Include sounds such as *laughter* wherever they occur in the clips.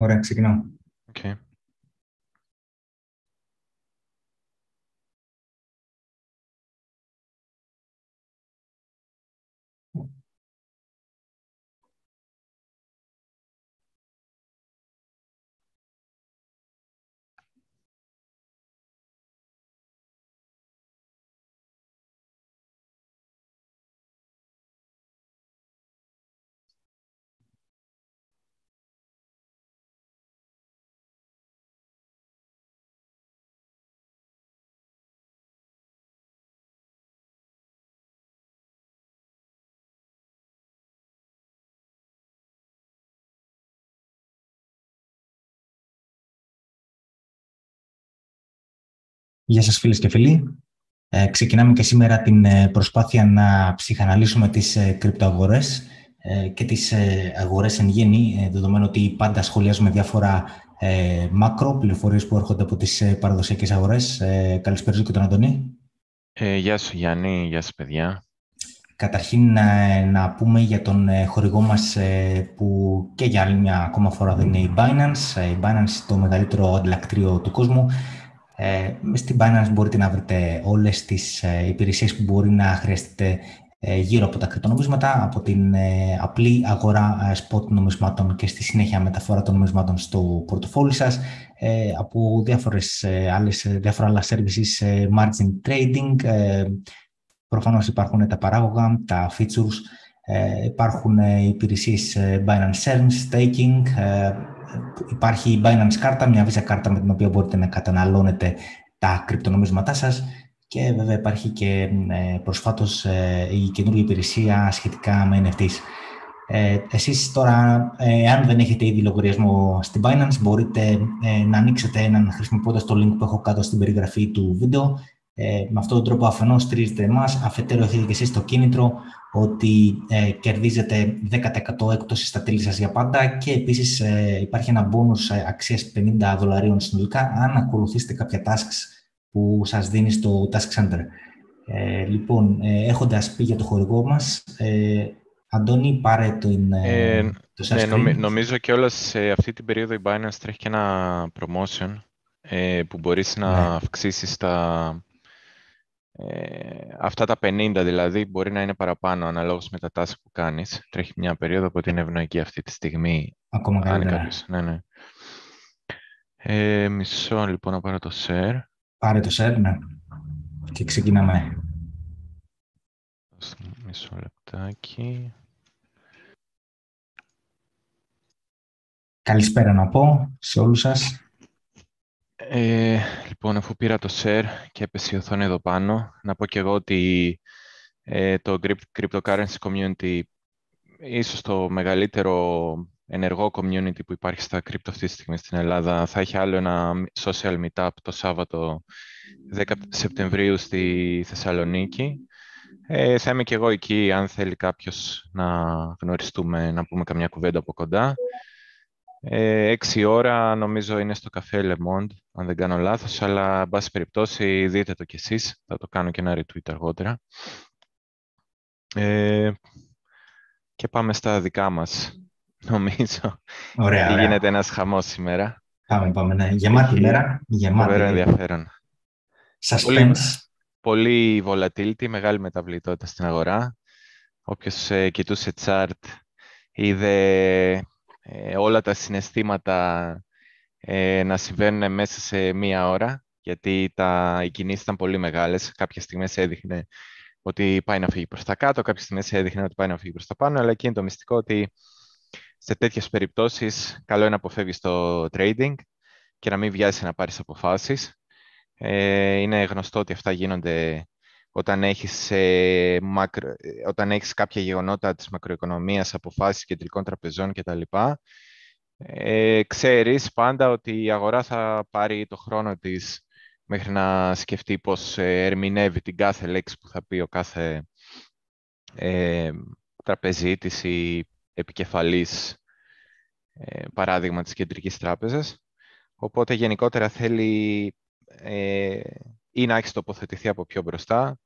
Ωραία, ξεκινάω. Okay. Γεια σας φίλες και φίλοι. Ε, ξεκινάμε και σήμερα την ε, προσπάθεια να ψυχαναλύσουμε τις ε, κρυπτοαγορές ε, και τις ε, αγορές εν γέννη, δεδομένου ότι πάντα σχολιάζουμε διάφορα ε, μακρο πληροφορίες που έρχονται από τις ε, παραδοσιακές αγορές. Ε, καλησπέρα και τον Αντωνή. γεια σου Γιάννη, γεια σας παιδιά. Καταρχήν να, να πούμε για τον χορηγό μας που και για άλλη μια ακόμα φορά δεν είναι η Binance. Η Binance το μεγαλύτερο αντιλακτρίο του κόσμου ε, στην Binance μπορείτε να βρείτε όλες τις ε, υπηρεσίες που μπορεί να χρειαστείτε ε, γύρω από τα κρυπτονομίσματα, από την ε, απλή αγορά spot νομισμάτων και στη συνέχεια μεταφορά των νομισμάτων στο πορτοφόλι σας, από διάφορες άλλες, διάφορα άλλα services margin trading, προφανώς υπάρχουν τα παράγωγα, τα features, υπάρχουν υπηρεσίες Binance CERN, staking, υπάρχει η Binance κάρτα, μια Visa κάρτα με την οποία μπορείτε να καταναλώνετε τα κρυπτονομίσματά σας και βέβαια υπάρχει και ε, προσφάτως ε, η καινούργια υπηρεσία σχετικά με NFTs. Ε, εσείς τώρα, ε, αν δεν έχετε ήδη λογαριασμό στην Binance, μπορείτε ε, να ανοίξετε έναν χρησιμοποιώντας το link που έχω κάτω στην περιγραφή του βίντεο. Ε, με αυτόν τον τρόπο αφενός στηρίζετε εμάς, αφετέρου έχετε και εσείς το κίνητρο ότι ε, κερδίζετε 10% έκπτωση στα τέλη σας για πάντα και επίσης ε, υπάρχει ένα μπόνους ε, αξίας 50 δολαρίων συνολικά αν ακολουθήσετε κάποια tasks που σας δίνει στο Task Center. Ε, λοιπόν, ε, έχοντας πει για το χορηγό μας, ε, Αντώνη, πάρε το, ε, το ναι, νομι, νομίζω και όλα σε αυτή την περίοδο η Binance τρέχει και ένα promotion ε, που μπορείς να ναι. αυξήσεις τα, ε, αυτά τα 50 δηλαδή μπορεί να είναι παραπάνω αναλόγως με τα task που κάνεις. Τρέχει μια περίοδο, οπότε είναι ευνοϊκή αυτή τη στιγμή. Ακόμα καλύτερα. Ναι, ναι. Ε, μισό λοιπόν να πάρω το share. Πάρε το share, ναι. Και ξεκινάμε. Μισό λεπτάκι. Καλησπέρα να πω σε όλους σας. Ε, λοιπόν, αφού πήρα το share και έπεσε η οθόνη εδώ πάνω, να πω και εγώ ότι ε, το cryptocurrency community ίσως το μεγαλύτερο ενεργό community που υπάρχει στα crypto αυτή τη στιγμή στην Ελλάδα θα έχει άλλο ένα social meetup το Σάββατο 10 Σεπτεμβρίου στη Θεσσαλονίκη. Ε, θα είμαι και εγώ εκεί αν θέλει κάποιος να γνωριστούμε, να πούμε καμιά κουβέντα από κοντά. Ε, έξι ώρα νομίζω είναι στο καφέ Le Monde, αν δεν κάνω λάθος, αλλά εν πάση περιπτώσει δείτε το κι εσείς, θα το κάνω και ένα retweet αργότερα. Ε, και πάμε στα δικά μας, νομίζω. Ωραία, ωραία. Γίνεται ένας χαμός σήμερα. Πάμε, πάμε, ναι. Γεμάτη μέρα, γεμάτη. Φοβερό ενδιαφέρον. Suspense. Πολύ, πολύ volatility, μεγάλη μεταβλητότητα στην αγορά. Όποιος ε, κοιτούσε chart είδε ε, όλα τα συναισθήματα ε, να συμβαίνουν μέσα σε μία ώρα, γιατί τα, οι κινήσεις ήταν πολύ μεγάλες. Κάποια στιγμές έδειχνε ότι πάει να φύγει προς τα κάτω, κάποια στιγμές έδειχνε ότι πάει να φύγει προς τα πάνω, αλλά εκεί είναι το μυστικό ότι σε τέτοιες περιπτώσεις καλό είναι να αποφεύγεις το trading και να μην βιάζεις να πάρεις αποφάσεις. Ε, είναι γνωστό ότι αυτά γίνονται όταν έχεις, ε, μακρο, όταν έχεις κάποια γεγονότα της μακροοικονομίας, αποφάσεις κεντρικών τραπεζών κτλ. Ε, ξέρεις πάντα ότι η αγορά θα πάρει το χρόνο της μέχρι να σκεφτεί πώς ε, ερμηνεύει την κάθε λέξη που θα πει ο κάθε ε, τραπεζίτης ή επικεφαλής ε, παράδειγμα της κεντρικής τράπεζας. Οπότε γενικότερα θέλει ε, ή να έχεις τοποθετηθεί από πιο μπροστά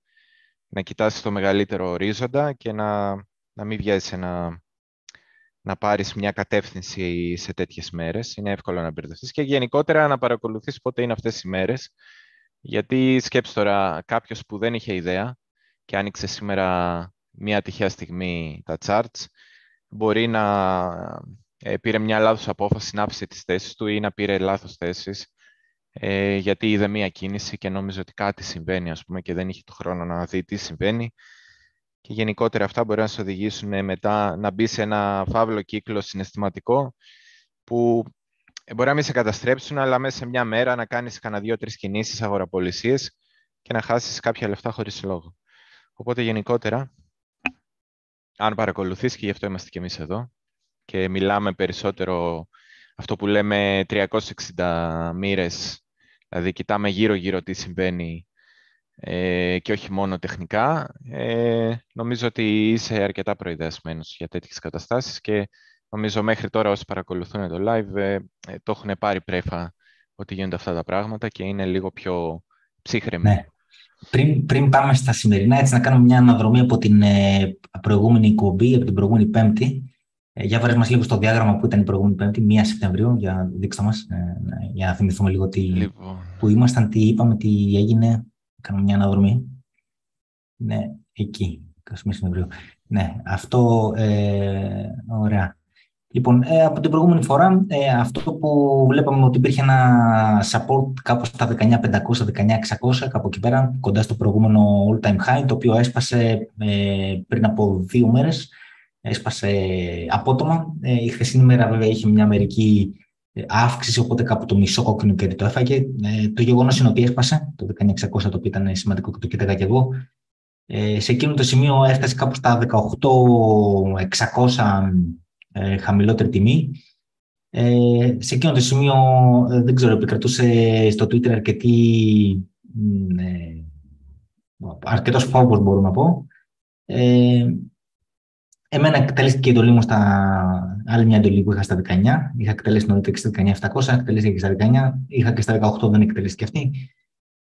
να κοιτάς το μεγαλύτερο ορίζοντα και να, να μην βιάζεις να, να πάρεις μια κατεύθυνση σε τέτοιες μέρες. Είναι εύκολο να μπερδευτείς και γενικότερα να παρακολουθείς πότε είναι αυτές οι μέρες. Γιατί σκέψου τώρα κάποιος που δεν είχε ιδέα και άνοιξε σήμερα μια τυχαία στιγμή τα charts, μπορεί να ε, πήρε μια λάθος απόφαση να άφησε τις θέσεις του ή να πήρε λάθος θέσεις ε, γιατί είδε μία κίνηση και νόμιζε ότι κάτι συμβαίνει ας πούμε, και δεν είχε το χρόνο να δει τι συμβαίνει. Και γενικότερα αυτά μπορεί να σε οδηγήσουν μετά να μπει σε ένα φαύλο κύκλο συναισθηματικό που μπορεί να μην σε καταστρέψουν, αλλά μέσα σε μια μέρα να κάνεις κανένα δύο-τρεις κινήσεις αγοραπολισίες και να χάσεις κάποια λεφτά χωρίς λόγο. Οπότε γενικότερα, αν παρακολουθείς και γι' αυτό είμαστε και εμείς εδώ και μιλάμε περισσότερο αυτό που λέμε 360 μοίρες, δηλαδή κοιτάμε γύρω-γύρω τι συμβαίνει ε, και όχι μόνο τεχνικά, ε, νομίζω ότι είσαι αρκετά προειδεασμένος για τέτοιες καταστάσεις και νομίζω μέχρι τώρα όσοι παρακολουθούν το live ε, το έχουν πάρει πρέφα ότι γίνονται αυτά τα πράγματα και είναι λίγο πιο ψύχρεμοι. Ναι. Πριν, πριν πάμε στα σημερινά, έτσι να κάνουμε μια αναδρομή από την ε, προηγούμενη κομπή, από την προηγούμενη Πέμπτη. Ε, για βάρες μας λίγο στο διάγραμμα που ήταν η προηγούμενη Πέμπτη, 1 Σεπτεμβρίου, για δείξτε μας, ε, για να θυμηθούμε λίγο τι, λοιπόν. που ήμασταν, τι είπαμε, τι έγινε. Κάνουμε μια αναδρομή. Ναι, εκεί, 21 Σεπτεμβρίου. Ναι, αυτό, ε, ωραία. Λοιπόν, ε, από την προηγούμενη φορά, ε, αυτό που βλέπαμε ότι υπήρχε ένα support κάπου στα 19.500, 19.600, κάπου εκεί πέρα, κοντά στο προηγούμενο all-time high, το οποίο έσπασε ε, πριν από δύο μέρες, έσπασε απότομα. Ε, η χθεσινή μέρα βέβαια είχε μια μερική αύξηση, οπότε κάπου το μισό κόκκινο κέρδη το έφαγε. Ε, το γεγονός είναι ότι έσπασε, το 19.600 το οποίο ήταν σημαντικό και το κοίταγα και εγώ. Ε, σε εκείνο το σημείο έφτασε κάπου στα 18.600 ε, χαμηλότερη τιμή. Ε, σε εκείνο το σημείο, ε, δεν ξέρω, επικρατούσε στο Twitter αρκετή, ε, αρκετός φόβος, μπορώ να πω. Ε, εμένα εκτελέστηκε η εντολή μου στα άλλη μια εντολή που είχα στα 19. Είχα εκτελέσει νωρίτερα και στα 19.700, εκτελέστηκε και στα 19. Είχα και στα 18, δεν εκτελέστηκε αυτή.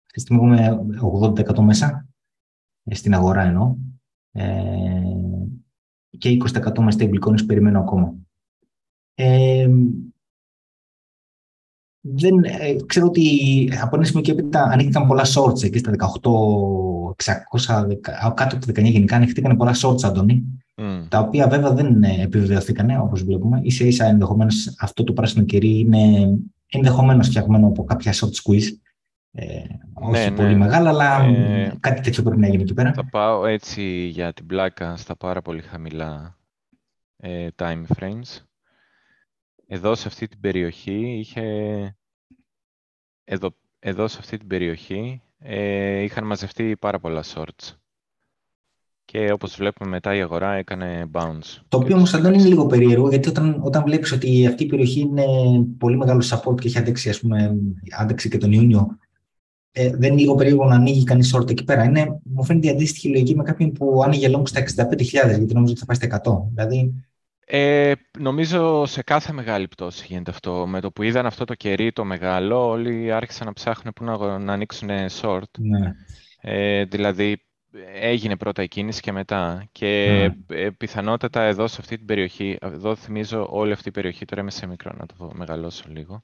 Αυτή τη στιγμή είμαι 80% μέσα, ε, στην αγορά εννοώ. Ε, και 20% με stablecoins περιμένω ακόμα. Ε, δεν, ε, ξέρω ότι από ένα σημείο και έπειτα ανοίχθηκαν πολλά shorts εκεί στα 18, 600, κάτω από τα 19 γενικά ανοίχθηκαν πολλά shorts, Αντώνη, mm. τα οποία βέβαια δεν ε, επιβεβαιωθήκαν όπως βλέπουμε. Ίσα ίσα ενδεχομένως αυτό το πράσινο κερί είναι ενδεχομένως φτιαγμένο από κάποια short squeeze. Ε, όχι ναι, πολύ ναι. μεγάλα, αλλά ε, κάτι τέτοιο πρέπει να γίνει εκεί πέρα. Θα πάω έτσι για την πλάκα στα πάρα πολύ χαμηλά ε, time frames. Εδώ σε αυτή την περιοχή είχε... Εδώ, εδώ σε αυτή την περιοχή ε, είχαν μαζευτεί πάρα πολλά shorts. Και όπως βλέπουμε μετά η αγορά έκανε bounce. Το οποίο όμως δεν είναι λίγο περίεργο, γιατί όταν, όταν βλέπεις ότι αυτή η περιοχή είναι πολύ μεγάλο support και έχει αντέξει, ας πούμε, άντεξει και τον Ιούνιο ε, δεν είναι λίγο περίεργο να ανοίγει κανείς short εκεί πέρα. Είναι, μου φαίνεται η αντίστοιχη λογική με κάποιον που άνοιγε long στα 65.000, γιατί νομίζω ότι θα πάει στα 100. Δηλαδή... Ε, νομίζω σε κάθε μεγάλη πτώση γίνεται αυτό. Με το που είδαν αυτό το κερί το μεγάλο, όλοι άρχισαν να ψάχνουν πού να, να ανοίξουν short. Ναι. Ε, δηλαδή, έγινε πρώτα η κίνηση και μετά. Και ναι. Ε, πιθανότατα εδώ σε αυτή την περιοχή, εδώ θυμίζω όλη αυτή η περιοχή, τώρα είμαι σε μικρό να το μεγαλώσω λίγο,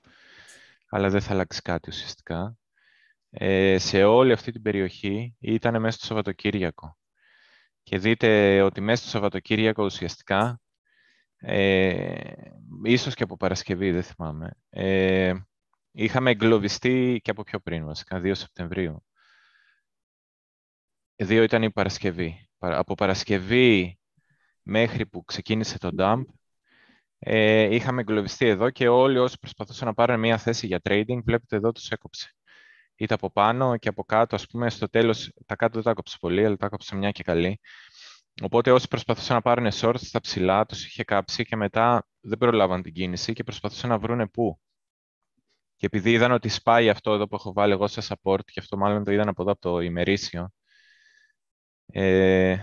αλλά δεν θα αλλάξει κάτι ουσιαστικά ε, σε όλη αυτή την περιοχή ήταν μέσα στο Σαββατοκύριακο. Και δείτε ότι μέσα στο Σαββατοκύριακο ουσιαστικά, ε, ίσως και από Παρασκευή, δεν θυμάμαι, ε, είχαμε εγκλωβιστεί και από πιο πριν, βασικά, 2 Σεπτεμβρίου. Δύο ήταν η Παρασκευή. Από Παρασκευή μέχρι που ξεκίνησε το dump, ε, είχαμε εγκλωβιστεί εδώ και όλοι όσοι προσπαθούσαν να πάρουν μια θέση για trading, βλέπετε εδώ τους έκοψε είτε από πάνω και από κάτω. Ας πούμε, στο τέλος, τα κάτω δεν τα έκοψε πολύ, αλλά τα έκοψε μια και καλή. Οπότε όσοι προσπαθούσαν να πάρουν shorts στα ψηλά, τους είχε κάψει και μετά δεν προλάβαν την κίνηση και προσπαθούσαν να βρούνε πού. Και επειδή είδαν ότι σπάει αυτό εδώ που έχω βάλει εγώ σε support, και αυτό μάλλον το είδαν από εδώ από το ημερήσιο, ε,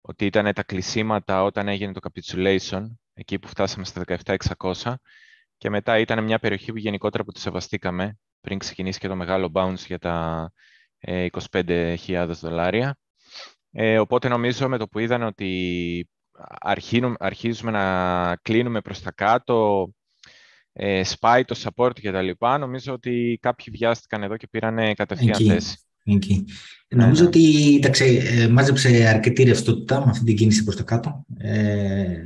ότι ήταν τα κλεισίματα όταν έγινε το capitulation, εκεί που φτάσαμε στα 17.600, και μετά ήταν μια περιοχή που γενικότερα που τη σεβαστήκαμε, πριν ξεκινήσει και το μεγάλο bounce για τα 25.000 ε, δολάρια. Ε, οπότε νομίζω με το που είδαν ότι αρχίζουμε να κλείνουμε προς τα κάτω, ε, σπάει το support και τα λοιπά, νομίζω ότι κάποιοι βιάστηκαν εδώ και πήραν κατευθείαν εκεί, θέση. Εκεί. Ναι, νομίζω ναι. ότι εντάξει, ε, μάζεψε αρκετή ρευστότητα με αυτή την κίνηση προς τα κάτω. Ε,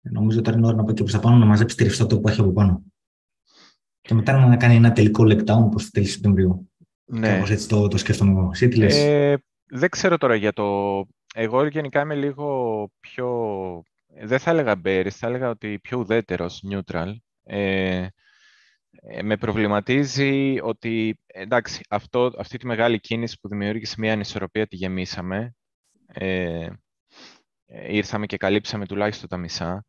νομίζω ότι είναι ώρα να πάει και προς τα πάνω να μαζέψει τη ρευστότητα που έχει από πάνω. Και μετά να κάνει ένα τελικό leg down προς το τέλη Σεπτεμβρίου. Ναι. Κάπως έτσι το, το σκέφτομαι εγώ. Εσύ τι λες; Ε, δεν ξέρω τώρα για το... Εγώ γενικά είμαι λίγο πιο... Δεν θα έλεγα bearish, θα έλεγα ότι πιο ουδέτερος, neutral. Ε, ε, με προβληματίζει ότι, εντάξει, αυτό, αυτή τη μεγάλη κίνηση που δημιούργησε μια ανισορροπία τη γεμίσαμε. Ε, ήρθαμε και καλύψαμε τουλάχιστον τα μισά.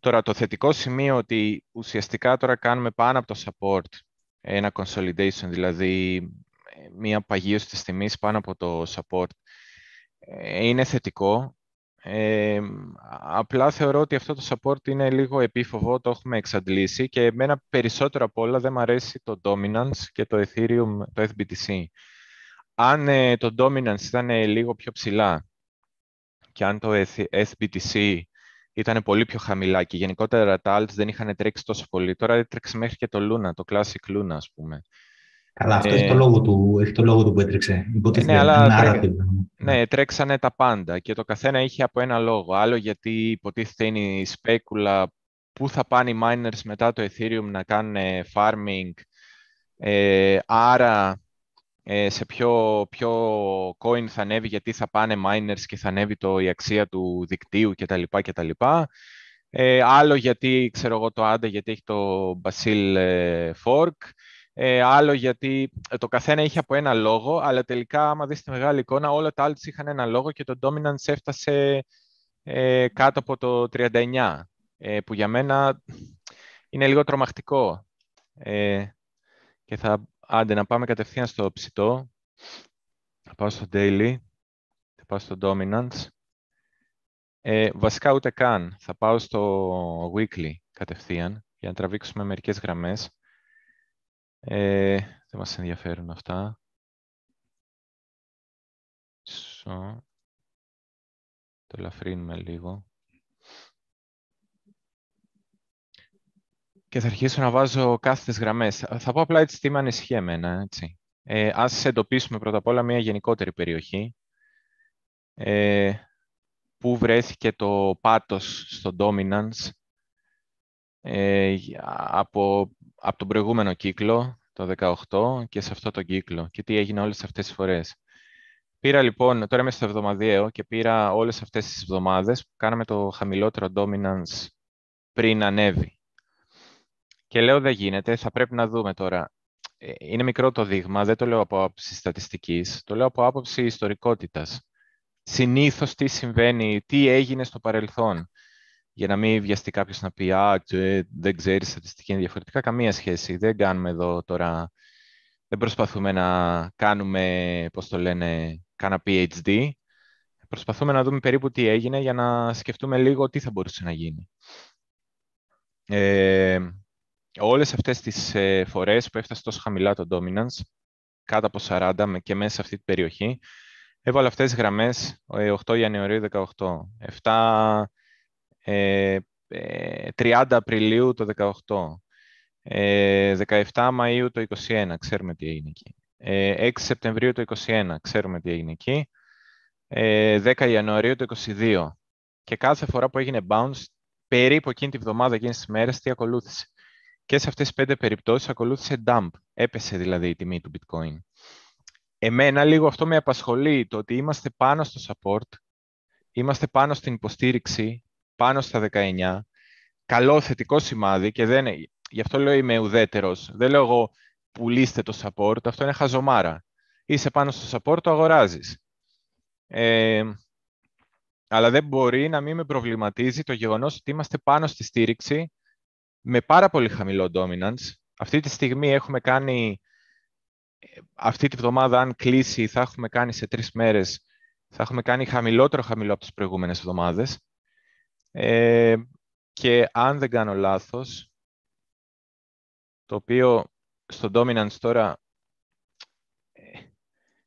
Τώρα, το θετικό σημείο ότι ουσιαστικά τώρα κάνουμε πάνω από το support ένα consolidation, δηλαδή μια παγίωση της τιμής πάνω από το support, είναι θετικό. Ε, απλά θεωρώ ότι αυτό το support είναι λίγο επίφοβο, το έχουμε εξαντλήσει και εμένα περισσότερο από όλα δεν μου αρέσει το dominance και το Ethereum, το FBTC. Αν ε, το dominance ήταν λίγο πιο ψηλά και αν το FBTC ήταν πολύ πιο χαμηλά και γενικότερα τα alts δεν είχαν τρέξει τόσο πολύ, τώρα έτρεξε μέχρι και το Luna, το Classic Luna ας πούμε. Καλά, αυτό ε, έχει, το λόγο του, έχει το λόγο του που έτρεξε. Υποτίθεται, ναι, αλλά τρέ... ναι, τρέξανε τα πάντα και το καθένα είχε από ένα λόγο. Άλλο γιατί υποτίθεται είναι η σπέκουλα πού θα πάνε οι miners μετά το Ethereum να κάνουν farming. Ε, άρα ε, σε ποιο, ποιο coin θα ανέβει, γιατί θα πάνε miners και θα ανέβει το, η αξία του δικτύου κτλ. κτλ. Ε, άλλο γιατί, ξέρω εγώ, το ADA, γιατί έχει το Basil ε, Fork. Ε, άλλο γιατί ε, το καθένα είχε από ένα λόγο, αλλά τελικά, άμα δεις τη μεγάλη εικόνα, όλα τα άλλα είχαν ένα λόγο και το dominance έφτασε ε, κάτω από το 39, ε, που για μένα είναι λίγο τρομακτικό. Ε, και θα, άντε, να πάμε κατευθείαν στο ψητό. Θα πάω στο daily, θα πάω στο dominance. Ε, βασικά ούτε καν. Θα πάω στο weekly κατευθείαν, για να τραβήξουμε μερικές γραμμές. Ε, δεν μας ενδιαφέρουν αυτά. So. Το ελαφρύνουμε λίγο. Και θα αρχίσω να βάζω κάθετες γραμμές. Θα πω απλά έτσι τι με ανησυχεί εμένα. Έτσι. Ε, ας εντοπίσουμε πρώτα απ' όλα μια γενικότερη περιοχή. Ε, πού βρέθηκε το πάτος στο dominance ε, από από τον προηγούμενο κύκλο, το 18, και σε αυτό το κύκλο και τι έγινε όλες αυτές τις φορές. Πήρα λοιπόν, τώρα είμαι στο εβδομαδιαίο και πήρα όλες αυτές τις εβδομάδες που κάναμε το χαμηλότερο dominance πριν ανέβει. Και λέω δεν γίνεται, θα πρέπει να δούμε τώρα. Ε, είναι μικρό το δείγμα, δεν το λέω από άποψη στατιστικής, το λέω από άποψη ιστορικότητας. Συνήθως τι συμβαίνει, τι έγινε στο παρελθόν για να μην βιαστεί κάποιος να πει «Α, δεν ξέρεις, στατιστική είναι διαφορετικά». Καμία σχέση. Δεν κάνουμε εδώ τώρα... Δεν προσπαθούμε να κάνουμε, πώς το λένε, κάνα PhD. Προσπαθούμε να δούμε περίπου τι έγινε για να σκεφτούμε λίγο τι θα μπορούσε να γίνει. Ε, όλες αυτές τις ε, φορές που έφτασε τόσο χαμηλά το dominance, κάτω από 40 και μέσα σε αυτή την περιοχή, έβαλα αυτές τις γραμμές 8 ε, Ιανουαρίου 18. 7 30 ε, ε, Απριλίου το 18, 17 ε, Μαΐου το 21, ξέρουμε τι έγινε εκεί. 6 Σεπτεμβρίου το 21, ξέρουμε τι έγινε εκεί. 10 Ιανουαρίου το 22. Και κάθε φορά που έγινε bounce, περίπου εκείνη τη βδομάδα, εκείνες τις μέρες, τι ακολούθησε. Και σε αυτές τις πέντε περιπτώσεις ακολούθησε dump. Έπεσε δηλαδή η τιμή του bitcoin. Εμένα λίγο αυτό με απασχολεί, το ότι είμαστε πάνω στο support, είμαστε πάνω στην υποστήριξη πάνω στα 19. Καλό θετικό σημάδι και δεν, γι' αυτό λέω είμαι ουδέτερος. Δεν λέω εγώ πουλήστε το support, αυτό είναι χαζομάρα. Είσαι πάνω στο support, το αγοράζεις. Ε, αλλά δεν μπορεί να μην με προβληματίζει το γεγονός ότι είμαστε πάνω στη στήριξη με πάρα πολύ χαμηλό dominance. Αυτή τη στιγμή έχουμε κάνει, αυτή τη βδομάδα αν κλείσει θα έχουμε κάνει σε τρεις μέρες, θα έχουμε κάνει χαμηλότερο χαμηλό από τις προηγούμενες εβδομάδες. Ε, και αν δεν κάνω λάθος, το οποίο στο Dominance τώρα ε,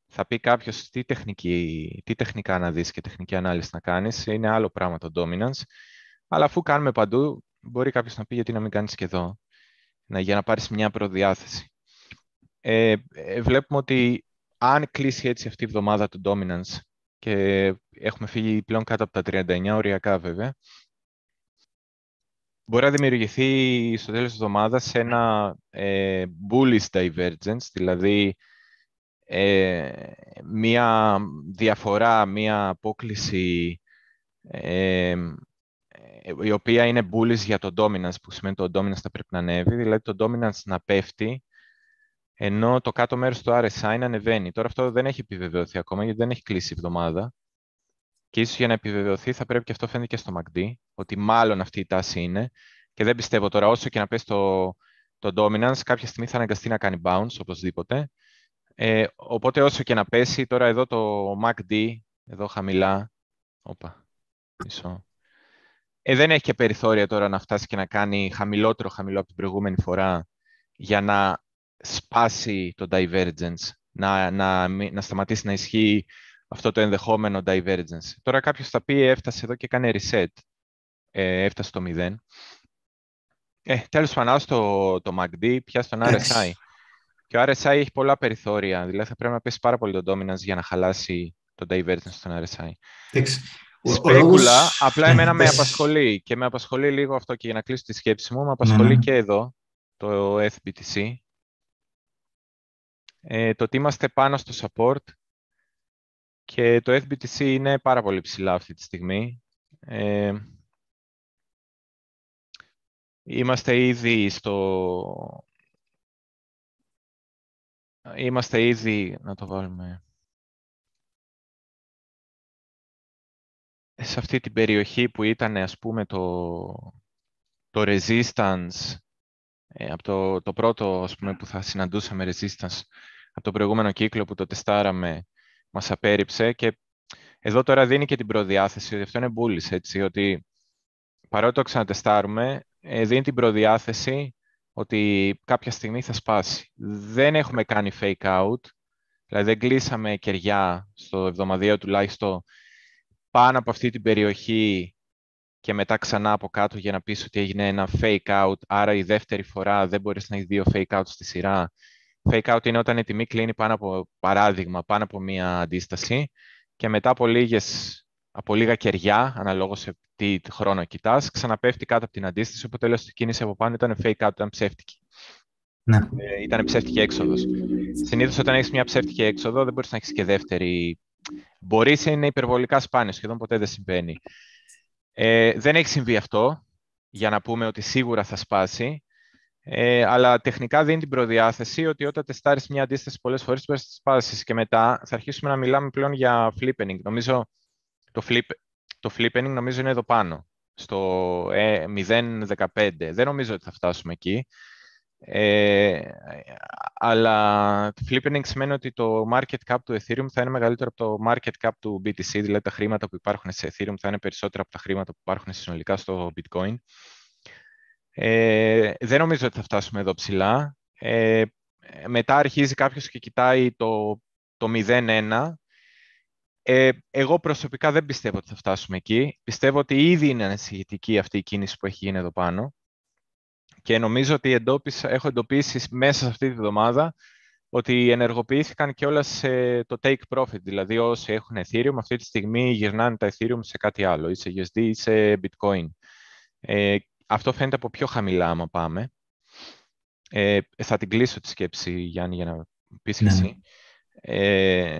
θα πει κάποιος τι, τεχνική, τι τεχνικά να δεις και τεχνική ανάλυση να κάνεις. Είναι άλλο πράγμα το dominance. Αλλά αφού κάνουμε παντού, μπορεί κάποιος να πει γιατί να μην κάνεις και εδώ, να, για να πάρεις μια προδιάθεση. Ε, ε, βλέπουμε ότι αν κλείσει έτσι αυτή η εβδομάδα το dominance και έχουμε φύγει πλέον κάτω από τα 39 οριακά βέβαια, μπορεί να δημιουργηθεί στο τέλος της εβδομάδας ένα ε, bullish divergence, δηλαδή ε, μία διαφορά, μία απόκληση ε, η οποία είναι bullish για το dominance, που σημαίνει ότι το dominance θα πρέπει να ανέβει, δηλαδή το dominance να πέφτει, ενώ το κάτω μέρος του RSI να ανεβαίνει. Τώρα αυτό δεν έχει επιβεβαιωθεί ακόμα, γιατί δεν έχει κλείσει η εβδομάδα. Και ίσως για να επιβεβαιωθεί θα πρέπει και αυτό φαίνεται και στο MACD, ότι μάλλον αυτή η τάση είναι. Και δεν πιστεύω τώρα, όσο και να πέσει το, το dominance, κάποια στιγμή θα αναγκαστεί να κάνει bounce, οπωσδήποτε. Ε, οπότε όσο και να πέσει, τώρα εδώ το MACD, εδώ χαμηλά, όπα, μισό. Ε, δεν έχει και περιθώρια τώρα να φτάσει και να κάνει χαμηλότερο χαμηλό από την προηγούμενη φορά για να σπάσει το divergence, να, να, να σταματήσει να ισχύει αυτό το ενδεχόμενο divergence. Τώρα κάποιος θα πει έφτασε εδώ και κάνει reset, ε, έφτασε στο 0. Ε, τέλος πάντων, στο το MACD, πια στον RSI. Και ο RSI έχει πολλά περιθώρια, δηλαδή θα πρέπει να πέσει πάρα πολύ το dominance για να χαλάσει το divergence στον RSI. Σπέκουλα, απλά εμένα με απασχολεί και με απασχολεί λίγο αυτό και για να κλείσω τη σκέψη μου, με απασχολεί ναι, ναι. και εδώ το FBTC. Ε, το ότι είμαστε πάνω στο support και το FBTC είναι πάρα πολύ ψηλά αυτή τη στιγμή. Ε, είμαστε ήδη στο... Είμαστε ήδη... Να το βάλουμε... σε αυτή την περιοχή που ήταν ας πούμε το, το resistance ε, από το, το πρώτο ας πούμε, που θα συναντούσαμε resistance από το προηγούμενο κύκλο που το τεστάραμε μας απέρριψε και εδώ τώρα δίνει και την προδιάθεση ότι αυτό είναι bullish, έτσι, ότι παρότι το ξανατεστάρουμε, ε, δίνει την προδιάθεση ότι κάποια στιγμή θα σπάσει. Δεν έχουμε κάνει fake out, δηλαδή δεν κλείσαμε κεριά στο εβδομαδιαίο τουλάχιστον πάνω από αυτή την περιοχή και μετά ξανά από κάτω για να πεις ότι έγινε ένα fake out, άρα η δεύτερη φορά δεν μπορείς να έχεις δύο fake out στη σειρά. Fake out είναι όταν η τιμή κλείνει πάνω από, παράδειγμα, πάνω από μία αντίσταση και μετά από, λίγες, από λίγα κεριά, αναλόγως σε τι χρόνο κοιτάς, ξαναπέφτει κάτω από την αντίσταση, οπότε τέλος η κίνηση από πάνω ήταν fake out, ήταν ψεύτικη. Ναι. Ε, ήταν ψεύτικη έξοδος. Συνήθως όταν έχεις μια ψεύτικη έξοδο δεν μπορείς να έχεις και δεύτερη Μπορείς να είναι υπερβολικά σπάνιο, σχεδόν ποτέ δεν συμβαίνει. Ε, δεν έχει συμβεί αυτό, για να πούμε ότι σίγουρα θα σπάσει, ε, αλλά τεχνικά δίνει την προδιάθεση ότι όταν τεστάρεις μια αντίσταση πολλές φορές πρέπει να σπάσεις και μετά θα αρχίσουμε να μιλάμε πλέον για flippening. Νομίζω το, flip, το flippening νομίζω είναι εδώ πάνω, στο ε, 0.15. Δεν νομίζω ότι θα φτάσουμε εκεί. Ε, αλλά το flipping σημαίνει ότι το market cap του Ethereum θα είναι μεγαλύτερο από το market cap του BTC, δηλαδή τα χρήματα που υπάρχουν σε Ethereum θα είναι περισσότερα από τα χρήματα που υπάρχουν συνολικά στο Bitcoin. Ε, δεν νομίζω ότι θα φτάσουμε εδώ ψηλά. Ε, μετά αρχίζει κάποιος και κοιτάει το, το 0-1. Ε, εγώ προσωπικά δεν πιστεύω ότι θα φτάσουμε εκεί. Πιστεύω ότι ήδη είναι ανησυχητική αυτή η κίνηση που έχει γίνει εδώ πάνω. Και νομίζω ότι εντόπισα, έχω εντοπίσει μέσα σε αυτή τη βδομάδα ότι ενεργοποιήθηκαν και όλα σε το take profit. Δηλαδή όσοι έχουν Ethereum αυτή τη στιγμή γυρνάνε τα Ethereum σε κάτι άλλο, ή σε USD ή σε Bitcoin. Ε, αυτό φαίνεται από πιο χαμηλά άμα πάμε. Ε, θα την κλείσω τη σκέψη, Γιάννη, για να πεις ναι. εσύ. Ε,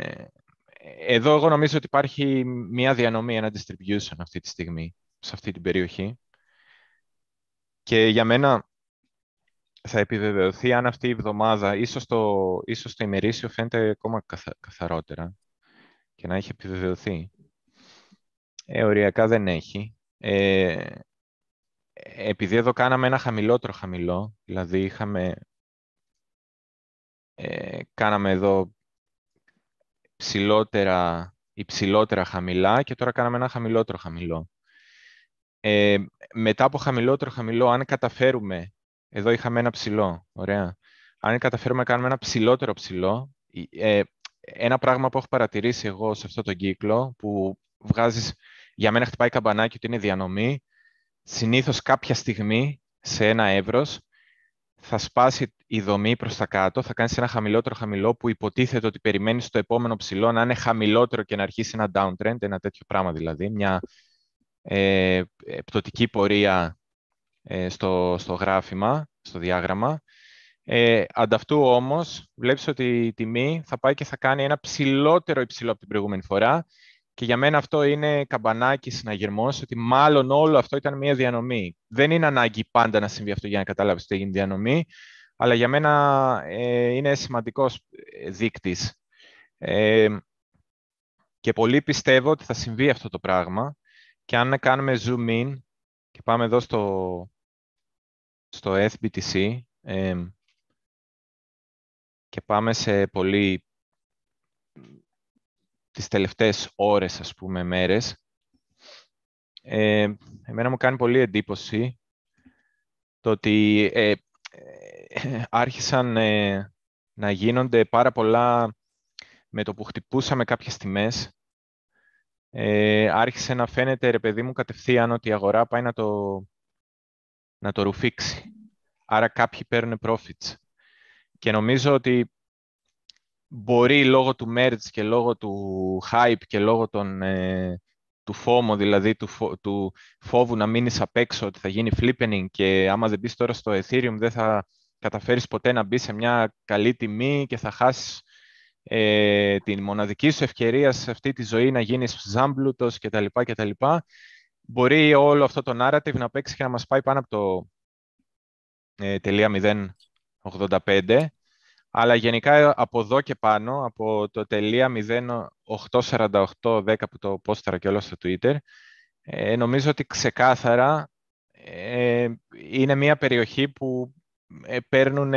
εδώ εγώ νομίζω ότι υπάρχει μια διανομή, ένα distribution αυτή τη στιγμή, σε αυτή την περιοχή. Και για μένα θα επιβεβαιωθεί αν αυτή η εβδομάδα, ίσως το, ίσως το ημερήσιο φαίνεται ακόμα καθαρότερα και να έχει επιβεβαιωθεί. Ε, οριακά δεν έχει. Ε, επειδή εδώ κάναμε ένα χαμηλότερο χαμηλό, δηλαδή είχαμε, ε, κάναμε εδώ ψηλότερα, υψηλότερα χαμηλά και τώρα κάναμε ένα χαμηλότερο χαμηλό. Ε, μετά από χαμηλότερο χαμηλό, αν καταφέρουμε εδώ είχαμε ένα ψηλό. Ωραία. Αν καταφέρουμε να κάνουμε ένα ψηλότερο ψηλό, ε, ένα πράγμα που έχω παρατηρήσει εγώ σε αυτό τον κύκλο, που βγάζεις, για μένα χτυπάει καμπανάκι ότι είναι διανομή, συνήθως κάποια στιγμή σε ένα εύρος θα σπάσει η δομή προς τα κάτω, θα κάνεις ένα χαμηλότερο χαμηλό που υποτίθεται ότι περιμένεις το επόμενο ψηλό να είναι χαμηλότερο και να αρχίσει ένα downtrend, ένα τέτοιο πράγμα δηλαδή, μια ε, πτωτική πορεία ε, στο, στο γράφημα, στο διάγραμμα. Ε, ανταυτού όμως βλέπεις ότι η τιμή θα πάει και θα κάνει ένα ψηλότερο υψηλό από την προηγούμενη φορά και για μένα αυτό είναι καμπανάκι συναγερμός, ότι μάλλον όλο αυτό ήταν μια διανομή. Δεν είναι ανάγκη πάντα να συμβεί αυτό για να καταλάβεις ότι έγινε διανομή, αλλά για μένα ε, είναι σημαντικός ε, δείκτης. Ε, και πολύ πιστεύω ότι θα συμβεί αυτό το πράγμα και αν κάνουμε zoom in και πάμε εδώ στο, στο FBTC ε, και πάμε σε πολύ τις τελευταίες ώρες, ας πούμε, μέρες. Ε, εμένα μου κάνει πολύ εντύπωση το ότι ε, ε άρχισαν ε, να γίνονται πάρα πολλά με το που χτυπούσαμε κάποιες τιμές. Ε, άρχισε να φαίνεται, ρε παιδί μου, κατευθείαν ότι η αγορά πάει να το, να το ρουφήξει. Άρα κάποιοι παίρνουν profits. Και νομίζω ότι μπορεί λόγω του merge και λόγω του hype και λόγω των, ε, του FOMO, δηλαδή του, του φόβου να μείνεις απ' έξω, ότι θα γίνει flippening και άμα δεν μπεις τώρα στο Ethereum δεν θα καταφέρεις ποτέ να μπεις σε μια καλή τιμή και θα χάσεις ε, την μοναδική σου ευκαιρία σε αυτή τη ζωή να γίνεις ζάμπλουτος κτλ. κτλ. Μπορεί όλο αυτό το narrative να παίξει και να μας πάει πάνω από το ε, τελεία 0.85 αλλά γενικά από εδώ και πάνω, από το τελεία 084810 που το πόσταρα και όλο στο Twitter, ε, νομίζω ότι ξεκάθαρα ε, είναι μια περιοχή που ε, παίρνουν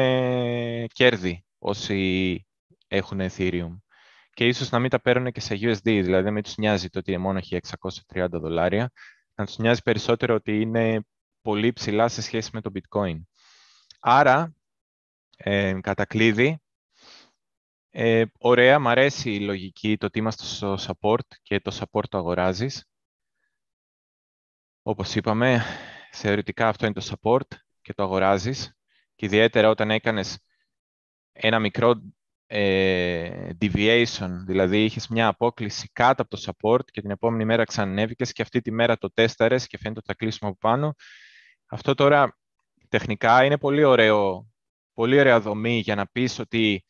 κέρδι όσοι έχουν Ethereum. Και ίσως να μην τα παίρνουν και σε USD, δηλαδή δεν τους νοιάζει το ότι μόνο έχει 630 δολάρια, να τους νοιάζει περισσότερο ότι είναι πολύ ψηλά σε σχέση με το bitcoin. Άρα, ε, κατά κλείδι. Ε, ωραία, μ' αρέσει η λογική, το ότι είμαστε στο support και το support το αγοράζεις. Όπως είπαμε, θεωρητικά αυτό είναι το support και το αγοράζεις. Και ιδιαίτερα όταν έκανες ένα μικρό ε, deviation, δηλαδή είχες μια απόκληση κάτω από το support και την επόμενη μέρα ξανανέβηκες και αυτή τη μέρα το τέσταρες και φαίνεται ότι θα κλείσουμε από πάνω. Αυτό τώρα τεχνικά είναι πολύ ωραίο πολύ ωραία δομή για να πεις ότι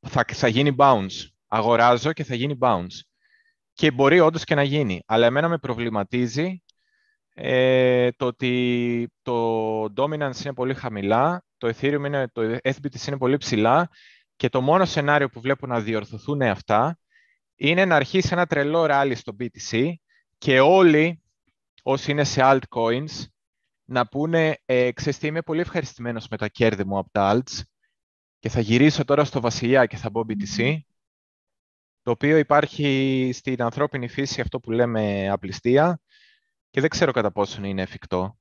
θα, θα γίνει bounce. Αγοράζω και θα γίνει bounce. Και μπορεί όντως και να γίνει. Αλλά εμένα με προβληματίζει ε, το ότι το dominance είναι πολύ χαμηλά, το Ethereum είναι, το FBTC είναι πολύ ψηλά και το μόνο σενάριο που βλέπω να διορθωθούν αυτά είναι να αρχίσει ένα τρελό ράλι στο BTC και όλοι όσοι είναι σε altcoins να πούνε ε, «Ξέρεις είμαι πολύ ευχαριστημένος με τα κέρδη μου από τα alts και θα γυρίσω τώρα στο βασιλιά και θα μπω BTC», το οποίο υπάρχει στην ανθρώπινη φύση αυτό που λέμε απληστία και δεν ξέρω κατά πόσο είναι εφικτό.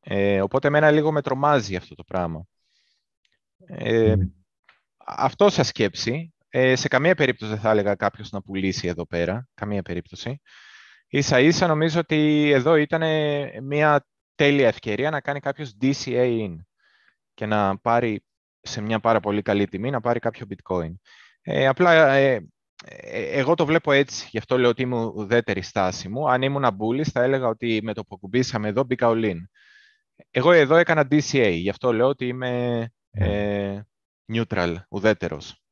Ε, οπότε εμένα λίγο με τρομάζει αυτό το πράγμα. Ε, Αυτό σαν σκέψη. Ε, σε καμία περίπτωση δεν θα έλεγα κάποιος να πουλήσει εδώ πέρα. Καμία περίπτωση. Ίσα ίσα νομίζω ότι εδώ ήταν μια τέλεια ευκαιρία να κάνει κάποιος DCA in και να πάρει σε μια πάρα πολύ καλή τιμή να πάρει κάποιο bitcoin. Ε, απλά ε, ε, εγώ το βλέπω έτσι, γι' αυτό λέω ότι είμαι ουδέτερη στάση μου. Αν ήμουν bullish θα έλεγα ότι με το που κουμπίσαμε εδώ μπήκα all in. Εγώ εδώ έκανα DCA, γι' αυτό λέω ότι είμαι ε, neutral, ουδέτερος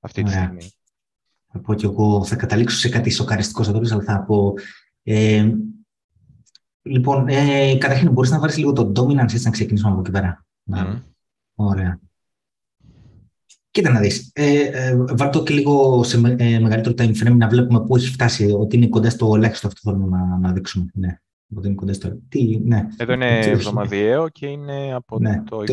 αυτή τη στιγμή. Θα πω και εγώ, θα καταλήξω σε κάτι σοκαριστικό στο τέλος, αλλά θα πω ε, Λοιπόν, ε, καταρχήν μπορείς να βάλεις λίγο το dominance έτσι να ξεκινήσουμε από εκεί πέρα. Mm. Ωραία. Κοίτα να δεις. Ε, ε, το και λίγο σε ε, μεγαλύτερο time frame να βλέπουμε πού έχει φτάσει, ότι είναι κοντά στο ελάχιστο αυτό θέλουμε να, να δείξουμε. Ναι. Ότι είναι κοντά στο... Τι, ναι. Εδώ είναι εβδομαδιαίο και είναι από ναι, το 21.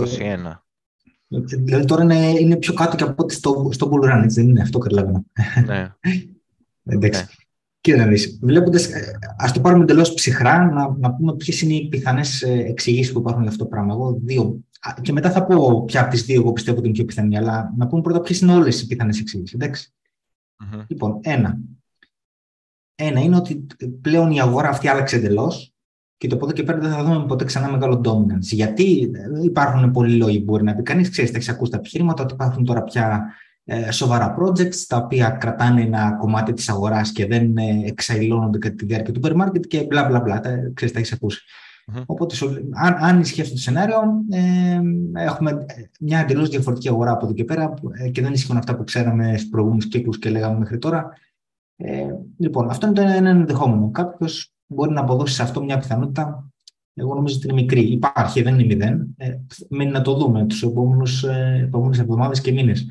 Το, δηλαδή τώρα είναι, είναι πιο κάτω και από ό,τι στο, στο bull run, έτσι δεν είναι αυτό καταλάβαινα. Ναι. Εντάξει. Ναι. Κοίτα να δεις, βλέποντας, ε, ας το πάρουμε εντελώς ψυχρά, να, να πούμε ποιες είναι οι πιθανές ε, εξηγήσεις που υπάρχουν για αυτό το πράγμα. Εγώ δύο και μετά θα πω ποια από τις δύο εγώ πιστεύω ότι είναι πιο πιθανή, αλλά να πούμε πρώτα ποιες είναι όλες οι πιθανές εξήγησει. Mm-hmm. Λοιπόν, ένα. Ένα είναι ότι πλέον η αγορά αυτή άλλαξε εντελώς και το από εδώ και πέρα δεν θα δούμε ποτέ ξανά μεγάλο dominance. Γιατί υπάρχουν πολλοί λόγοι που μπορεί να πει κανείς. Ξέρεις, θα έχεις ακούσει τα επιχείρηματα ότι υπάρχουν τώρα πια ε, σοβαρά projects τα οποία κρατάνε ένα κομμάτι της αγοράς και δεν ε, εξαϊλώνονται κατά τη διάρκεια του supermarket και μπλα μπλα μπλα. Τα, ξέρεις, τα έχεις ακούσει. Mm-hmm. Οπότε, αν, αν ισχύει αυτό το σενάριο, ε, έχουμε μια εντελώς διαφορετική αγορά από εδώ και πέρα ε, και δεν ισχύουν αυτά που ξέραμε στους προηγούμενους κύκλους και λέγαμε μέχρι τώρα. Ε, λοιπόν, αυτό είναι το ένα ενδεχόμενο. Κάποιος μπορεί να αποδώσει σε αυτό μια πιθανότητα. Εγώ νομίζω ότι είναι μικρή. Υπάρχει, δεν είναι μηδέν. Ε, μένει να το δούμε τους επόμενες εβδομάδες και μήνες.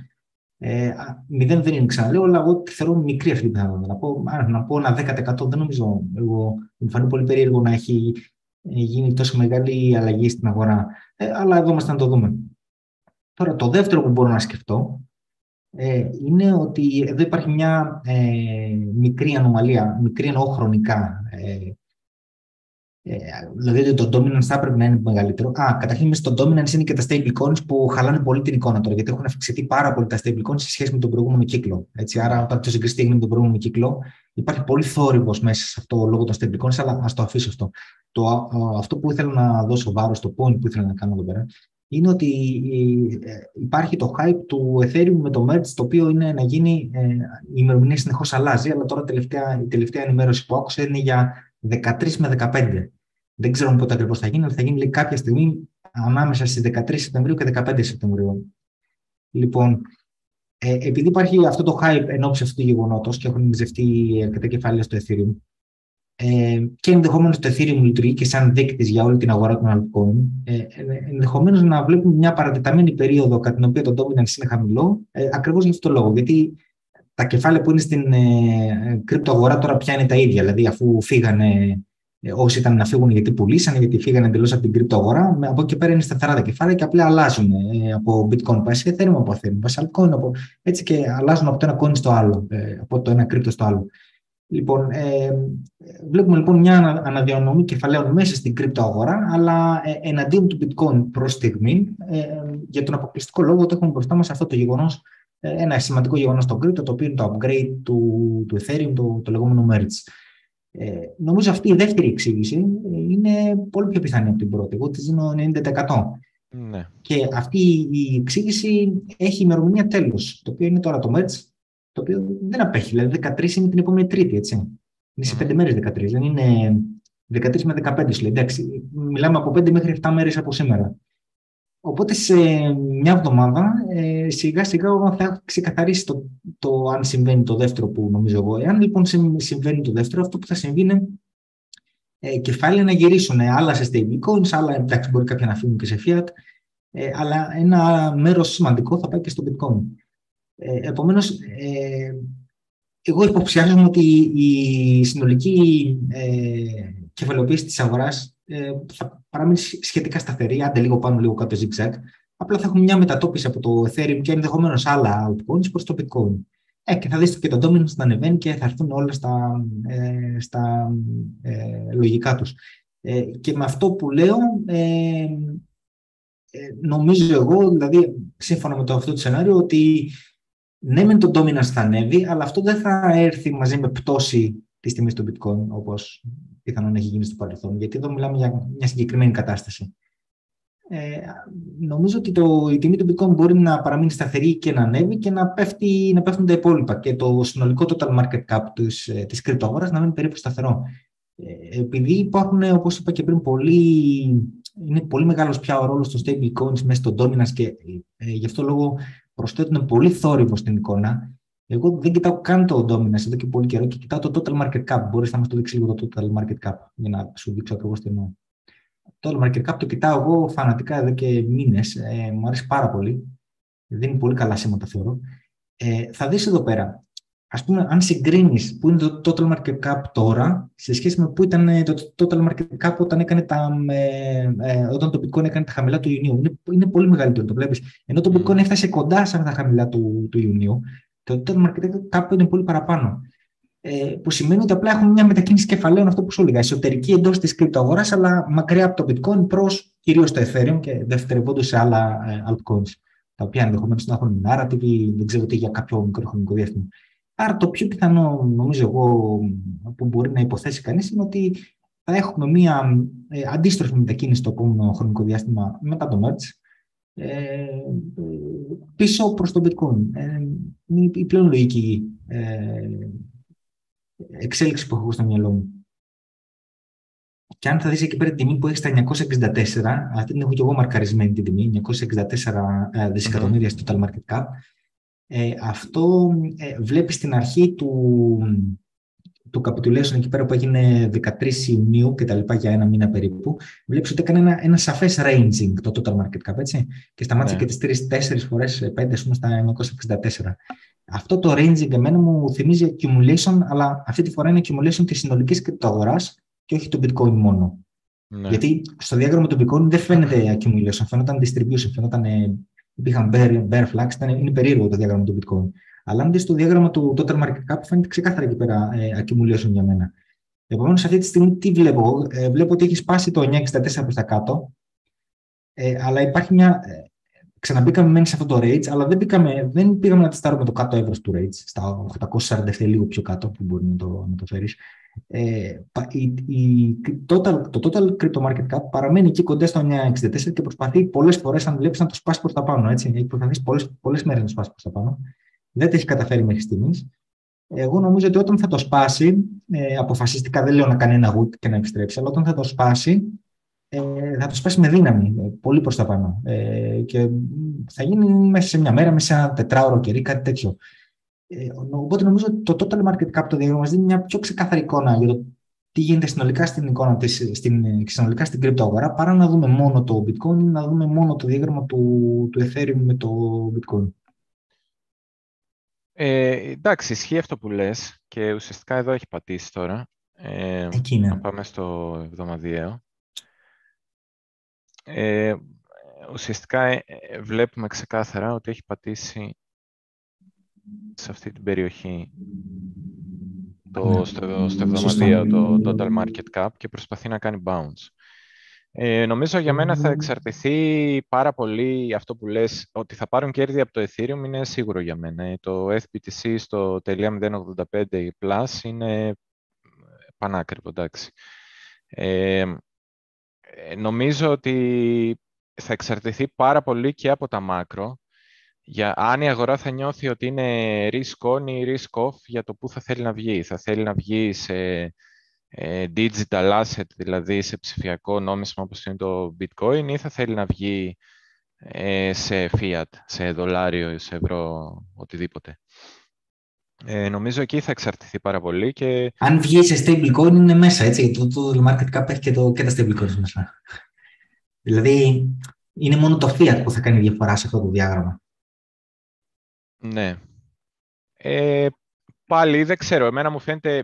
Ε, μηδέν δεν είναι, ξαναλέω, αλλά εγώ θεωρώ μικρή αυτή την πιθανότητα. Να πω, να πω ένα 10% δεν νομίζω. Εγώ, μου φανεί πολύ περίεργο να έχει ε, γίνει τόσο μεγάλη αλλαγή στην αγορά. Ε, αλλά εδώ είμαστε να το δούμε. Τώρα, το δεύτερο που μπορώ να σκεφτώ ε, είναι ότι εδώ υπάρχει μια ε, μικρή ανομαλία, μικρή εννοώ χρονικά. Ε, ε, δηλαδή ότι το dominance θα έπρεπε να είναι μεγαλύτερο. Α, καταρχήν μέσα στο dominance είναι και τα stable coins που χαλάνε πολύ την εικόνα τώρα, γιατί έχουν αυξηθεί πάρα πολύ τα stable coins σε σχέση με τον προηγούμενο κύκλο. Έτσι, άρα, όταν το συγκριστεί με τον προηγούμενο κύκλο, υπάρχει πολύ θόρυβος μέσα σε αυτό λόγω των stable coins, αλλά ας το αφήσω αυτό. Το, αυτό που ήθελα να δώσω βάρος, το point που ήθελα να κάνω εδώ πέρα, είναι ότι ε, υπάρχει το hype του Ethereum με το merge, το οποίο είναι να γίνει, ε, η ημερομηνία συνεχώς αλλάζει, αλλά τώρα τελευταία, η τελευταία ενημέρωση που άκουσα είναι για 13 με 15. Δεν ξέρω πότε ακριβώς θα γίνει, αλλά θα γίνει λέει, κάποια στιγμή ανάμεσα στις 13 Σεπτεμβρίου και 15 Σεπτεμβρίου. Λοιπόν, ε, επειδή υπάρχει αυτό το hype εν ώψη αυτού του γεγονότος και έχουν μιζευτεί αρκετά κεφάλαια στο Ethereum, ε, και ενδεχομένως το Ethereum λειτουργεί και σαν δείκτη για όλη την αγορά των altcoin, ε, ενδεχομένως να βλέπουμε μια παρατεταμένη περίοδο κατά την οποία το dominance είναι χαμηλό, ε, ακριβώς για αυτό το λόγο. Γιατί τα κεφάλαια που είναι στην ε, κρυπτοαγορά τώρα πια είναι τα ίδια. Δηλαδή, αφού φύγανε ε, όσοι ήταν να φύγουν γιατί πουλήσανε, γιατί φύγανε εντελώς από την κρυπτοαγορά, από εκεί πέρα είναι σταθερά τα κεφάλαια και απλά αλλάζουν ε, από bitcoin πάει σε ethereum, από ethereum πάει σε altcoin, από, έτσι και αλλάζουν από το ένα coin στο άλλο, ε, από το ένα κρύπτο στο άλλο. Λοιπόν, ε, βλέπουμε λοιπόν μια αναδιανομή κεφαλαίων μέσα στην κρυπτοαγορά, αλλά ε, εναντίον του bitcoin προς στιγμή, ε, για τον αποκλειστικό λόγο ότι έχουμε μπροστά μας αυτό το γεγονός, ε, ένα σημαντικό γεγονός στο κρύπτο, το οποίο είναι το upgrade του, του Ethereum, το, το λεγόμενο merge. Ε, νομίζω αυτή η δεύτερη εξήγηση είναι πολύ πιο πιθανή από την πρώτη. Εγώ της δίνω 90%. Ναι. Και αυτή η εξήγηση έχει ημερομηνία τέλος, το οποίο είναι τώρα το merge, το οποίο δεν απέχει. Δηλαδή, 13 είναι την επόμενη Τρίτη, έτσι. Είναι σε 5 μέρες 13, δεν είναι 13 με 15, λέει. Εντάξει, μιλάμε από 5 μέχρι 7 μέρες από σήμερα. Οπότε σε μια εβδομάδα ε, σιγά σιγά θα έχω ξεκαθαρίσει το, το αν συμβαίνει το δεύτερο που νομίζω εγώ. Εάν λοιπόν συμβαίνει το δεύτερο, αυτό που θα συμβεί είναι ε, κεφάλαια να γυρίσουν άλλα σε stablecoins, άλλα εντάξει μπορεί κάποια να φύγουν και σε fiat, ε, αλλά ένα μέρος σημαντικό θα πάει και στο bitcoin. Ε, επομένως, ε, εγώ υποψιάζομαι ότι η συνολική ε, κεφαλαιοποίηση της αγοράς ε, θα παραμείνει σχετικά σταθερή, άντε λίγο πάνω, λίγο κάτω zigzag. Απλά θα έχουμε μια μετατόπιση από το Ethereum και ενδεχομένως άλλα altcoins προς το Bitcoin. Ε, και θα δείτε και το dominance να ανεβαίνει και θα έρθουν όλα στα, ε, στα ε, λογικά τους. Ε, και με αυτό που λέω, ε, νομίζω εγώ, δηλαδή σύμφωνα με το αυτό το σενάριο, ότι ναι με το dominance θα ανέβει, αλλά αυτό δεν θα έρθει μαζί με πτώση της τιμής του bitcoin, όπως πιθανόν έχει γίνει στο παρελθόν, γιατί εδώ μιλάμε για μια συγκεκριμένη κατάσταση. Ε, νομίζω ότι το, η τιμή του bitcoin μπορεί να παραμείνει σταθερή και να ανέβει και να, πέφτει, να πέφτουν τα υπόλοιπα και το συνολικό total market cap της, ε, της κρυπτοαγοράς να μείνει περίπου σταθερό. Ε, επειδή υπάρχουν, όπως είπα και πριν, πολύ, είναι πολύ μεγάλος πια ο ρόλος των stable coins μέσα στο dominance και ε, γι' αυτό λόγο προσθέτουν πολύ θόρυβο στην εικόνα, εγώ δεν κοιτάω καν το dominance εδώ και πολύ καιρό και κοιτάω το total market cap. Μπορείς να μας το δείξει λίγο το total market cap για να σου δείξω ακριβώς τι εννοώ. Το total market cap το κοιτάω εγώ φανατικά εδώ και μήνες. Ε, μου αρέσει πάρα πολύ. Δίνει πολύ καλά σήματα, θεωρώ. Ε, θα δεις εδώ πέρα. Α πούμε, αν συγκρίνεις που είναι το total market cap τώρα σε σχέση με που ήταν ε, το total market cap όταν, έκανε τα, ε, ε, όταν το bitcoin έκανε τα χαμηλά του Ιουνίου. Είναι, είναι πολύ μεγαλύτερο, το βλέπεις. Ενώ το bitcoin έφτασε κοντά σε αυτά τα χαμηλά του, του Ιουνίου, το total market cap είναι πολύ παραπάνω. ε, που σημαίνει ότι απλά έχουμε μια μετακίνηση κεφαλαίων, αυτό που σου έλεγα, εσωτερική εντός της κρυπτοαγορά, αλλά μακριά από το bitcoin προς κυρίως το ethereum και δευτερευόντως σε άλλα ε, altcoins, τα οποία ενδεχομένως να έχουν narrative ή δεν ξέρω τι για κάποιο μικροχρονικό διάστημα. Άρα το πιο πιθανό, νομίζω εγώ, που μπορεί να υποθέσει κανείς είναι ότι θα έχουμε μια ε, αντίστροφη μετακίνηση στο επόμενο χρονικό διάστημα μετά το merge, ε, πίσω προς το bitcoin. Ε, είναι η πλέον λογική ε, εξέλιξη που έχω στο μυαλό μου. Και αν θα δεις εκεί πέρα την τιμή που έχεις στα 964, αυτή την έχω και εγώ μαρκαρισμένη την τιμή, 964 δισεκατομμύρια στο total market cap, ε, αυτό ε, βλέπεις στην αρχή του, του capitulation εκεί πέρα που έγινε 13 Ιουνίου και τα λοιπά για ένα μήνα περίπου, βλέπεις ότι έκανε ένα, ένα σαφές ranging το total market cap, έτσι, και σταμάτησε ναι. και τις τρεις, τέσσερις φορές, πέντε, πούμε, στα 964. Αυτό το ranging εμένα μου θυμίζει accumulation, αλλά αυτή τη φορά είναι accumulation της συνολικής κρυπτοαγοράς και όχι το bitcoin μόνο. Ναι. Γιατί στο διάγραμμα του bitcoin δεν φαίνεται accumulation, φαίνονταν distribution, φαίνονταν, ε, υπήρχαν bear, bear flags, ήταν, είναι περίεργο το διάγραμμα του bitcoin. Αλλά αν δεις το διάγραμμα του total market cap, φαίνεται ξεκάθαρα εκεί πέρα ε, accumulation για μένα. Επομένως, αυτή τη στιγμή τι βλέπω, ε, βλέπω ότι έχει σπάσει το 964 προς τα κάτω, ε, αλλά υπάρχει μια. Ε, ξαναμπήκαμε μένει σε αυτό το range, αλλά δεν, μπήκαμε, δεν πήγαμε να τεστάρουμε το κάτω εύρο του range, στα 847 λίγο πιο κάτω, που μπορεί να το, να το φέρεις. Ε, η, η, total, το total crypto market cap παραμένει εκεί κοντά στο 964 και προσπαθεί πολλές φορές, αν βλέπεις, να το σπάσει προς τα πάνω. Έτσι. Έχει προσπαθήσει πολλές μέρες να το σπάσει προς τα πάνω. Δεν το έχει καταφέρει μέχρι στιγμής. Εγώ νομίζω ότι όταν θα το σπάσει, ε, αποφασιστικά δεν λέω να κάνει ένα γουτ και να επιστρέψει, αλλά όταν θα το σπάσει, ε, θα το σπάσει με δύναμη, ε, πολύ προς τα πάνω. Ε, και θα γίνει μέσα σε μια μέρα, μέσα σε ένα τετράωρο καιρή, κάτι τέτοιο. Ε, οπότε νομίζω ότι το total market cap το διάγραμμα μας δίνει μια πιο ξεκάθαρη εικόνα για το τι γίνεται συνολικά στην εικόνα της, στην, συνολικά στην κρυπτοαγορά, παρά να δούμε μόνο το bitcoin ή να δούμε μόνο το διάγραμμα του, του ethereum με το bitcoin. Ε, εντάξει, ισχύει αυτό που λες και ουσιαστικά εδώ έχει πατήσει τώρα. Ε, Εκεί είναι. Να πάμε στο εβδομαδιαίο. Ε, ουσιαστικά ε, βλέπουμε ξεκάθαρα ότι έχει πατήσει σε αυτή την περιοχή το, ναι. στο, στο εβδομαδιαίο το total market cap και προσπαθεί να κάνει bounce. Ε, νομίζω για μένα θα εξαρτηθεί πάρα πολύ αυτό που λες, ότι θα πάρουν κέρδη από το Ethereum είναι σίγουρο για μένα. Ε, το FBTC στο τελεία 0.85 plus είναι πανάκριβο, εντάξει. Ε, ε, νομίζω ότι θα εξαρτηθεί πάρα πολύ και από τα μάκρο, για αν η αγορά θα νιώθει ότι είναι risk on ή risk off για το πού θα θέλει να βγει. Θα θέλει να βγει σε ε, digital asset, δηλαδή σε ψηφιακό νόμισμα όπως είναι το bitcoin ή θα θέλει να βγει ε, σε fiat, σε δολάριο, σε ευρώ, οτιδήποτε. Ε, νομίζω εκεί θα εξαρτηθεί πάρα πολύ. Και... Αν βγει σε stablecoin είναι μέσα, έτσι, το, το market cap έχει και, το, και τα stablecoins μέσα. δηλαδή, είναι μόνο το fiat που θα κάνει διαφορά σε αυτό το διάγραμμα. Ναι. Ε, πάλι δεν ξέρω, εμένα μου φαίνεται ε,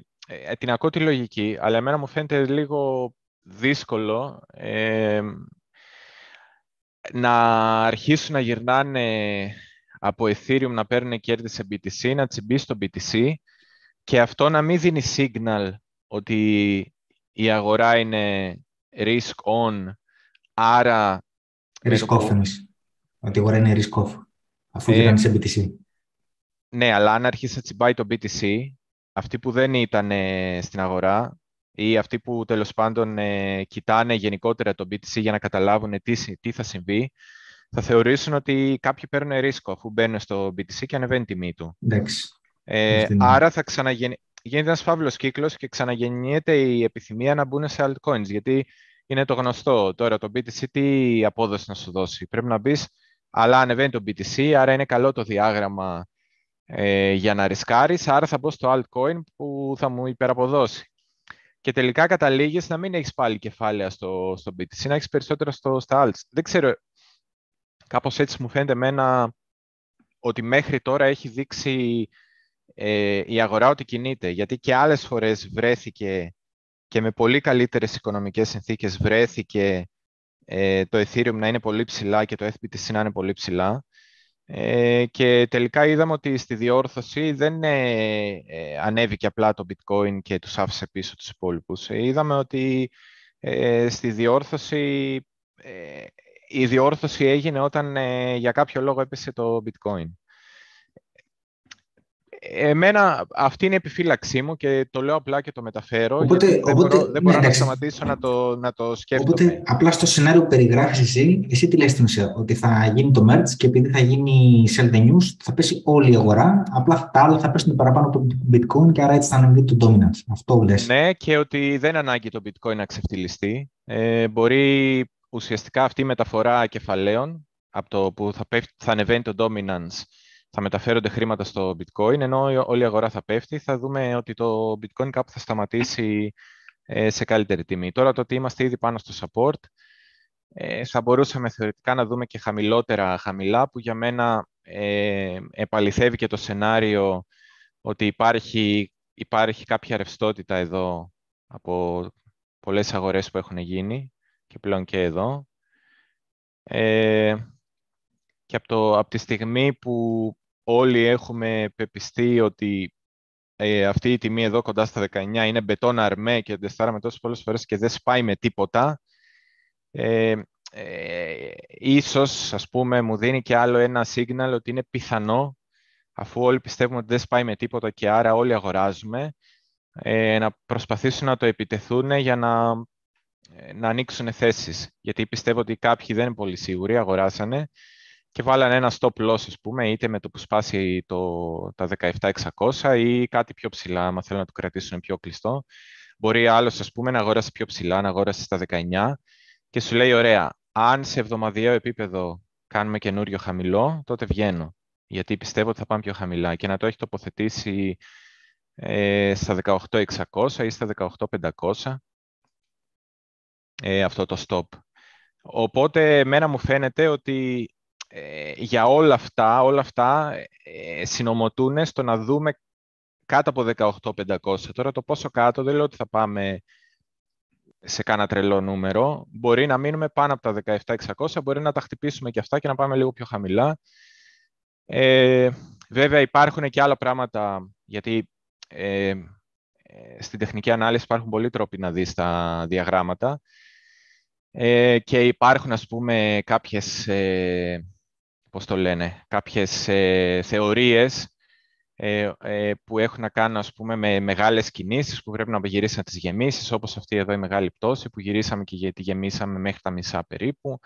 την ακούω τη λογική, αλλά εμένα μου φαίνεται λίγο δύσκολο ε, να αρχίσουν να γυρνάνε από Ethereum να παίρνουν κέρδη σε BTC, να τσιμπήσει στο BTC και αυτό να μην δίνει signal ότι η αγορά είναι risk on, άρα... Risk off Ότι η αγορά είναι risk off, αφού ε, σε BTC. Ναι, αλλά αν αρχίσει να τσιμπάει το BTC, αυτοί που δεν ήταν ε, στην αγορά ή αυτοί που τέλος πάντων ε, κοιτάνε γενικότερα το BTC για να καταλάβουν τι, τι θα συμβεί, θα θεωρήσουν ότι κάποιοι παίρνουν ρίσκο αφού μπαίνουν στο BTC και ανεβαίνει η τιμή του. Ε, άρα θα ξαναγεννη... γίνεται ένας φαύλος κύκλος και ξαναγεννιέται η επιθυμία να μπουν σε altcoins, γιατί είναι το γνωστό τώρα το BTC τι απόδοση να σου δώσει. Πρέπει να μπεις, αλλά ανεβαίνει το BTC, άρα είναι καλό το διάγραμμα ε, για να ρισκάρεις, άρα θα μπω στο altcoin που θα μου υπεραποδώσει. Και τελικά καταλήγεις να μην έχεις πάλι κεφάλαια στο, στο BTC, να έχεις περισσότερο στο, στα alts. Δεν ξέρω, κάπως έτσι μου φαίνεται εμένα ότι μέχρι τώρα έχει δείξει ε, η αγορά ότι κινείται, γιατί και άλλες φορές βρέθηκε και με πολύ καλύτερες οικονομικές συνθήκες βρέθηκε ε, το Ethereum να είναι πολύ ψηλά και το FBTC να είναι πολύ ψηλά Ε, και τελικά είδαμε ότι στη διόρθωση δεν ε, ε, ανέβηκε απλά το bitcoin και τους άφησε πίσω τους υπόλοιπους. είδαμε ότι στη διόρθωση, η διόρθωση έγινε όταν για κάποιο λόγο έπεσε το bitcoin. Εμένα αυτή είναι η επιφύλαξή μου και το λέω απλά και το μεταφέρω. Οπότε, δεν οπότε, μπορώ, δεν μπορώ ναι, να σταματήσω να το, να το σκέφτομαι. Οπότε, απλά στο σενάριο που περιγράφεις εσύ, εσύ τι λες στην ουσία, ότι θα γίνει το merge και επειδή θα γίνει sell the news, θα πέσει όλη η αγορά, απλά τα άλλα θα πέσουν παραπάνω από το bitcoin και άρα έτσι θα ανεβεί το dominance. Αυτό λες. Ναι, και ότι δεν ανάγκη το bitcoin να ξεφτυλιστεί. Ε, μπορεί ουσιαστικά αυτή η μεταφορά κεφαλαίων από το που θα, πέφτει, θα ανεβαίνει το dominance θα μεταφέρονται χρήματα στο bitcoin, ενώ όλη η αγορά θα πέφτει, θα δούμε ότι το bitcoin κάπου θα σταματήσει ε, σε καλύτερη τιμή. Τώρα το ότι είμαστε ήδη πάνω στο support, ε, θα μπορούσαμε θεωρητικά να δούμε και χαμηλότερα χαμηλά, που για μένα ε, επαληθεύει και το σενάριο ότι υπάρχει, υπάρχει κάποια ρευστότητα εδώ από πολλές αγορές που έχουν γίνει και πλέον και εδώ. Ε, και από, το, από τη στιγμή που όλοι έχουμε πεπιστεί ότι ε, αυτή η τιμή εδώ κοντά στα 19 είναι μπετόν αρμέ και τεστάραμε τόσες πολλές φορές και δεν σπάει με τίποτα, ε, ε, ίσως, ας πούμε, μου δίνει και άλλο ένα signal ότι είναι πιθανό, αφού όλοι πιστεύουμε ότι δεν σπάει με τίποτα και άρα όλοι αγοράζουμε, ε, να προσπαθήσουν να το επιτεθούν για να, ε, να ανοίξουν θέσεις. Γιατί πιστεύω ότι κάποιοι δεν είναι πολύ σίγουροι, αγοράσανε και βάλανε ένα stop loss, ας πούμε, είτε με το που σπάσει το, τα 17.600 ή κάτι πιο ψηλά, άμα θέλουν να το κρατήσουν πιο κλειστό. Μπορεί άλλος, ας πούμε, να αγόρασε πιο ψηλά, να αγόρασε στα 19 και σου λέει, ωραία, αν σε εβδομαδιαίο επίπεδο κάνουμε καινούριο χαμηλό, τότε βγαίνω. Γιατί πιστεύω ότι θα πάμε πιο χαμηλά και να το έχει τοποθετήσει ε, στα 18.600 ή στα 18.500 ε, αυτό το stop. Οπότε, εμένα μου φαίνεται ότι ε, για όλα αυτά, όλα αυτά ε, συνομωτούν στο να δούμε κάτω από 18.500. Τώρα το πόσο κάτω δεν λέω ότι θα πάμε σε κάνα τρελό νούμερο. Μπορεί να μείνουμε πάνω από τα 17.600, μπορεί να τα χτυπήσουμε και αυτά και να πάμε λίγο πιο χαμηλά. Ε, βέβαια υπάρχουν και άλλα πράγματα, γιατί ε, ε στην τεχνική ανάλυση υπάρχουν πολλοί τρόποι να δεις τα διαγράμματα ε, και υπάρχουν, ας πούμε, κάποιες ε, πώς το λένε, κάποιες ε, θεωρίες ε, ε, που έχουν να κάνουν ας πούμε, με μεγάλες κινήσεις που πρέπει να γυρίσει να τις γεμίσεις, όπως αυτή εδώ η μεγάλη πτώση που γυρίσαμε και τη γεμίσαμε μέχρι τα μισά περίπου.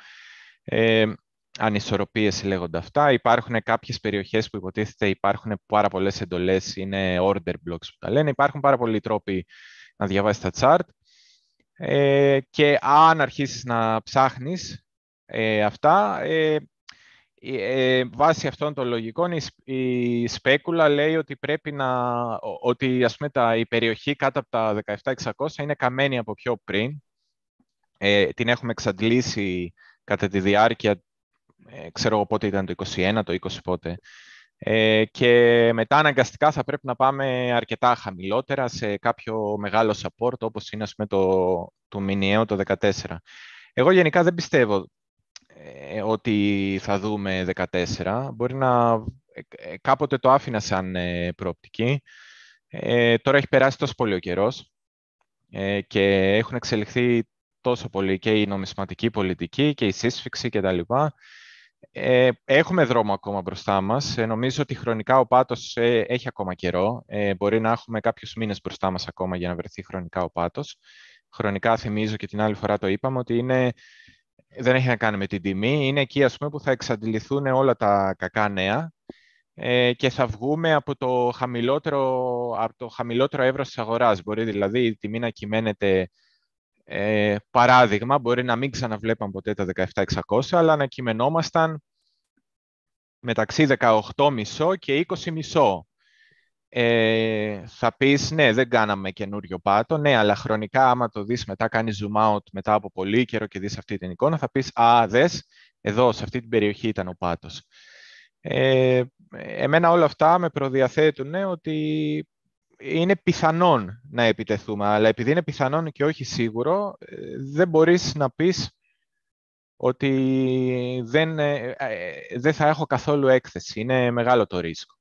Ε, ανισορροπίες λέγονται αυτά. Υπάρχουν κάποιες περιοχές που υποτίθεται υπάρχουν πάρα πολλές εντολές, είναι order blocks που τα λένε. Υπάρχουν πάρα πολλοί τρόποι να διαβάσεις τα chart. Ε, και αν αρχίσεις να ψάχνεις ε, αυτά, ε, ε, βάσει αυτών των λογικών, η, σπέκουλα λέει ότι πρέπει να, ότι ας πούμε τα, η περιοχή κάτω από τα 17.600 είναι καμένη από πιο πριν. Ε, την έχουμε εξαντλήσει κατά τη διάρκεια, ε, ξέρω εγώ πότε ήταν το 21, το 20 πότε. Ε, και μετά αναγκαστικά θα πρέπει να πάμε αρκετά χαμηλότερα σε κάποιο μεγάλο support, όπως είναι ας πούμε, το, το μηνιαίο το 14. Εγώ γενικά δεν πιστεύω ε, ότι θα δούμε 14. Μπορεί να... Ε, ε, κάποτε το άφηνα σαν προοπτική. τώρα έχει περάσει τόσο πολύ ο καιρός και έχουν εξελιχθεί τόσο πολύ και η νομισματική πολιτική και η σύσφυξη κτλ. Ε, έχουμε δρόμο ακόμα μπροστά μας. νομίζω ότι χρονικά ο πάτος έχει ακόμα καιρό. μπορεί να έχουμε κάποιους μήνες μπροστά μας ακόμα για να βρεθεί χρονικά ο πάτος. Χρονικά θυμίζω και την άλλη φορά το είπαμε ότι είναι δεν έχει να κάνει με την τιμή. Είναι εκεί ας πούμε, που θα εξαντληθούν όλα τα κακά νέα ε, και θα βγούμε από το χαμηλότερο, από το χαμηλότερο εύρος της αγοράς. Μπορεί δηλαδή η τιμή να κυμαίνεται ε, παράδειγμα, μπορεί να μην ξαναβλέπαμε ποτέ τα 17.600, αλλά να κειμενόμασταν μεταξύ 18,5 και 20,5. Ε, θα πεις, ναι, δεν κάναμε καινούριο πάτο, ναι, αλλά χρονικά άμα το δεις μετά, κάνεις zoom out μετά από πολύ καιρό και δεις αυτή την εικόνα, θα πεις, α, δες, εδώ, σε αυτή την περιοχή ήταν ο πάτος. Ε, εμένα όλα αυτά με προδιαθέτουν ότι είναι πιθανόν να επιτεθούμε, αλλά επειδή είναι πιθανόν και όχι σίγουρο, ε, δεν μπορείς να πεις ότι δεν, ε, ε, δεν θα έχω καθόλου έκθεση. Είναι μεγάλο το ρίσκο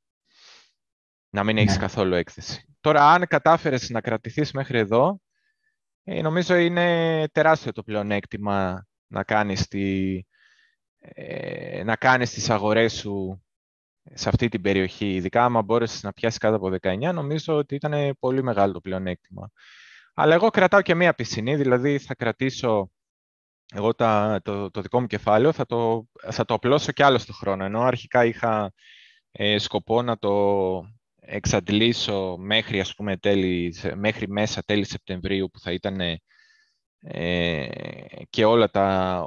να μην έχεις ναι. καθόλου έκθεση. Τώρα, αν κατάφερες να κρατηθείς μέχρι εδώ, ε, νομίζω είναι τεράστιο το πλεονέκτημα να κάνεις, τη, ε, να κάνεις τις αγορές σου σε αυτή την περιοχή. Ειδικά, άμα μπόρεσες να πιάσεις κάτω από 19, νομίζω ότι ήταν πολύ μεγάλο το πλεονέκτημα. Αλλά εγώ κρατάω και μία πισινή, δηλαδή θα κρατήσω εγώ τα, το, το δικό μου κεφάλαιο, θα το, θα το απλώσω και άλλο στο χρόνο. Ενώ αρχικά είχα ε, σκοπό να το εξαντλήσω μέχρι, ας πούμε, τέλη, μέχρι μέσα τέλη Σεπτεμβρίου που θα ήταν ε, και όλα τα,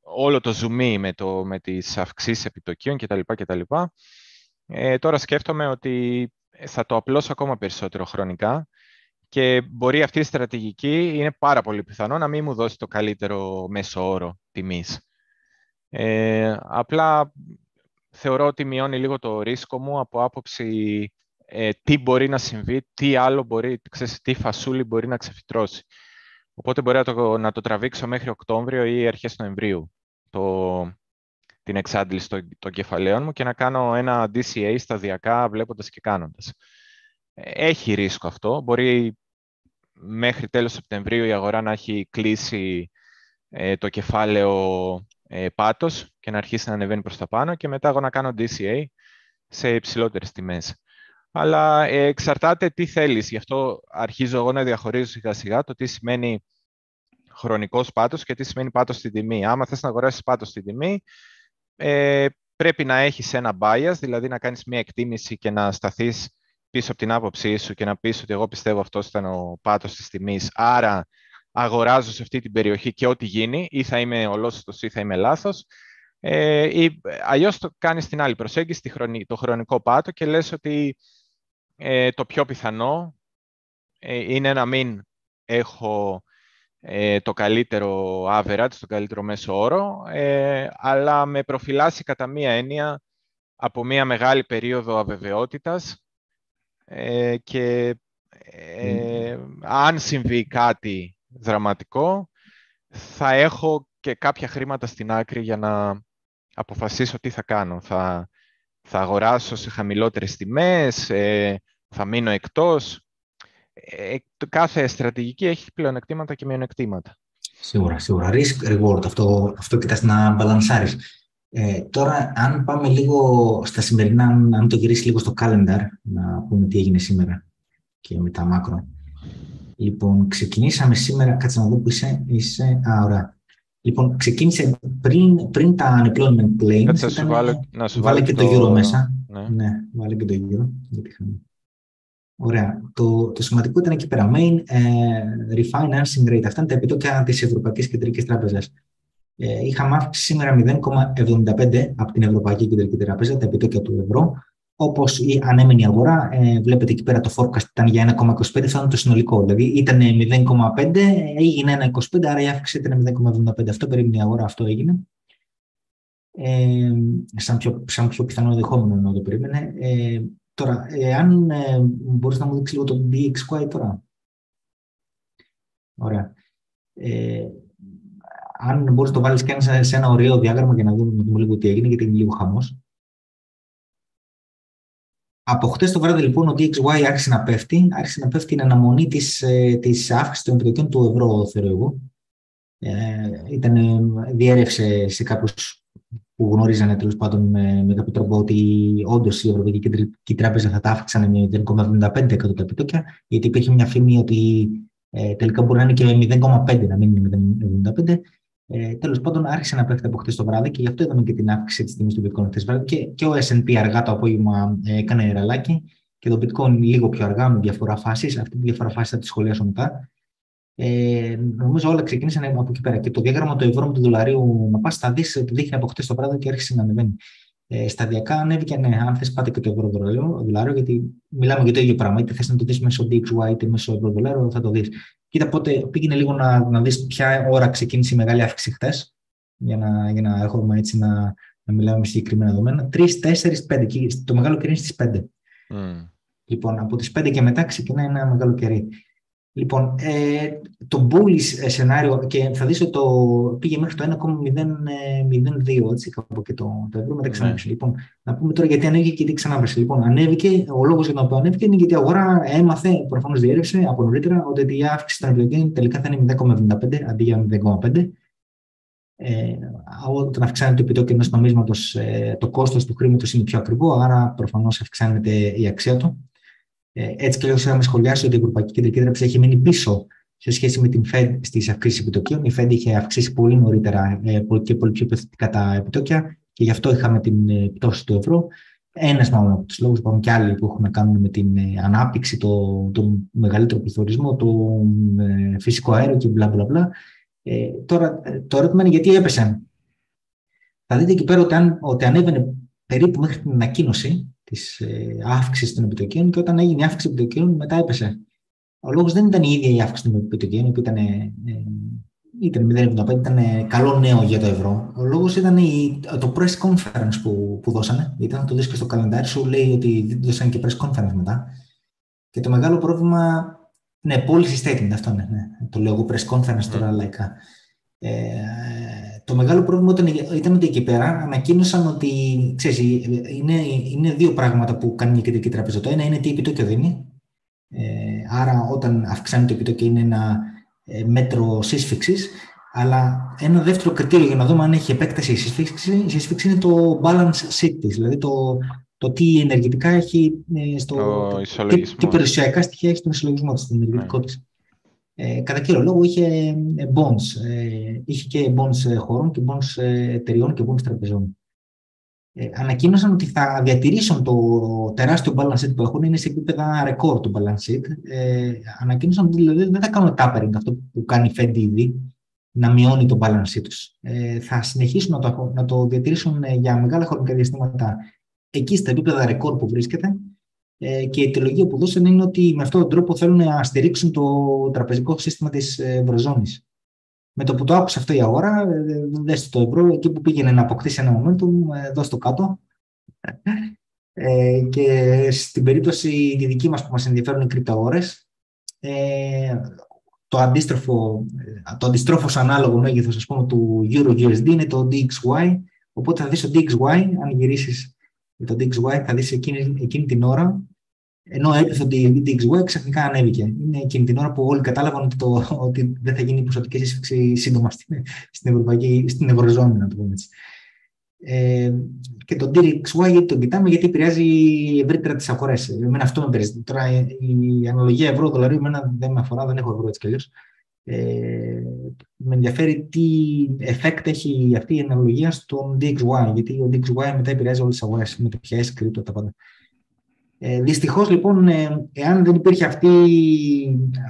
όλο το zoom με, το, με τις αυξήσεις επιτοκίων κτλ. κτλ. Ε, τώρα σκέφτομαι ότι θα το απλώσω ακόμα περισσότερο χρονικά και μπορεί αυτή η στρατηγική, είναι πάρα πολύ πιθανό να μην μου δώσει το καλύτερο μέσο όρο τιμής. Ε, απλά θεωρώ ότι μειώνει λίγο το ρίσκο μου από άποψη ε, τι μπορεί να συμβεί, τι άλλο μπορεί, ξέρεις, τι φασούλη μπορεί να ξεφυτρώσει. Οπότε μπορεί να το, να το τραβήξω μέχρι Οκτώβριο ή αρχές Νοεμβρίου το, την εξάντληση των, των κεφαλαίων μου και να κάνω ένα DCA σταδιακά βλέποντας και κάνοντας. Έχει ρίσκο αυτό. Μπορεί μέχρι τέλος Σεπτεμβρίου η αγορά να έχει κλείσει ε, το κεφάλαιο ε, πάτος και να αρχίσει να ανεβαίνει προς τα πάνω και μετά εγώ να κάνω DCA σε υψηλότερες τιμές αλλά ε, εξαρτάται τι θέλεις. Γι' αυτό αρχίζω εγώ να διαχωρίζω σιγά σιγά το τι σημαίνει χρονικός πάτος και τι σημαίνει πάτος στην τιμή. Άμα θες να αγοράσεις πάτος στην τιμή, ε, πρέπει να έχεις ένα bias, δηλαδή να κάνεις μια εκτίμηση και να σταθείς πίσω από την άποψή σου και να πεις ότι εγώ πιστεύω αυτός ήταν ο πάτος της τιμής, άρα αγοράζω σε αυτή την περιοχή και ό,τι γίνει, ή θα είμαι ολόσωστος ή θα είμαι λάθος. Ε, ή, αλλιώς το κάνεις την άλλη προσέγγιση, το χρονικό πάτο και λες ότι ε, το πιο πιθανό ε, είναι να μην έχω ε, το καλύτερο average, το καλύτερο μέσο όρο, ε, αλλά με προφυλάσσει κατά μία έννοια από μία μεγάλη περίοδο αβεβαιότητας και αν συμβεί κάτι δραματικό, θα έχω και κάποια χρήματα στην άκρη για να αποφασίσω τι θα κάνω. Θα, θα αγοράσω σε χαμηλότερες τιμές, ε, θα μείνω εκτός. Ε, κάθε στρατηγική έχει πλεονεκτήματα και μειονεκτήματα. Σίγουρα, σίγουρα. Risk reward, αυτό, αυτό κοιτάς να μπαλανσάρεις. Ε, τώρα, αν πάμε λίγο στα σημερινά, αν το γυρίσεις λίγο στο calendar, να πούμε τι έγινε σήμερα και μετά μάκρο. Λοιπόν, ξεκινήσαμε σήμερα, κάτσε να δω που είσαι, είσαι, α, ωραία. Λοιπόν, ξεκίνησε πριν, πριν τα unemployment claims. Κάτσε σου βάλω, να σου βάλω και το, γύρο μέσα. Ναι. ναι, βάλε και το γύρο. Ωραία. Το, το σημαντικό ήταν εκεί πέρα. Main ε, refinancing rate. Αυτά είναι τα επιτόκια της Ευρωπαϊκής Κεντρικής Τράπεζας. Ε, είχαμε αύξηση σήμερα 0,75 από την Ευρωπαϊκή Κεντρική Τράπεζα, τα επιτόκια του ευρώ. Όπως η ανέμενη αγορά, ε, βλέπετε εκεί πέρα το forecast ήταν για 1,25, θα είναι το συνολικό. Δηλαδή ήταν 0,5, έγινε 1,25, άρα η αύξηση ήταν 0,75. Αυτό περίμενε η αγορά, αυτό έγινε. Ε, σαν, πιο, σαν πιο πιθανό δεχόμενο να το περίμενε. Ε, τώρα, ε, αν ε, μπορείς να μου δείξεις λίγο το DXY τώρα. Ωραία. Ε, αν μπορείς να το βάλεις και σε ένα ωραίο διάγραμμα για να δούμε, δούμε λίγο τι έγινε, γιατί είναι λίγο χαμός. Από χτες το βράδυ λοιπόν ο DXY άρχισε να πέφτει, άρχισε να πέφτει την αναμονή της, ε, της αύξησης των επιτοκίων του ευρώ, θεωρώ εγώ. Ε, ήταν, διέρευσε σε κάποιους που γνωρίζανε τέλος πάντων με, με κάποιο τρόπο ότι όντως η Ευρωπαϊκή Κεντρική Τράπεζα θα τα αύξανε με 0,75 εκατό τα επιτόκια, γιατί υπήρχε μια φήμη ότι ε, τελικά μπορεί να είναι και 0,5 να μην είναι 0,75. Ε, Τέλος πάντων, άρχισε να πέφτει από χτες το βράδυ και γι' αυτό είδαμε και την αύξηση της τιμής του Bitcoin χτες βράδυ. Και, και ο SP αργά το απόγευμα ε, έκανε ραλάκι και το Bitcoin λίγο πιο αργά με διαφορά φάσης. Αυτή τη διαφορά φάση θα τη σχολιάσω μετά. Ε, νομίζω όλα ξεκίνησαν από εκεί πέρα. Και το διάγραμμα του ευρώ με του δολαρίου να πας, θα δεις ότι δείχνει από χτες το βράδυ και άρχισε να ανεβαίνει. Ε, σταδιακά ανέβηκε, ναι, αν θες πάτε και το ευρώ δολάριο, γιατί μιλάμε για το ίδιο πράγμα. Είτε θες να το δεις μέσω DXY είτε μέσω ευρώ δολάριο, θα το δεις. Κοίτα πότε πήγαινε λίγο να, να δεις ποια ώρα ξεκίνησε η μεγάλη αύξηση χθες, για να, για να έχουμε έτσι να, να μιλάμε με συγκεκριμένα δεδομένα. 3, 4, 5. Και το μεγάλο κερί είναι στις 5. Mm. Λοιπόν, από τις 5 και μετά ξεκινάει ένα μεγάλο κερί. Λοιπόν, ε, το bullish σενάριο και θα δεις ότι το πήγε μέχρι το 1,002, έτσι, κάπου και το, το ευρώ μετά ξανάπεσε. Ναι. Λοιπόν, να πούμε τώρα γιατί ανέβηκε και τι ξανάπεσε. Λοιπόν, ανέβηκε, ο λόγος για τον οποίο ανέβηκε είναι γιατί η αγορά έμαθε, προφανώς διέρευσε από νωρίτερα, ότι η αύξηση των επιλογών τελικά θα είναι 0,75 αντί για 0,5. Ε, όταν αυξάνεται το επιτόκιο ενός νομίσματος, ε, το κόστος του χρήματος είναι πιο ακριβό, άρα προφανώς αυξάνεται η αξία του. Ε, έτσι και λέω, είχαμε σχολιάσει ότι η Ευρωπαϊκή Κεντρική Τράπεζα έχει μείνει πίσω σε σχέση με την Fed στις αυξήσεις επιτοκίων. Η Fed είχε αυξήσει πολύ νωρίτερα ε, και πολύ πιο επιθετικά τα επιτόκια και γι' αυτό είχαμε την ε, πτώση του ευρώ. Ένας μάλλον από τους λόγους, υπάρχουν και άλλοι που έχουν να κάνουν με την ανάπτυξη, το, το μεγαλύτερο πληθωρισμό, το φυσικό αέριο και μπλα μπλα μπλα. Ε, τώρα το ερώτημα είναι γιατί έπεσαν. Θα δείτε εκεί πέρα ότι, αν, ότι ανέβαινε περίπου μέχρι την ανακοίνωση της ε, αύξησης των επιτοκίων και όταν έγινε η αύξηση των επιτοκίων μετά έπεσε. Ο λόγος δεν ήταν η ίδια η αύξηση των επιτοκίων που ήταν, ε, ήταν 0,75, ήταν καλό νέο για το ευρώ. Ο λόγος ήταν η, το press conference που, που δώσανε. Ήταν το δεις και στο καλεντάρι σου, λέει ότι δώσανε και press conference μετά. Και το μεγάλο πρόβλημα. Ναι, policy statement αυτό είναι. Ναι. Το λέω εγώ press conference τώρα λαϊκά. Ε, το μεγάλο πρόβλημα ήταν, ήταν ότι εκεί πέρα ανακοίνωσαν ότι ξέρεις, είναι, είναι δύο πράγματα που κάνει η κεντρική τράπεζα. Το ένα είναι τι επιτόκιο δίνει. Ε, άρα, όταν αυξάνει το επιτόκιο, είναι ένα ε, μέτρο σύσφυξης. Αλλά ένα δεύτερο κριτήριο για να δούμε αν έχει επέκταση η σύσφυξη, η σύσφυξη είναι το balance sheet της, δηλαδή το, το τι ενεργητικά έχει ε, στο. τι, τι περιουσιακά στοιχεία έχει στον ισολογισμό της, στον ενεργητικό ναι. τη ε, κατά κύριο λόγο είχε ε, bonds. Ε, είχε και bonds ε, χωρών και bonds εταιριών και bonds τραπεζών. Ε, ανακοίνωσαν ότι θα διατηρήσουν το τεράστιο balance sheet που έχουν, είναι σε επίπεδα ρεκόρ του balance sheet. Ε, ανακοίνωσαν ότι δηλαδή δεν θα κάνουν tapering, αυτό που κάνει η Fed ήδη, να μειώνει το balance sheet τους. Ε, θα συνεχίσουν να το, να το διατηρήσουν για μεγάλα χρονικά διαστήματα εκεί στα επίπεδα ρεκόρ που βρίσκεται ε, και η αιτιολογία που δώσαν είναι ότι με αυτόν τον τρόπο θέλουν να στηρίξουν το τραπεζικό σύστημα της Ευρωζώνης. Με το που το άκουσε αυτό η αγορά, ε, δέστε το ευρώ, εκεί που πήγαινε να αποκτήσει ένα momentum, ε, δώστε το κάτω. και στην περίπτωση τη δική μας που μας ενδιαφέρουν οι κρυπτοαγορές, το αντίστροφο, το αντιστρόφως ανάλογο μέγεθος ας πούμε, του Euro-USD είναι το DXY, οπότε θα δεις το DXY, αν γυρίσεις το DXY, θα δεις εκείνη, εκείνη την ώρα ενώ έπεθε ότι η DXY ξαφνικά ανέβηκε. Είναι εκείνη την ώρα που όλοι κατάλαβαν ότι, το, ότι δεν θα γίνει ποσοτική σύσφυξη σύντομα στην, στην, Ευρωπαϊκή, στην Ευρωζώνη, να το πούμε έτσι. Ε, και το DXY γιατί τον κοιτάμε, γιατί επηρεάζει ευρύτερα τις αγορές. Εμένα αυτό με επηρεάζει. Τώρα η αναλογία ευρώ-δολαρίου εμένα δεν με αφορά, δεν έχω ευρώ έτσι κι αλλιώς. Ε, με ενδιαφέρει τι effect έχει αυτή η αναλογία στον DXY, γιατί ο DXY μετά επηρεάζει όλες τις αγορές, μετοχέ, κρύπτο, τα πάντα. Ε, Δυστυχώς, λοιπόν, ε, εάν δεν υπήρχε αυτή,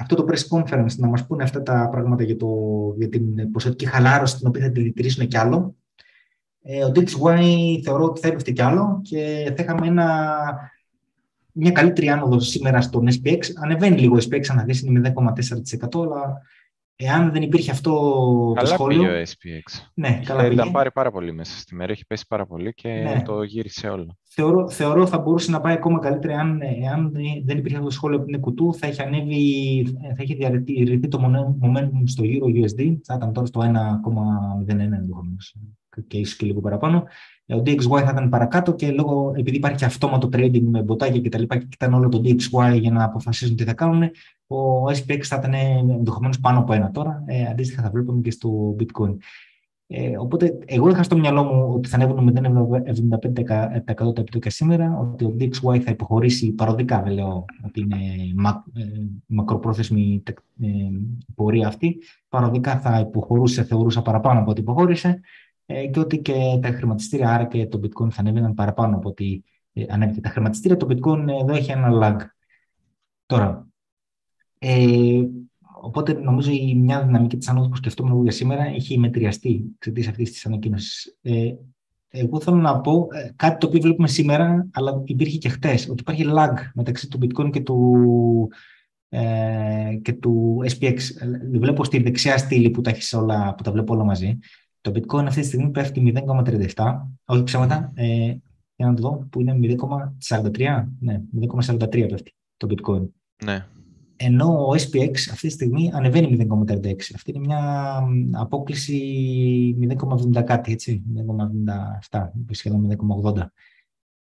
αυτό το press conference να μας πούνε αυτά τα πράγματα για, το, για την ποσοτική χαλάρωση, την οποία θα τη διτηρήσουν κι άλλο, ε, ο DXY θεωρώ ότι θα έπεφτε κι άλλο και θα είχαμε ένα, μια καλύτερη άνοδο σήμερα στον SPX. Ανεβαίνει λίγο ο SPX, αν δεις είναι 0,4%, αλλά Εάν δεν υπήρχε αυτό καλά το σχόλιο... Πήγε ο SPX. Ναι, καλά πήγε. Ήταν πάρει πάρα πολύ μέσα στη μέρα, έχει πέσει πάρα πολύ και ναι. το γύρισε όλο. Θεωρώ, θεωρώ θα μπορούσε να πάει ακόμα καλύτερα εάν, εάν δεν υπήρχε αυτό το σχόλιο από την κουτού, θα είχε ανέβει, θα είχε διαρρηθεί το momentum στο Euro USD, θα ήταν τώρα στο 1,01 ενδεχομένως και ίσως και λίγο παραπάνω. Ε, ο DXY θα ήταν παρακάτω και λόγω, επειδή υπάρχει αυτόματο trading με μποτάκια κτλ. Και, και κοιτάνε όλο το DXY για να αποφασίσουν τι θα κάνουν, ο SPX θα ήταν ενδεχομένως πάνω από ένα τώρα. Ε, αντίστοιχα θα βλέπουμε και στο Bitcoin. Ε, οπότε, εγώ είχα στο μυαλό μου ότι θα ανέβουν 0,75% τα επιτόκια σήμερα, ότι ο DXY θα υποχωρήσει παροδικά, δεν λέω ότι είναι μα, ε, μακροπρόθεσμη ε, πορεία αυτή. Παροδικά θα υποχωρούσε, θεωρούσα παραπάνω από ό,τι υποχώρησε ε, και ότι και τα χρηματιστήρια, άρα και το bitcoin θα ανέβαιναν παραπάνω από ότι ε, ανέβηκε τα χρηματιστήρια. Το bitcoin εδώ έχει ένα lag. Τώρα, ε, οπότε νομίζω η μια δυναμική της ανόδου που σκεφτόμουν για σήμερα έχει μετριαστεί εξαιτίας αυτής της ανακοίνωσης. Ε, εγώ θέλω να πω ε, κάτι το οποίο βλέπουμε σήμερα, αλλά υπήρχε και χτες, ότι υπάρχει lag μεταξύ του bitcoin και του, ε, και του SPX. Ε, βλέπω στη δεξιά στήλη που τα, έχεις όλα, που τα βλέπω όλα μαζί. Το bitcoin αυτή τη στιγμή πέφτει 0,37, όχι ψέματα, ε, για να το δω, που είναι 0,43. Ναι, 0,43 πέφτει το bitcoin. Ναι. ενώ ο SPX αυτή τη στιγμή ανεβαίνει 0,36. Αυτή είναι μια απόκληση 0,70 κάτι, έτσι, 0,77, σχεδόν 0,80.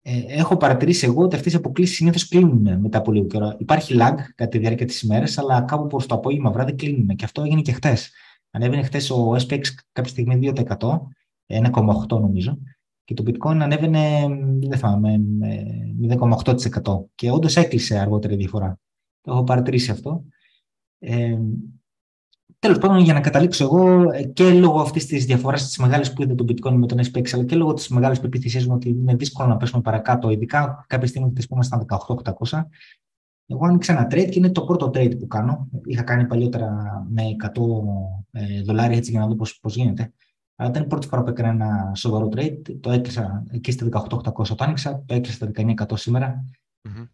Ε, έχω παρατηρήσει εγώ ότι αυτές οι αποκλήσεις συνήθως κλείνουν μετά από λίγο καιρό. Υπάρχει lag κατά τη διάρκεια της ημέρας, αλλά κάπου προς το απόγευμα βράδυ κλείνουν. Και αυτό έγινε και χθε. Ανέβαινε χθες ο SPX κάποια στιγμή 2%, 1,8 νομίζω, και το bitcoin ανέβαινε, δεν θυμάμαι, 0,8%. Και όντως έκλεισε αργότερα η διαφορά. Το έχω παρατηρήσει αυτό. Ε, Τέλος πάντων, για να καταλήξω εγώ ε, και λόγω αυτής της διαφοράς της μεγάλης που είδε το Bitcoin με τον SPX, αλλά και λόγω της μεγάλης πεποίθησής μου ότι είναι δύσκολο να πέσουμε παρακάτω, ειδικά κάποια στιγμή που πούμε στα 18.800, εγώ άνοιξα ένα trade και είναι το πρώτο trade που κάνω. Είχα κάνει παλιότερα με 100 ε, δολάρια έτσι για να δω πώς γίνεται. Αλλά ήταν η πρώτη φορά που έκανα ένα σοβαρό trade. Το έκλεισα εκεί στα 18.800 το άνοιξα, το έκλεισα στα 19.100 σήμερα. Mm-hmm.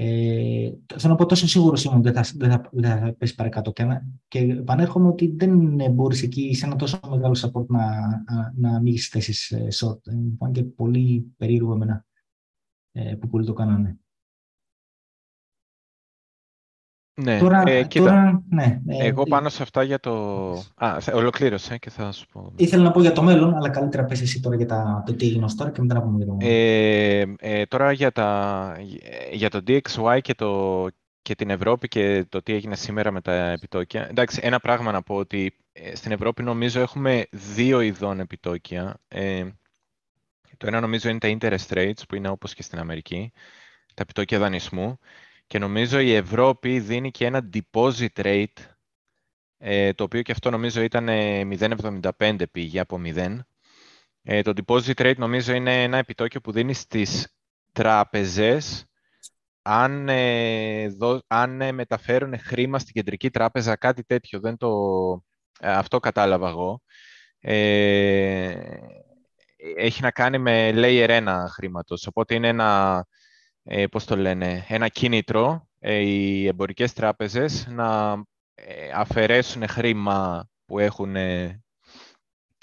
Ε, θέλω να πω τόσο σίγουρος ήμουν ότι δεν θα, δεν θα, δεν θα πέσει παρακάτω. Και, και επανέρχομαι ότι δεν μπορείς εκεί σε ένα τόσο μεγάλο support να, να, να ανοίγεις θέσεις ε, short. Ε, μου φάνηκε πολύ περίεργο εμένα ε, που πολλοί το κάνανε. Ναι, τώρα, ε, κοίτα, τώρα, ναι, ε, εγώ πάνω σε αυτά για το... Α, ολοκλήρωσε και θα σου πω. Ήθελα να πω για το μέλλον, αλλά καλύτερα πες εσύ τώρα για τα, το τι έγινε τώρα και μετά να πούμε για το ε, ε, Τώρα για, τα, για το DXY και, το, και την Ευρώπη και το τι έγινε σήμερα με τα επιτόκια. Εντάξει, ένα πράγμα να πω ότι ε, στην Ευρώπη νομίζω έχουμε δύο ειδών επιτόκια. Ε, το ένα νομίζω είναι τα interest rates που είναι όπως και στην Αμερική, τα επιτόκια δανεισμού. Και νομίζω η Ευρώπη δίνει και ένα deposit rate, ε, το οποίο και αυτό νομίζω ήταν 0,75 πήγε από 0. Ε, το deposit rate νομίζω είναι ένα επιτόκιο που δίνεις στις τράπεζες αν, ε, αν μεταφέρουν χρήμα στην κεντρική τράπεζα, κάτι τέτοιο, δεν το, αυτό κατάλαβα εγώ. έχει να κάνει με layer 1 χρήματος, οπότε είναι ένα ε, πώς το λένε, ένα κίνητρο ε, οι εμπορικές τράπεζες να ε, αφαιρέσουν χρήμα που έχουν ε,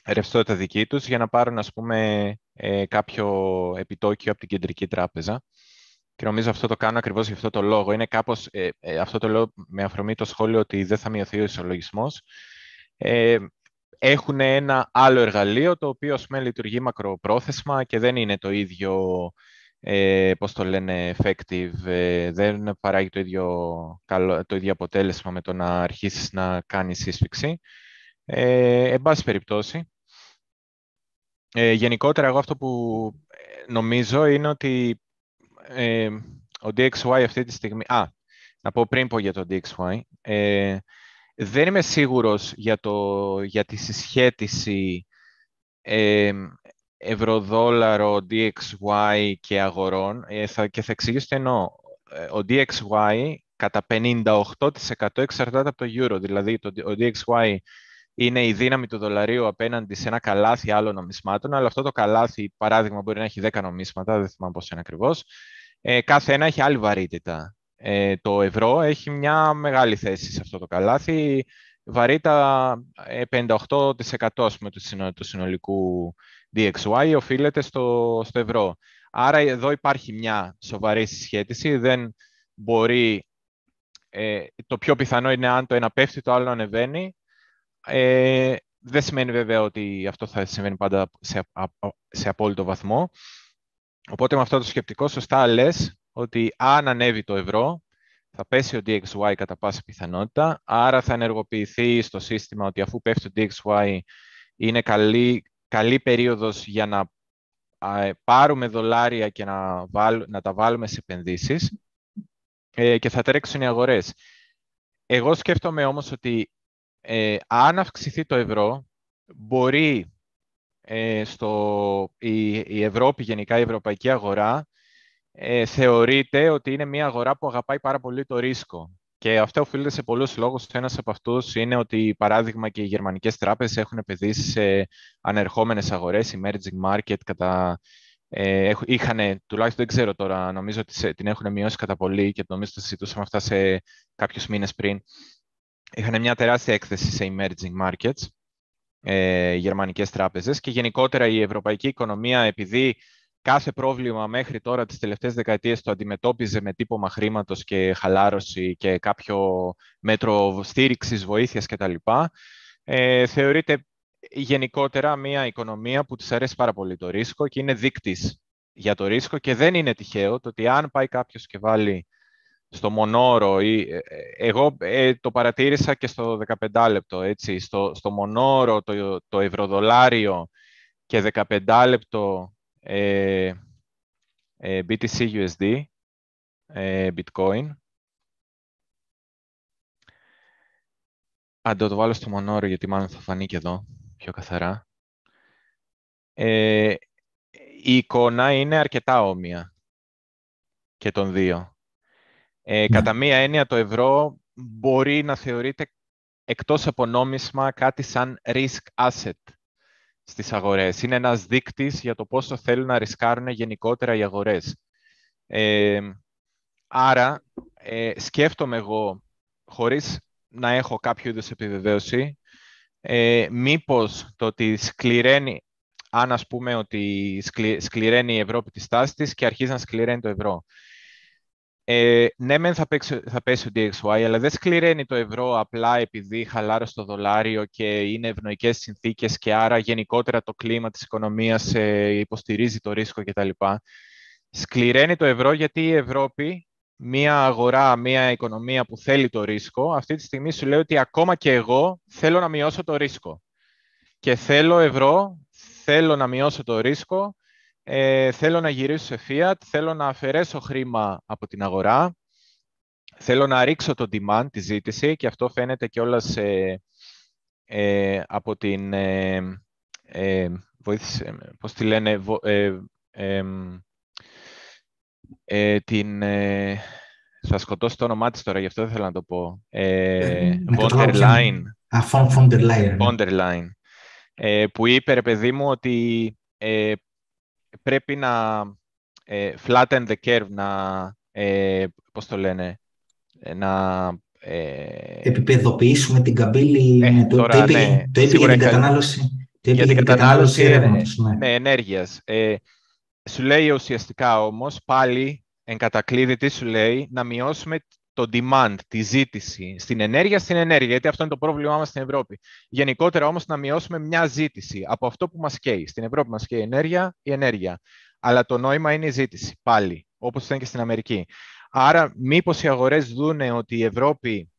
ρευστότητα δική τους για να πάρουν, ας πούμε, ε, κάποιο επιτόκιο από την κεντρική τράπεζα. Και νομίζω αυτό το κάνω ακριβώς για αυτό το λόγο. Είναι κάπως, αυτό το λέω με αφορμή το σχόλιο ότι δεν θα μειωθεί ο ισολογισμός. έχουν ένα άλλο εργαλείο το οποίο, ας πούμε, λειτουργεί μακροπρόθεσμα και δεν είναι το ίδιο ε, πώς το λένε, effective, ε, δεν παράγει το ίδιο, καλό, το ίδιο αποτέλεσμα με το να αρχίσεις να κάνεις σύσφυξη. Ε, εν πάση περιπτώσει, ε, γενικότερα εγώ αυτό που ε, νομίζω είναι ότι ε, ο DXY αυτή τη στιγμή... Α, να πω πριν πω για το DXY. Ε, δεν είμαι σίγουρος για, το, για τη συσχέτιση ε, ευρωδόλαρο, DXY και αγορών ε, θα, και θα εξηγήσω τι εννοώ. Ε, ο DXY κατά 58% εξαρτάται από το euro, δηλαδή το, ο DXY είναι η δύναμη του δολαρίου απέναντι σε ένα καλάθι άλλων νομισμάτων, αλλά αυτό το καλάθι, παράδειγμα, μπορεί να έχει 10 νομίσματα, δεν θυμάμαι πώς είναι ακριβώς. Ε, κάθε ένα έχει άλλη βαρύτητα. Ε, το ευρώ έχει μια μεγάλη θέση σε αυτό το καλάθι, βαρύτητα 58% του συνολικού DXY οφείλεται στο, στο ευρώ. Άρα εδώ υπάρχει μια σοβαρή συσχέτιση. Δεν μπορεί... Ε, το πιο πιθανό είναι αν το ένα πέφτει, το άλλο ανεβαίνει. Ε, δεν σημαίνει βέβαια ότι αυτό θα συμβαίνει πάντα σε, σε απόλυτο βαθμό. Οπότε με αυτό το σκεπτικό σωστά λες ότι αν ανέβει το ευρώ, θα πέσει ο DXY κατά πάσα πιθανότητα, άρα θα ενεργοποιηθεί στο σύστημα ότι αφού πέφτει το DXY είναι καλή, καλή περίοδος για να πάρουμε δολάρια και να, να τα βάλουμε σε επενδύσεις ε, και θα τρέξουν οι αγορές. Εγώ σκέφτομαι όμως ότι ε, αν αυξηθεί το ευρώ, μπορεί ε, στο, η, η, Ευρώπη, γενικά η ευρωπαϊκή αγορά, ε, θεωρείται ότι είναι μια αγορά που αγαπάει πάρα πολύ το ρίσκο. Και αυτό οφείλεται σε πολλούς λόγους. Ένας από αυτούς είναι ότι, παράδειγμα, και οι γερμανικές τράπεζες έχουν επενδύσει σε ανερχόμενες αγορές, emerging market, κατά, ε, είχαν, τουλάχιστον δεν ξέρω τώρα, νομίζω ότι την έχουν μειώσει κατά πολύ και νομίζω ότι συζητούσαμε αυτά σε κάποιους μήνες πριν. Είχαν μια τεράστια έκθεση σε emerging markets, ε, γερμανικές τράπεζες και γενικότερα η ευρωπαϊκή οικονομία, επειδή κάθε πρόβλημα μέχρι τώρα τις τελευταίες δεκαετίες το αντιμετώπιζε με τύπομα χρήματος και χαλάρωση και κάποιο μέτρο στήριξης, βοήθειας κτλ. Ε, θεωρείται γενικότερα μια οικονομία που της αρέσει πάρα πολύ το ρίσκο και είναι δείκτης για το ρίσκο και δεν είναι τυχαίο το ότι αν πάει κάποιος και βάλει στο μονόρο ή ε, ε, εγώ ε, το παρατήρησα και στο 15 λεπτό έτσι, στο, στο μονόρο το, το ευρωδολάριο και 15 λεπτό ε, ε, BTC USD ε, Bitcoin Αν το βάλω στο μονόρο γιατί μάλλον θα φανεί και εδώ πιο καθαρά ε, η εικόνα είναι αρκετά όμοια και των δύο. Ε, ναι. Κατά μία έννοια το ευρώ μπορεί να θεωρείται εκτός από νόμισμα κάτι σαν risk asset στις αγορές. Είναι ένας δείκτης για το πόσο θέλουν να ρισκάρουν γενικότερα οι αγορές. Ε, άρα, ε, σκέφτομαι εγώ, χωρίς να έχω κάποιο είδους επιβεβαίωση, ε, μήπως το ότι σκληραίνει αν ας πούμε ότι σκληραίνει η Ευρώπη τη στάση της και αρχίζει να σκληραίνει το ευρώ. Ε, ναι, μεν θα, θα πέσει ο DXY, αλλά δεν σκληραίνει το ευρώ απλά επειδή χαλάρωσε το δολάριο και είναι ευνοϊκές συνθήκες και άρα γενικότερα το κλίμα της οικονομίας ε, υποστηρίζει το ρίσκο κτλ. Σκληραίνει το ευρώ γιατί η Ευρώπη, μια αγορά, μια οικονομία που θέλει το ρίσκο, αυτή τη στιγμή σου λέει ότι ακόμα και εγώ θέλω να μειώσω το ρίσκο. Και θέλω ευρώ θέλω να μειώσω το ρίσκο, ε, θέλω να γυρίσω σε fiat, θέλω να αφαιρέσω χρήμα από την αγορά, θέλω να ρίξω το demand, τη ζήτηση, και αυτό φαίνεται και όλα ε, από την... Ε, ε, βοήθησε, πώς τη λένε, ε, ε, την... Ε, θα σκοτώσω το όνομά της τώρα, γι' αυτό δεν θέλω να το πω. Ε, Von der Leyen. Ε, που είπε, ρε παιδί μου, ότι ε, πρέπει να ε, flatten the curve, να, ε, πώς το λένε, ε, να... Ε, Επιπεδοποιήσουμε την καμπύλη, ε, το, τώρα, το, είπε, ναι, το είπε για την κατανάλωση. Το για την κατανάλωση, κατανάλωση ναι. ναι, ενέργειας. Ε, σου λέει ουσιαστικά όμως, πάλι, εν κατακλείδη, τι σου λέει, να μειώσουμε το demand, τη ζήτηση στην ενέργεια, στην ενέργεια, γιατί αυτό είναι το πρόβλημά μας στην Ευρώπη. Γενικότερα όμως να μειώσουμε μια ζήτηση από αυτό που μας καίει. Στην Ευρώπη μας καίει η ενέργεια, η ενέργεια. Αλλά το νόημα είναι η ζήτηση, πάλι, όπως ήταν και στην Αμερική. Άρα, μήπως οι αγορές δούνε ότι η Ευρώπη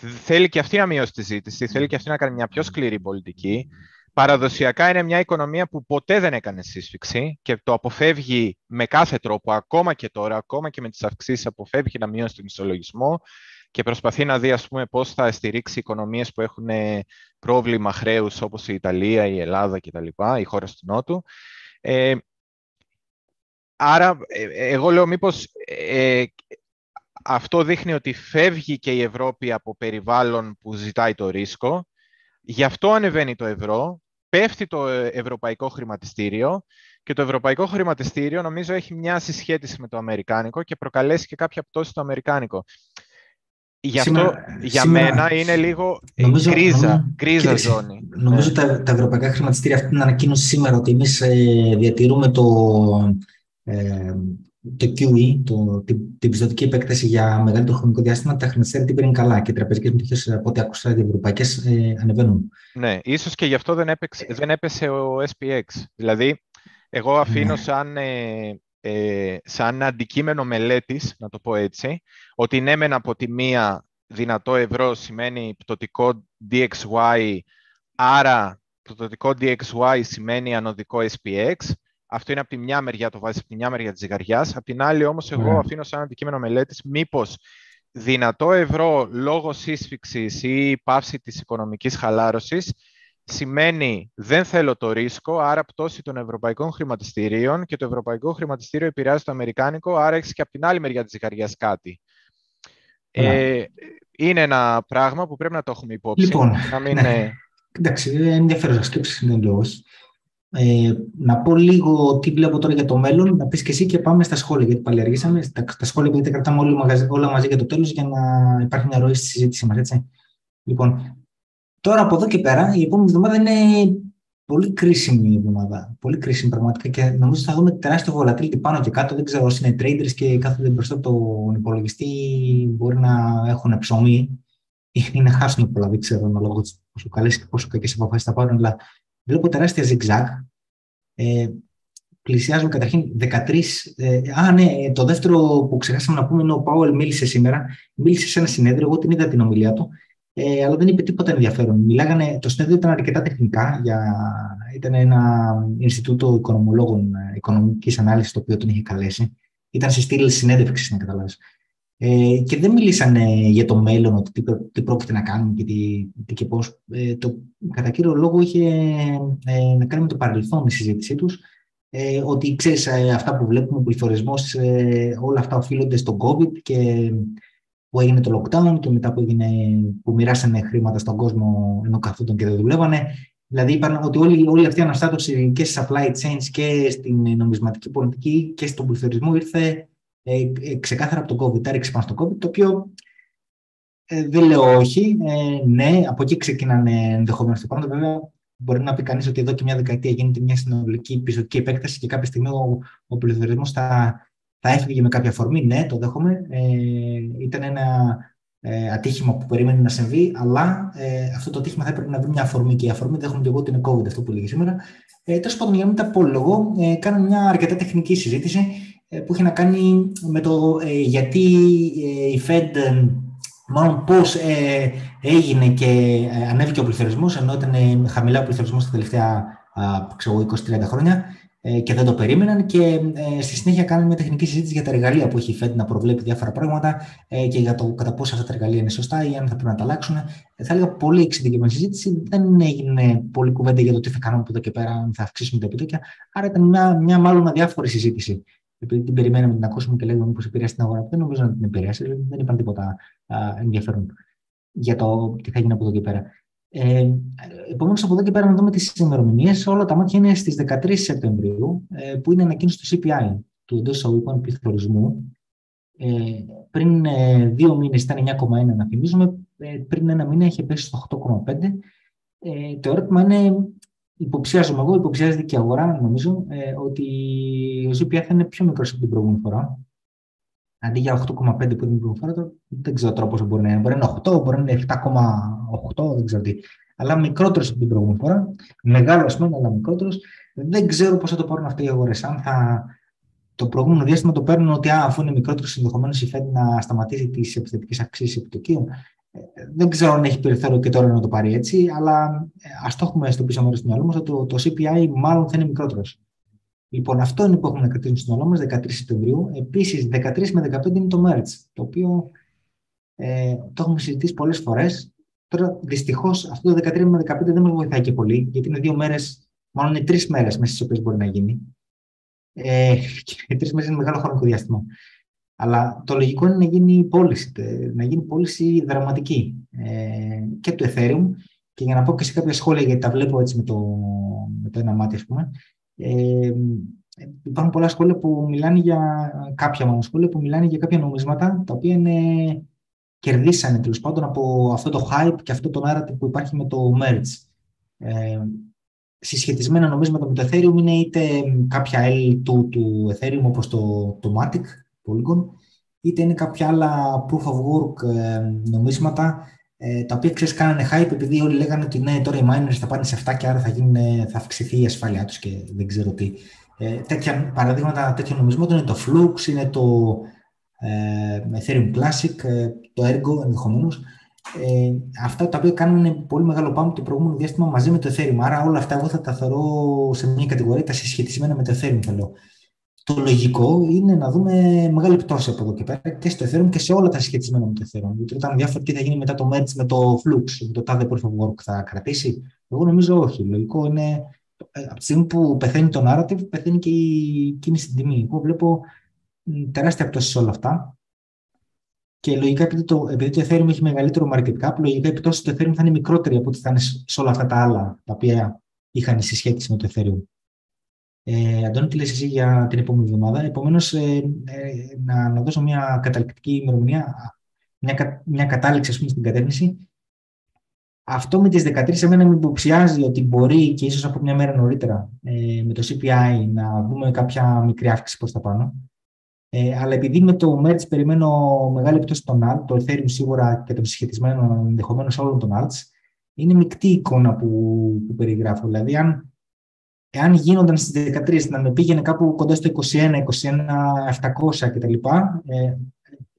θέλει και αυτή να μειώσει τη ζήτηση, θέλει και αυτή να κάνει μια πιο σκληρή πολιτική, Παραδοσιακά είναι μια οικονομία που ποτέ δεν έκανε σύσφυξη και το αποφεύγει με κάθε τρόπο, ακόμα και τώρα, ακόμα και με τις αυξήσεις, αποφεύγει να μειώσει τον ισολογισμό και προσπαθεί να δει, ας πούμε, πώς θα στηρίξει οικονομίες που έχουν πρόβλημα χρέους, όπως η Ιταλία, η Ελλάδα κτλ., οι χώρες του Νότου. Ε, άρα, ε, εγώ λέω μήπως ε, αυτό δείχνει ότι φεύγει και η Ευρώπη από περιβάλλον που ζητάει το ρίσκο Γι' αυτό ανεβαίνει το ευρώ, πέφτει το ευρωπαϊκό χρηματιστήριο και το ευρωπαϊκό χρηματιστήριο νομίζω έχει μια συσχέτιση με το αμερικάνικο και προκαλέσει και κάποια πτώση στο αμερικάνικο. Γι' αυτό για μένα είναι λίγο νομίζω, κρίζα, κρίζα ζώνη. Νομίζω ναι. τα, τα ευρωπαϊκά χρηματιστήρια αυτή την ανακοίνωση σήμερα ότι εμείς ε, διατηρούμε το, ε, το QE, το, την, την πιστοτική επέκταση για μεγαλύτερο χρονικό διάστημα, τα χρηματιστήρια την πήραν καλά και οι τραπεζικές μετοχές, από ό,τι άκουσα, οι ευρωπαϊκές ε, ανεβαίνουν. Ναι, ίσως και γι' αυτό δεν, έπαιξε, δεν έπεσε ο SPX. Δηλαδή, εγώ αφήνω ναι. σαν, ε, ε, σαν αντικείμενο μελέτης, να το πω έτσι, ότι ναι, μεν από τη μία δυνατό ευρώ σημαίνει πτωτικό DXY, άρα πτωτικό DXY σημαίνει ανωδικό SPX, αυτό είναι από τη μια μεριά, το βάζεις από τη μια μεριά της ζυγαριάς. Απ' την άλλη, όμως, εγώ ναι. αφήνω σαν αντικείμενο μελέτης μήπως δυνατό ευρώ λόγω σύσφυξης ή πάυση της οικονομικής χαλάρωσης σημαίνει δεν θέλω το ρίσκο, άρα πτώση των ευρωπαϊκών χρηματιστηρίων και το ευρωπαϊκό χρηματιστήριο επηρεάζει το αμερικάνικο, άρα έχεις και από την άλλη μεριά της ζυγαριάς κάτι. Ναι. Ε, είναι ένα πράγμα που πρέπει να το έχουμε υπόψη. Λοιπόν, να μην ναι. Εντάξει, ενδιαφέρουσα σκέψη είναι ε, να πω λίγο τι βλέπω τώρα για το μέλλον, να πεις και εσύ και πάμε στα σχόλια, γιατί πάλι αργήσαμε. Τα, τα σχόλια επειδή τα κρατάμε όλοι, όλα μαζί για το τέλος για να υπάρχει μια ροή στη συζήτησή μας, έτσι. Λοιπόν, τώρα από εδώ και πέρα, η επόμενη εβδομάδα είναι πολύ κρίσιμη εβδομάδα. Πολύ κρίσιμη πραγματικά και νομίζω θα δούμε τεράστιο volatility πάνω και κάτω. Δεν ξέρω όσοι είναι traders και κάθονται μπροστά από τον υπολογιστή μπορεί να έχουν ψωμί ή να χάσουν πολλά. Δεν ξέρω αναλόγω πόσο καλές και πόσο κακές αποφάσεις θα πάρουν. Αλλά βλέπω τεράστια ζιγκζαγκ. Ε, πλησιάζουμε καταρχήν 13. Ε, α, ναι, το δεύτερο που ξεχάσαμε να πούμε είναι ο Πάουελ μίλησε σήμερα. Μίλησε σε ένα συνέδριο, εγώ την είδα την ομιλία του ε, αλλά δεν είπε τίποτα ενδιαφέρον. Μιλάγανε, το συνέδριο ήταν αρκετά τεχνικά, για, ήταν ένα Ινστιτούτο Οικονομολόγων ε, Οικονομικής Ανάλυσης το οποίο τον είχε καλέσει. Ήταν σε στήλη συνέντευξης, να καταλάβεις. Ε, και δεν μιλήσανε για το μέλλον, ότι τι, τι πρόκειται να κάνουν και τι, τι και πώς. Ε, το, κατά κύριο λόγο είχε ε, να κάνει με το παρελθόν η συζήτησή τους, ε, ότι ξέρεις ε, αυτά που βλέπουμε, ο πληθωρισμός, ε, όλα αυτά οφείλονται στον COVID και που έγινε το lockdown και μετά που, έγινε, που μοιράσανε χρήματα στον κόσμο ενώ καθόταν και δεν δουλεύανε. Δηλαδή είπαν ότι όλη, όλη αυτή η αναστάτωση και στις supply chains και στην νομισματική πολιτική και στον πληθωρισμό ήρθε ε, ε, ξεκάθαρα από τον COVID, έριξε πάνω στο COVID, το οποίο ε, δεν λέω όχι. Ε, ναι, από εκεί ξεκίνανε ενδεχομένω το πράγμα. Βέβαια, μπορεί να πει κανείς ότι εδώ και μια δεκαετία γίνεται μια συνολική πιστοτική επέκταση και κάποια στιγμή ο, ο πληθωρισμός θα θα έφυγε με κάποια φορμή, ναι, το δέχομαι. Ε, ήταν ένα ε, ατύχημα που περίμενε να συμβεί, αλλά ε, αυτό το ατύχημα θα έπρεπε να βρει μια αφορμή και η αφορμή δέχομαι και εγώ ότι είναι COVID, αυτό που λέγει σήμερα. Ε, Τέλος πάντων, για να μην τα πω λόγο, ε, κάναμε μια αρκετά τεχνική συζήτηση ε, που είχε να κάνει με το ε, γιατί ε, η Fed, μάλλον πώς έγινε και ανέβηκε ο πληθωρισμός, ενώ ήταν χαμηλά ο πληθωρισμός τα τελευταία 20-30 χρόνια. Ε, και δεν το περίμεναν και ε, στη συνέχεια κάνουμε μια τεχνική συζήτηση για τα εργαλεία που έχει η Fed να προβλέπει διάφορα πράγματα ε, και για το κατά πόσο αυτά τα εργαλεία είναι σωστά ή αν θα πρέπει να τα αλλάξουν. Θα έλεγα πολύ εξειδικευμένη συζήτηση. Δεν έγινε πολύ κουβέντα για το τι θα κάνουμε από εδώ και πέρα, αν θα αυξήσουμε τα επιτόκια. Άρα ήταν μια, μια μάλλον αδιάφορη συζήτηση. Επειδή την περιμέναμε την ακούσουμε και λέγαμε πώ επηρεάσει την αγορά, δεν νομίζω να την επηρεάσει. Δεν είπαν τίποτα ενδιαφέρον για το τι θα γίνει από εδώ και πέρα. Ε, Επομένως, από εδώ και πέρα να δούμε τις ημερομηνίες. Όλα τα μάτια είναι στις 13 Σεπτεμβρίου, ε, που είναι ανακοίνωση του CPI, του εντός εισαγωγικών πληθωρισμού. Ε, πριν ε, δύο μήνες ήταν 9,1 να θυμίζουμε, ε, πριν ένα μήνα είχε πέσει στο 8,5. Ε, το ερώτημα είναι, υποψιάζομαι εγώ, υποψιάζεται και η αγορά, νομίζω, ε, ότι ο CPI θα είναι πιο μικρό από την προηγούμενη φορά αντί για 8,5 που είναι την προηγούμενη δεν ξέρω τώρα πόσο μπορεί να είναι. Μπορεί να είναι 8, μπορεί να είναι 7,8, δεν ξέρω τι. Αλλά μικρότερος από την προηγούμενη φορά. Μεγάλο μεν, αλλά μικρότερος. Δεν ξέρω πώς θα το πάρουν αυτοί οι αγορές. Αν θα το προηγούμενο διάστημα το παίρνουν ότι α, αφού είναι μικρότερος, ενδεχομένως η Fed να σταματήσει τις επιθετικές αυξήσει επιτοκίων. Ε, δεν ξέρω αν έχει περιθώριο και τώρα να το πάρει έτσι, αλλά ας το έχουμε στο πίσω μέρος του μυαλού μας ότι το, το CPI μάλλον θα είναι μικρότερος. Λοιπόν, αυτό είναι που έχουμε να κρατήσουμε στο μυαλό μας 13 Σεπτεμβρίου. Επίσης, 13 με 15 είναι το Merge, το οποίο ε, το έχουμε συζητήσει πολλές φορές. Τώρα, δυστυχώς, αυτό το 13 με 15 δεν μας βοηθάει και πολύ, γιατί είναι δύο μέρες, μάλλον είναι τρεις μέρες μέσα στις οποίες μπορεί να γίνει. Ε, *laughs* και τρεις μέρες είναι μεγάλο χρονικό διάστημα. Αλλά το λογικό είναι να γίνει πώληση, να γίνει πώληση δραματική ε, και του Ethereum. Και για να πω και σε κάποια σχόλια, γιατί τα βλέπω έτσι με το, με το ένα μάτι, ας πούμε, ε, υπάρχουν πολλά σχόλια που μιλάνε για κάποια μόνο σχόλια που μιλάνε για κάποια νομίσματα τα οποία είναι, κερδίσανε τέλος πάντων από αυτό το hype και αυτό το narrative που υπάρχει με το merge. Ε, συσχετισμένα νομίσματα με το Ethereum είναι είτε κάποια L2 του Ethereum όπως το, το Matic, Polygon, είτε είναι κάποια άλλα proof of work ε, νομίσματα ε, τα οποία ξέρεις, κάνανε hype επειδή όλοι λέγανε ότι ναι, τώρα οι miners θα πάνε σε αυτά και άρα θα, γίνουν, θα αυξηθεί η ασφάλειά τους και δεν ξέρω τι. Ε, τέτοια παραδείγματα τέτοιων νομισμάτων είναι το Flux, είναι το ε, Ethereum Classic, ε, το Ergo ενδεχομένως. Ε, αυτά τα οποία κάνουν πολύ μεγάλο πάνω το προηγούμενο διάστημα μαζί με το Ethereum. Άρα όλα αυτά εγώ θα τα θεωρώ σε μια κατηγορία τα συσχετισμένα με το Ethereum θέλω το λογικό είναι να δούμε μεγάλη πτώση από εδώ και πέρα και στο Ethereum και σε όλα τα συσχετισμένα με το Ethereum. Γιατί ήταν διάφορα τι θα γίνει μετά το merge με το Flux, με το τάδε proof of work θα κρατήσει. Εγώ νομίζω όχι. Λογικό είναι ε, από τη στιγμή που πεθαίνει το narrative, πεθαίνει και η κίνηση στην τιμή. Εγώ βλέπω τεράστια πτώση σε όλα αυτά. Και λογικά, επειδή το, επειδή το Ethereum έχει μεγαλύτερο market cap, λογικά η πτώση του Ethereum θα είναι μικρότερη από ό,τι θα είναι σε όλα αυτά τα άλλα τα οποία είχαν συσχέτιση με το Ethereum. Ε, Αντώνη, τι λες εσύ για την επόμενη εβδομάδα; Επομένως, ε, ε, να, να δώσω μια καταληκτική ημερομηνία, μια, μια κατάληξη ας πούμε, στην κατεύθυνση. αυτό με τις 13 εμένα με υποψιάζει ότι μπορεί και ίσως από μια μέρα νωρίτερα ε, με το CPI να δούμε κάποια μικρή αύξηση προς τα πάνω. Ε, αλλά επειδή με το Merge περιμένω μεγάλη πτώση των alt, το Ethereum σίγουρα και το συσχετισμένο ενδεχομένως όλων των alts, είναι μεικτή εικόνα που, που περιγράφω. Δηλαδή, αν, εάν γίνονταν στις 13 να με πήγαινε κάπου κοντά στο 21, 21, 700 κτλ. Ε,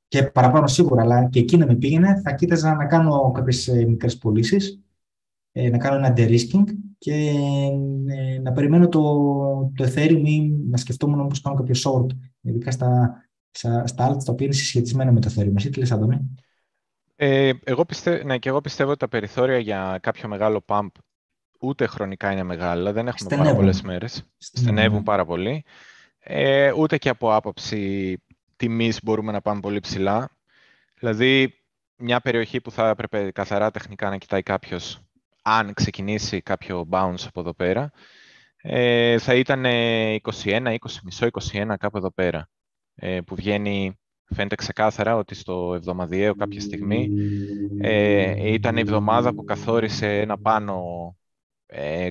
και παραπάνω σίγουρα, αλλά και εκεί να με πήγαινε, θα κοίταζα να κάνω κάποιες μικρές πωλήσεις, ε, να κάνω ένα de-risking και ε, να περιμένω το, το Ethereum ή να σκεφτόμουν πώ κάνω κάποιο short, ειδικά στα, στα, στα alts τα οποία είναι συσχετισμένα με το Ethereum. Εσύ τι λες, Αντώνη; Ε, εγώ πιστεύω, ναι, και εγώ πιστεύω ότι τα περιθώρια για κάποιο μεγάλο pump ούτε χρονικά είναι μεγάλα, δεν έχουμε πάρα πολλές μέρες, στενεύουν πάρα πολύ. Ε, ούτε και από άποψη τιμής μπορούμε να πάμε πολύ ψηλά. Δηλαδή, μια περιοχή που θα έπρεπε καθαρά τεχνικά να κοιτάει κάποιος αν ξεκινήσει κάποιο bounce από εδώ πέρα, ε, θα ήταν 21, 20, μισό, 21 κάπου εδώ πέρα, ε, που βγαίνει, φαίνεται ξεκάθαρα ότι στο εβδομαδιαίο κάποια στιγμή ε, ήταν η εβδομάδα που καθόρισε ένα πάνω, ε,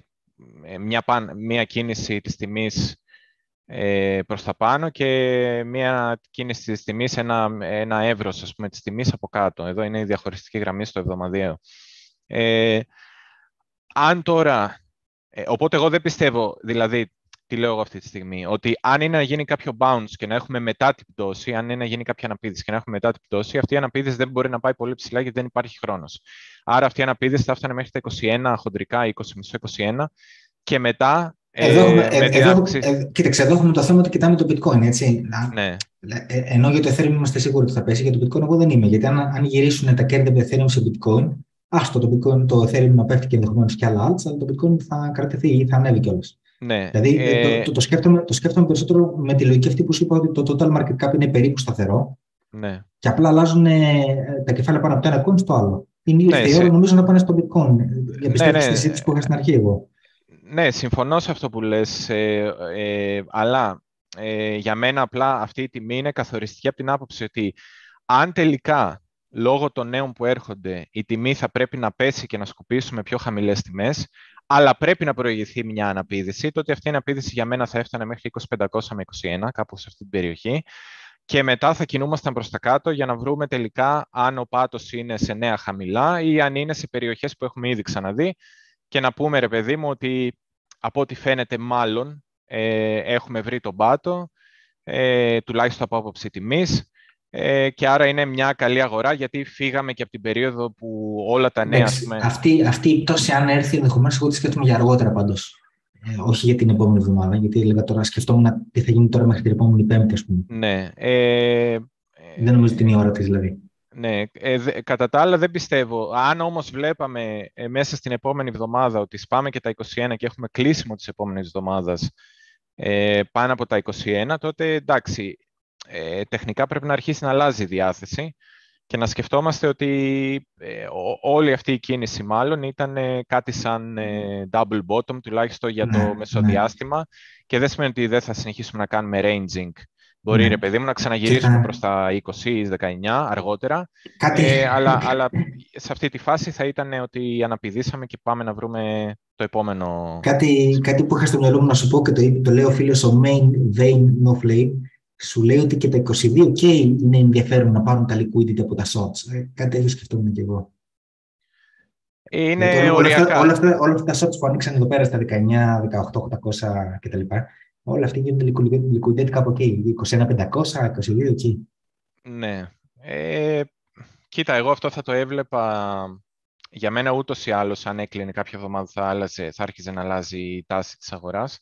μια, μια κίνηση της τιμής ε, προς τα πάνω και μια κίνηση της τιμής, ένα, ένα εύρος ας πούμε, της τιμής από κάτω. Εδώ είναι η διαχωριστική γραμμή στο εβδομαδιαίο. Ε, αν τώρα, ε, οπότε εγώ δεν πιστεύω, δηλαδή, τι λέω εγώ αυτή τη στιγμή, ότι αν είναι να γίνει κάποιο bounce και να έχουμε μετά την πτώση, αν είναι να γίνει κάποια αναπήδηση και να έχουμε μετά την πτώση, αυτή η αναπήδηση δεν μπορεί να πάει πολύ ψηλά γιατί δεν υπάρχει χρόνος. Άρα αυτή η αναπήδηση θα φτάνει μέχρι τα 21 χοντρικά, 20 21 και μετά εδώ, ε, ε, εδώ, ε, κοίταξε, εδώ έχουμε το θέμα ότι κοιτάμε το bitcoin, έτσι. Ναι. Ε, ενώ για το Ethereum είμαστε σίγουροι ότι θα πέσει, για το bitcoin εγώ δεν είμαι. Γιατί αν, αν γυρίσουν τα κέρδη από Ethereum σε bitcoin, άστο το bitcoin, το Ethereum να πέφτει και ενδεχομένως και άλλα alts, αλλά το bitcoin θα κρατηθεί ή θα ανέβει κιόλας. Ναι. Δηλαδή ε... το, το, το, σκέφτομαι, το σκέφτομαι περισσότερο με τη λογική αυτή που σου είπα ότι το total market cap είναι περίπου σταθερό. Ναι. Και απλά αλλάζουν τα κεφάλαια πάνω από το ένα coin στο άλλο. Είναι ήρθε ναι, η ώρα νομίζω να πάνε στο bitcoin. Για πιστεύω ναι, ναι. στη συζήτηση που είχα στην αρχή εγώ. Ναι, συμφωνώ σε αυτό που λες, ε, ε, αλλά ε, για μένα απλά αυτή η τιμή είναι καθοριστική από την άποψη ότι αν τελικά λόγω των νέων που έρχονται η τιμή θα πρέπει να πέσει και να σκουπίσουμε πιο χαμηλές τιμές, αλλά πρέπει να προηγηθεί μια αναπήδηση, τότε αυτή η αναπήδηση για μένα θα έφτανε μέχρι 2500 με 21, κάπου σε αυτή την περιοχή, και μετά θα κινούμασταν προς τα κάτω για να βρούμε τελικά αν ο πάτος είναι σε νέα χαμηλά ή αν είναι σε περιοχές που έχουμε ήδη ξαναδεί. Και να πούμε, ρε παιδί μου, ότι από ό,τι φαίνεται μάλλον ε, έχουμε βρει τον πάτο, ε, τουλάχιστον από άποψη τιμής, ε, και άρα είναι μια καλή αγορά γιατί φύγαμε και από την περίοδο που όλα τα νέα... Πούμε... Αυτή, αυτή η πτώση αν έρθει ενδεχομένως εγώ τη σκέφτομαι για αργότερα πάντως. Ε, όχι για την επόμενη εβδομάδα, γιατί έλεγα τώρα σκεφτόμουν τι θα γίνει τώρα μέχρι την επόμενη Πέμπτη, ας πούμε. Ναι. Ε, δεν νομίζω ότι είναι η ώρα της δηλαδή. Ναι, ε, κατά τα άλλα δεν πιστεύω. Αν όμως βλέπαμε ε, μέσα στην επόμενη εβδομάδα ότι σπάμε και τα 21 και έχουμε κλείσιμο της επόμενης εβδομάδας ε, πάνω από τα 21, τότε εντάξει, ε, τεχνικά πρέπει να αρχίσει να αλλάζει η διάθεση και να σκεφτόμαστε ότι ε, όλη αυτή η κίνηση μάλλον ήταν κάτι σαν double bottom, τουλάχιστον για το ναι, ναι. μεσοδιάστημα και δεν σημαίνει ότι δεν θα συνεχίσουμε να κάνουμε ranging Μπορεί, ναι. ρε παιδί μου, να ξαναγυρίσουμε θα... προς τα 20 ή 19 αργότερα. Κάτι... Ε, αλλά, αλλά σε αυτή τη φάση θα ήταν ότι αναπηδήσαμε και πάμε να βρούμε το επόμενο... Κάτι, κάτι που είχα στο μυαλό μου να σου πω και το, το λέει ο φίλος ο Main Vein No Flame, σου λέει ότι και τα 22 και είναι ενδιαφέρον να πάρουν τα liquidity από τα shots. Ε, κάτι τέτοιο σκεφτόμουν και εγώ. Είναι ε, όλα, αυτά, όλα, αυτά, όλα αυτά τα shots που ανοίξαν εδώ πέρα στα 19, 18, 800 κτλ όλα αυτά γίνονται liquidate κάπου εκεί, 21.500, 22 εκεί. Ναι. Ε, κοίτα, εγώ αυτό θα το έβλεπα για μένα ούτως ή άλλως, αν έκλεινε κάποια εβδομάδα, θα, άλλαζε, θα άρχιζε να αλλάζει η τάση της αγοράς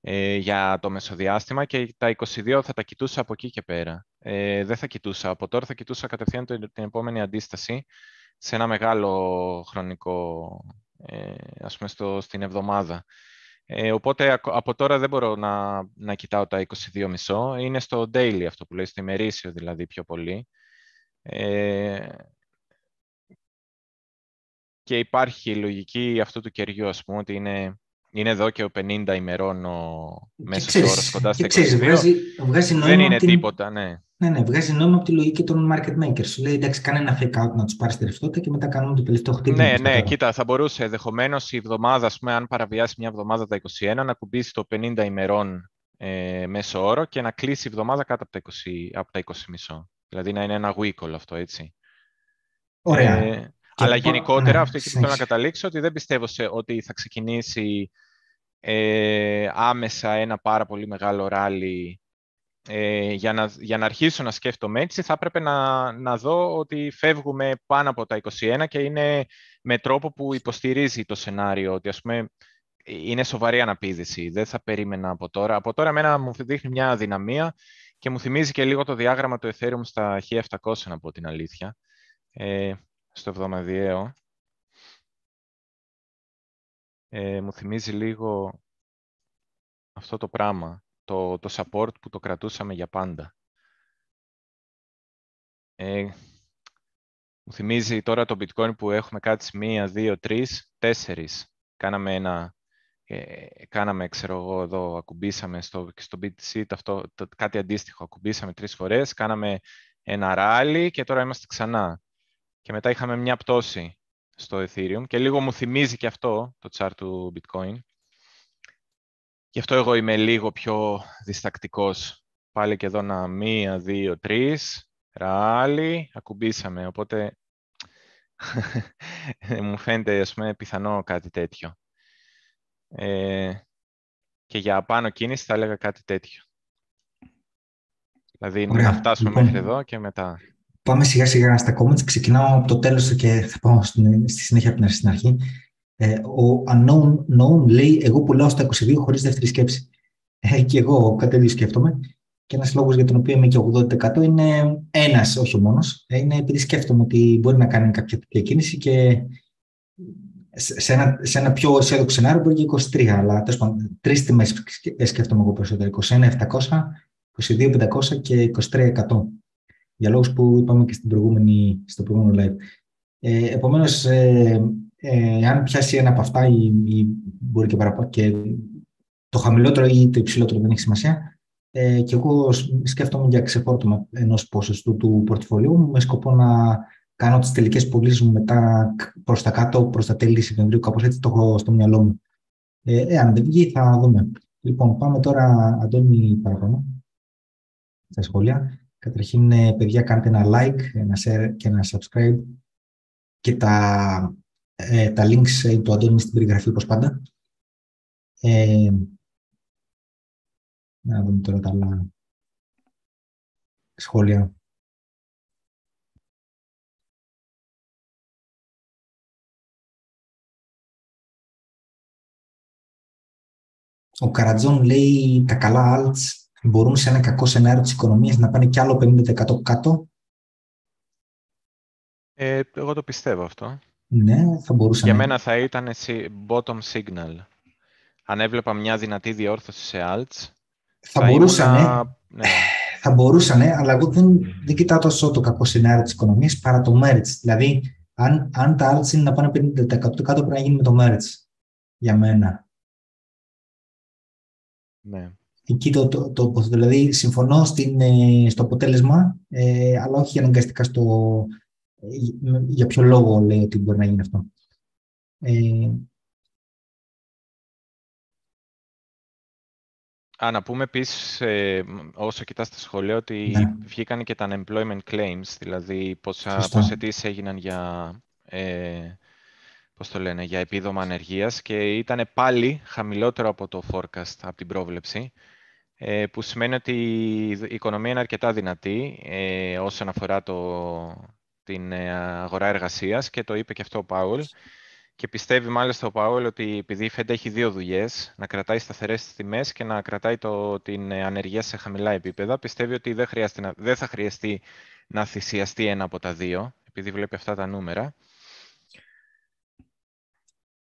ε, για το μεσοδιάστημα και τα 22 θα τα κοιτούσα από εκεί και πέρα. Ε, δεν θα κοιτούσα από τώρα, θα κοιτούσα κατευθείαν την επόμενη αντίσταση σε ένα μεγάλο χρονικό, ε, ας πούμε, στο, στην εβδομάδα. Ε, οπότε από τώρα δεν μπορώ να, να κοιτάω τα 22,5. Είναι στο daily αυτό που λέει, στο ημερήσιο δηλαδή πιο πολύ. Ε, και υπάρχει η λογική αυτού του κεριού, ας πούμε, ότι είναι, είναι εδώ και ο 50 ημερών ο μέσος όρος κοντά στα 22. Ξέρεις, βγάζει, βγάζει δεν είναι την... τίποτα, ναι. Ναι, ναι, βγάζει νόημα από τη λογική των market makers. Σου λέει εντάξει, κάνε ένα fake out να τους πάρεις τη ρευστότητα και μετά κάνουμε το τελευταίο χτύπημα. Ναι, ναι, κοίτα, θα μπορούσε ενδεχομένως η εβδομάδα, πούμε, αν παραβιάσει μια εβδομάδα τα 21, να κουμπίσει το 50 ημερών ε, μέσο όρο και να κλείσει η εβδομάδα κάτω από τα 20, από τα 20 μισό. Δηλαδή να είναι ένα week αυτό, έτσι. Ωραία. Ε, αλλά γενικότερα, ναι, αυτό εκεί που θέλω να καταλήξω, ότι δεν πιστεύω σε, ότι θα ξεκινήσει ε, άμεσα ένα πάρα πολύ μεγάλο ράλι ε, για, να, για να αρχίσω να σκέφτομαι έτσι, θα έπρεπε να, να δω ότι φεύγουμε πάνω από τα 21 και είναι με τρόπο που υποστηρίζει το σενάριο, ότι ας πούμε είναι σοβαρή αναπήδηση. Δεν θα περίμενα από τώρα. Από τώρα εμένα μου δείχνει μια αδυναμία και μου θυμίζει και λίγο το διάγραμμα του Ethereum στα 1700, να πω την αλήθεια, ε, στο εβδομαδιαίο. Ε, μου θυμίζει λίγο αυτό το πράγμα το, το support που το κρατούσαμε για πάντα. Ε, μου θυμίζει τώρα το bitcoin που έχουμε κάτσει μία, δύο, τρεις, τέσσερις. Κάναμε ένα, ε, κάναμε, ξέρω εγώ, εδώ, ακουμπήσαμε στο, στο BTC αυτό, το, κάτι αντίστοιχο. Ακουμπήσαμε τρεις φορές, κάναμε ένα ράλι και τώρα είμαστε ξανά. Και μετά είχαμε μια πτώση στο Ethereum και λίγο μου θυμίζει και αυτό το chart του bitcoin. Γι' αυτό εγώ είμαι λίγο πιο διστακτικός. Πάλι και εδώ να μία, δύο, τρεις, ράλι, ακουμπήσαμε. Οπότε *laughs* μου φαίνεται ας πούμε, πιθανό κάτι τέτοιο. Ε, και για πάνω κίνηση θα έλεγα κάτι τέτοιο. Δηλαδή να φτάσουμε λοιπόν, μέχρι εδώ και μετά. Πάμε σιγά σιγά στα comments. Ξεκινάω από το τέλος και θα πάω στη συνέχεια από την αρχή. Ε, ο unknown known λέει εγώ πουλάω στα 22 χωρίς δεύτερη σκέψη. Ε, και εγώ κάτι τέτοιο σκέφτομαι. Και ένας λόγος για τον οποίο είμαι και 80% είναι ένας, όχι ο μόνος. Ε, είναι επειδή σκέφτομαι ότι μπορεί να κάνει κάποια τέτοια κίνηση και σε ένα, σε ένα πιο αισιόδοξο σενάριο μπορεί και 23. Αλλά τέλος πάντων, τρεις τιμές σκέφτομαι εγώ περισσότερο. 21.700, 22.500 και 23.100. Για λόγους που είπαμε και στην προηγούμενη, στο προηγούμενο live. Ε, Επομένως, ε, ε, αν πιάσει ένα από αυτά ή, ή μπορεί και παραπάνω και το χαμηλότερο ή το υψηλότερο δεν έχει σημασία. Ε, και εγώ σκέφτομαι για ξεφόρτωμα ενός ποσοστού του πορτφολιού μου με σκοπό να κάνω τις τελικές πωλήσεις μου μετά προς τα κάτω, προς τα τέλη Σεπτεμβρίου. Κάπως έτσι το έχω στο μυαλό μου. Ε, εάν δεν βγει, θα δούμε. Λοιπόν, πάμε τώρα, Αντώνη, παραπάνω στα σχόλια. Καταρχήν, ε, παιδιά, κάντε ένα like, ένα share και ένα subscribe και τα ε, τα links ε, του Αντώνη στην περιγραφή, όπως πάντα. Ε, να δούμε τώρα τα άλλα σχόλια. Ο Καρατζόν λέει τα καλά alts μπορούν σε ένα κακό σενάριο της οικονομίας να πάνε κι άλλο 50% κάτω; Ε, εγώ το πιστεύω αυτό. Ναι, θα μπορούσε Για μένα θα ήταν bottom signal. Αν έβλεπα μια δυνατή διόρθωση σε alts, θα, θα μπορούσαν, ναι. Θα μπορούσαν, αλλά εγώ δεν, δεν κοιτάω τόσο το κακό σενάριο της οικονομίας παρά το merge. Δηλαδή, αν, αν τα alts είναι να πάνε 50% κάτω, πρέπει να γίνει με το merge. Για μένα. Ναι. Εκεί το, το, το, δηλαδή συμφωνώ στην, ε, στο αποτέλεσμα, ε, αλλά όχι αναγκαστικά στο, για ποιο λόγο λέει ότι μπορεί να γίνει αυτό. Ε... Α, να πούμε επίσης, ε, όσο κοιτάς τα σχολεία, ότι ναι. βγήκαν και τα unemployment claims, δηλαδή πόσα, πόσες έγιναν για, ε, πώς το λένε, για επίδομα ανεργίας και ήταν πάλι χαμηλότερο από το forecast, από την πρόβλεψη, ε, που σημαίνει ότι η οικονομία είναι αρκετά δυνατή ε, όσον αφορά το, την ε, αγορά εργασίας και το είπε και αυτό ο Πάουλ. Και πιστεύει μάλιστα ο Πάουλ ότι επειδή η Fed έχει δύο δουλειές, να κρατάει σταθερές τιμές και να κρατάει το, την ε, ανεργία σε χαμηλά επίπεδα, πιστεύει ότι δεν, να, δεν θα χρειαστεί να θυσιαστεί ένα από τα δύο, επειδή βλέπει αυτά τα νούμερα.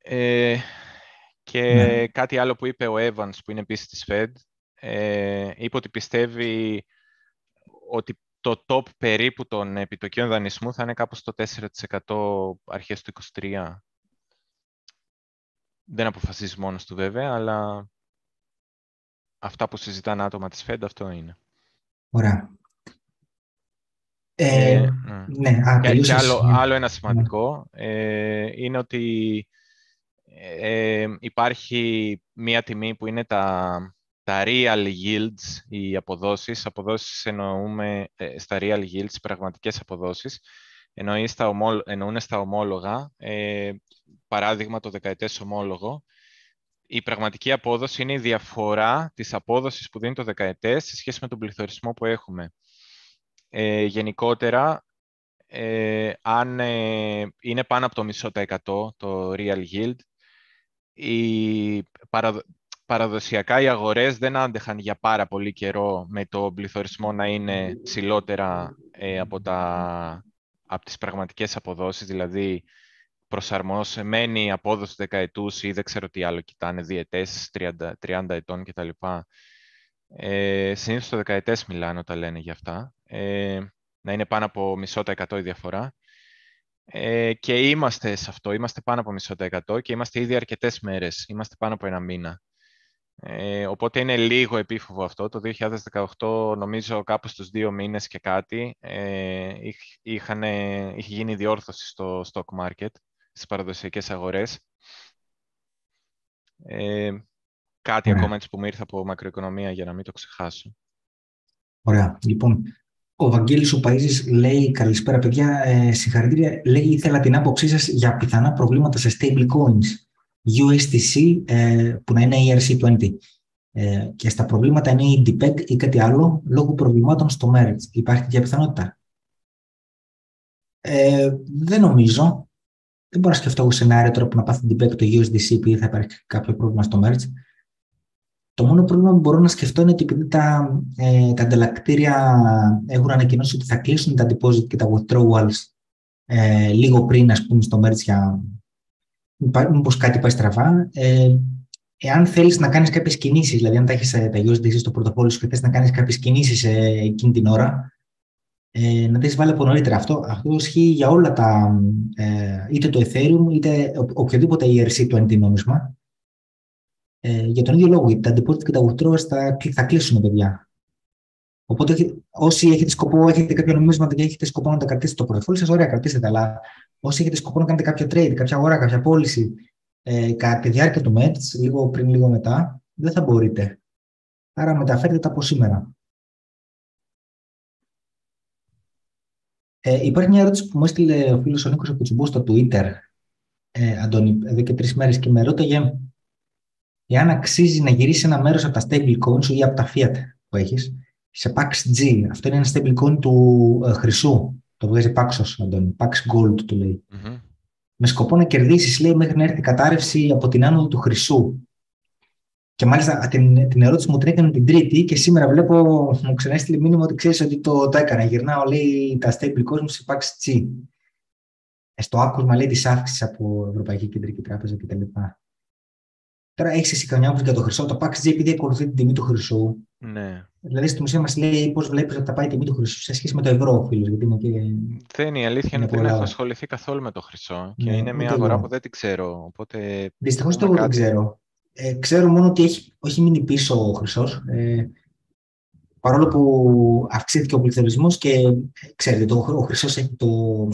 Ε, και ναι. κάτι άλλο που είπε ο Evans, που είναι επίσης της Fed, ε, είπε ότι πιστεύει ότι το top περίπου των επιτοκίων δανεισμού θα είναι κάπου στο 4% αρχές του 2023. Δεν αποφασίζει μόνος του βέβαια, αλλά αυτά που συζητάνε άτομα της Fed αυτό είναι. Ωραία. Ε, ε, ναι, α, και, και άλλο, άλλο ένα σημαντικό ε, είναι ότι ε, υπάρχει μία τιμή που είναι τα, τα real yields, οι αποδόσεις. Αποδόσεις εννοούμε ε, στα real yields, πραγματικές αποδόσεις. Εννοεί στα εννοούν στα ομόλογα, ε, παράδειγμα το δεκαετές ομόλογο. Η πραγματική απόδοση είναι η διαφορά της απόδοσης που δίνει το δεκαετές σε σχέση με τον πληθωρισμό που έχουμε. Ε, γενικότερα, ε, αν ε, είναι πάνω από το μισό τα εκατό το real yield, οι παραδοσιακά οι αγορές δεν άντεχαν για πάρα πολύ καιρό με το πληθωρισμό να είναι ψηλότερα ε, από, τα, από τις πραγματικές αποδόσεις, δηλαδή προσαρμοσμένη απόδοση δεκαετούς ή δεν ξέρω τι άλλο κοιτάνε, διετές, 30, 30 ετών κτλ. Ε, συνήθως το δεκαετές μιλάνε όταν λένε για αυτά. Ε, να είναι πάνω από μισό τα εκατό η διαφορά. Ε, και είμαστε σε αυτό, είμαστε πάνω από μισό τα εκατό και είμαστε ήδη αρκετές μέρες, είμαστε πάνω από ένα μήνα. Ε, οπότε είναι λίγο επίφοβο αυτό. Το 2018 νομίζω κάπου στους δύο μήνες και κάτι ε, είχαν, είχε γίνει διόρθωση στο stock market, στις παραδοσιακές αγορές. Ε, κάτι ακόμα έτσι που μου ήρθε από μακροοικονομία για να μην το ξεχάσω. Ωραία. Λοιπόν, ο Βαγγέλης ο Παΐζης λέει «Καλησπέρα παιδιά, ε, συγχαρητήρια». Λέει «Ήθελα την άποψή σας για πιθανά προβλήματα σε stable coins, USDC ε, που να είναι ERC20 ε, και στα προβλήματα είναι η DPEG ή κάτι άλλο λόγω προβλημάτων στο merge. Υπάρχει τέτοια πιθανότητα». Ε, δεν νομίζω. Δεν μπορώ να σκεφτώ εγώ σενάριο τώρα που να πάθει την DPEG το USDC επειδή θα υπάρχει κάποιο πρόβλημα στο merge. Το μόνο πρόβλημα που μπορώ να σκεφτώ είναι ότι επειδή τα, ε, τα ανταλλακτήρια έχουν ανακοινώσει ότι θα κλείσουν τα deposit και τα withdrawals ε, λίγο πριν, ας πούμε, στο merge για μήπως κάτι πάει στραβά. Ε, εάν θέλεις να κάνεις κάποιες κινήσεις, δηλαδή αν τα έχεις ε, τα USDC στο πρωτοφόλι σου και θες να κάνεις κάποιες κινήσεις ε, εκείνη την ώρα, ε, να τις βάλει από νωρίτερα. Αυτό, αυτό ισχύει για όλα τα, ε, είτε το Ethereum, είτε οποιοδήποτε ERC20 νόμισμα. Ε, για τον ίδιο λόγο, γιατί τα deposit και τα withdrawals θα, θα κλείσουν, παιδιά. Οπότε, όσοι έχετε σκοπό, έχετε κάποιο νομίσματα και έχετε σκοπό να τα κρατήσετε στο πορτοφόλι σας, ωραία, κρατήστε τα. Αλλά όσοι έχετε σκοπό να κάνετε κάποιο trade, κάποια αγορά, κάποια πώληση ε, κατά τη διάρκεια του METS, λίγο πριν, λίγο μετά, δεν θα μπορείτε. Άρα μεταφέρετε τα από σήμερα. Ε, υπάρχει μια ερώτηση που μου έστειλε ο φίλος ο Νίκος Κουτσουμπού στο Twitter, ε, Αντώνη, εδώ και τρεις μέρες και με ρώταγε εάν αξίζει να γυρίσει ένα μέρος από τα stablecoins ή από τα fiat που έχεις σε PAX-G. Αυτό είναι ένα stablecoin του ε, χρυσού. Το βγάζει Paxos, Αντώνη. Pax Gold το λέει. Mm-hmm. Με σκοπό να κερδίσεις, λέει, μέχρι να έρθει η κατάρρευση από την άνοδο του χρυσού. Και μάλιστα την, την ερώτηση μου την έκανε την Τρίτη και σήμερα βλέπω, μου ξαναέστειλε μήνυμα ότι ξέρεις ότι το, το έκανα. Γυρνάω, λέει, τα stablecoins μου σε PAX-G. Ε, στο άκουσμα, λέει, της αύξησης από Ευρωπαϊκή Κεντρική Τράπεζα κτλ. Τώρα έχεις εσύ καμιά άποψη για το χρυσό; Το PAX επειδή ακολουθεί την τιμή του χρυσού. Ναι. Δηλαδή στην ουσία μας λέει πώς βλέπεις ότι θα πάει η τιμή του χρυσού σε σχέση με το ευρώ, φίλος. Γιατί είναι και... Δεν είναι η αλήθεια είναι ότι δεν έχω ασχοληθεί καθόλου με το χρυσό. Και ναι, είναι μια αγορά εγώ. που δεν την ξέρω. Οπότε... Δυστυχώς το εγώ δεν ξέρω. Ε, ξέρω μόνο ότι έχει, έχει μείνει πίσω ο χρυσός. Ε, παρόλο που αυξήθηκε ο πληθωρισμός και ε, ξέρετε, το, ο χρυσός έχει το,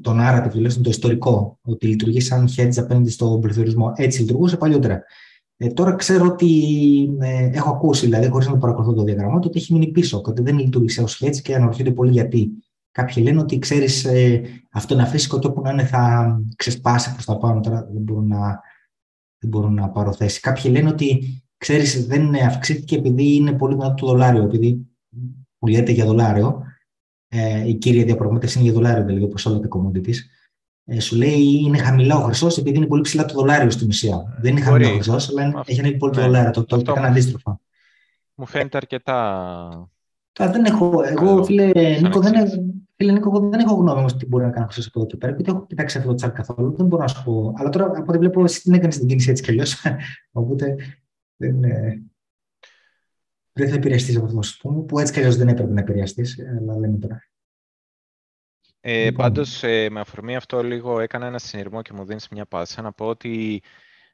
το narrative, δηλαδή το ιστορικό, ότι λειτουργεί σαν hedge απέναντι στον πληθωρισμό. Έτσι λειτουργούσε παλιότερα. Ε, τώρα ξέρω ότι ε, έχω ακούσει, δηλαδή χωρίς να το παρακολουθώ το διαγραμμά, ότι έχει μείνει πίσω και ότι δεν λειτουργήσε ως hedge και αναρωτιούνται πολύ γιατί. Κάποιοι λένε ότι ξέρεις, ε, αυτό είναι αφύσικο και όπου να είναι θα ξεσπάσει προς τα πάνω. Τώρα δεν μπορούν να, δεν μπορούν να πάρω θέση. Κάποιοι λένε ότι ξέρεις, δεν αυξήθηκε επειδή είναι πολύ δυνατό το δολάριο, επειδή πουλιέται για δολάριο. Ε, η κύρια διαπραγμάτευση είναι για δολάριο, δηλαδή όπως όλα τα commodities. Ε, σου λέει είναι χαμηλά ο χρυσός επειδή είναι πολύ ψηλά το δολάριο στην ουσία. Δεν είναι χαμηλά ο χρυσός, αλλά έχει ανέβει πολύ το ναι. δολάριο. Το, το, το έκανε αντίστροφα. Μου φαίνεται αρκετά. Τώρα δεν έχω. Εγώ, φίλε Νίκο, δεν, φίλε Νίκο, εγώ δεν έχω γνώμη όμως τι μπορεί να κάνω χρυσό από εδώ και πέρα. Γιατί έχω κοιτάξει αυτό το τσάρ καθόλου. Δεν μπορώ να σου πω. Αλλά τώρα από ό,τι βλέπω, εσύ την έκανες την κίνηση έτσι κι αλλιώς. *laughs* Οπότε δεν, δεν θα επηρεαστείς από αυτό που έτσι κι αλλιώς δεν έπρεπε να επηρεαστείς, αλλά δεν είναι τώρα. Ε, λοιπόν. Πάντως, ε, με αφορμή αυτό λίγο έκανα ένα συνειρμό και μου δίνεις μια πάσα να πω ότι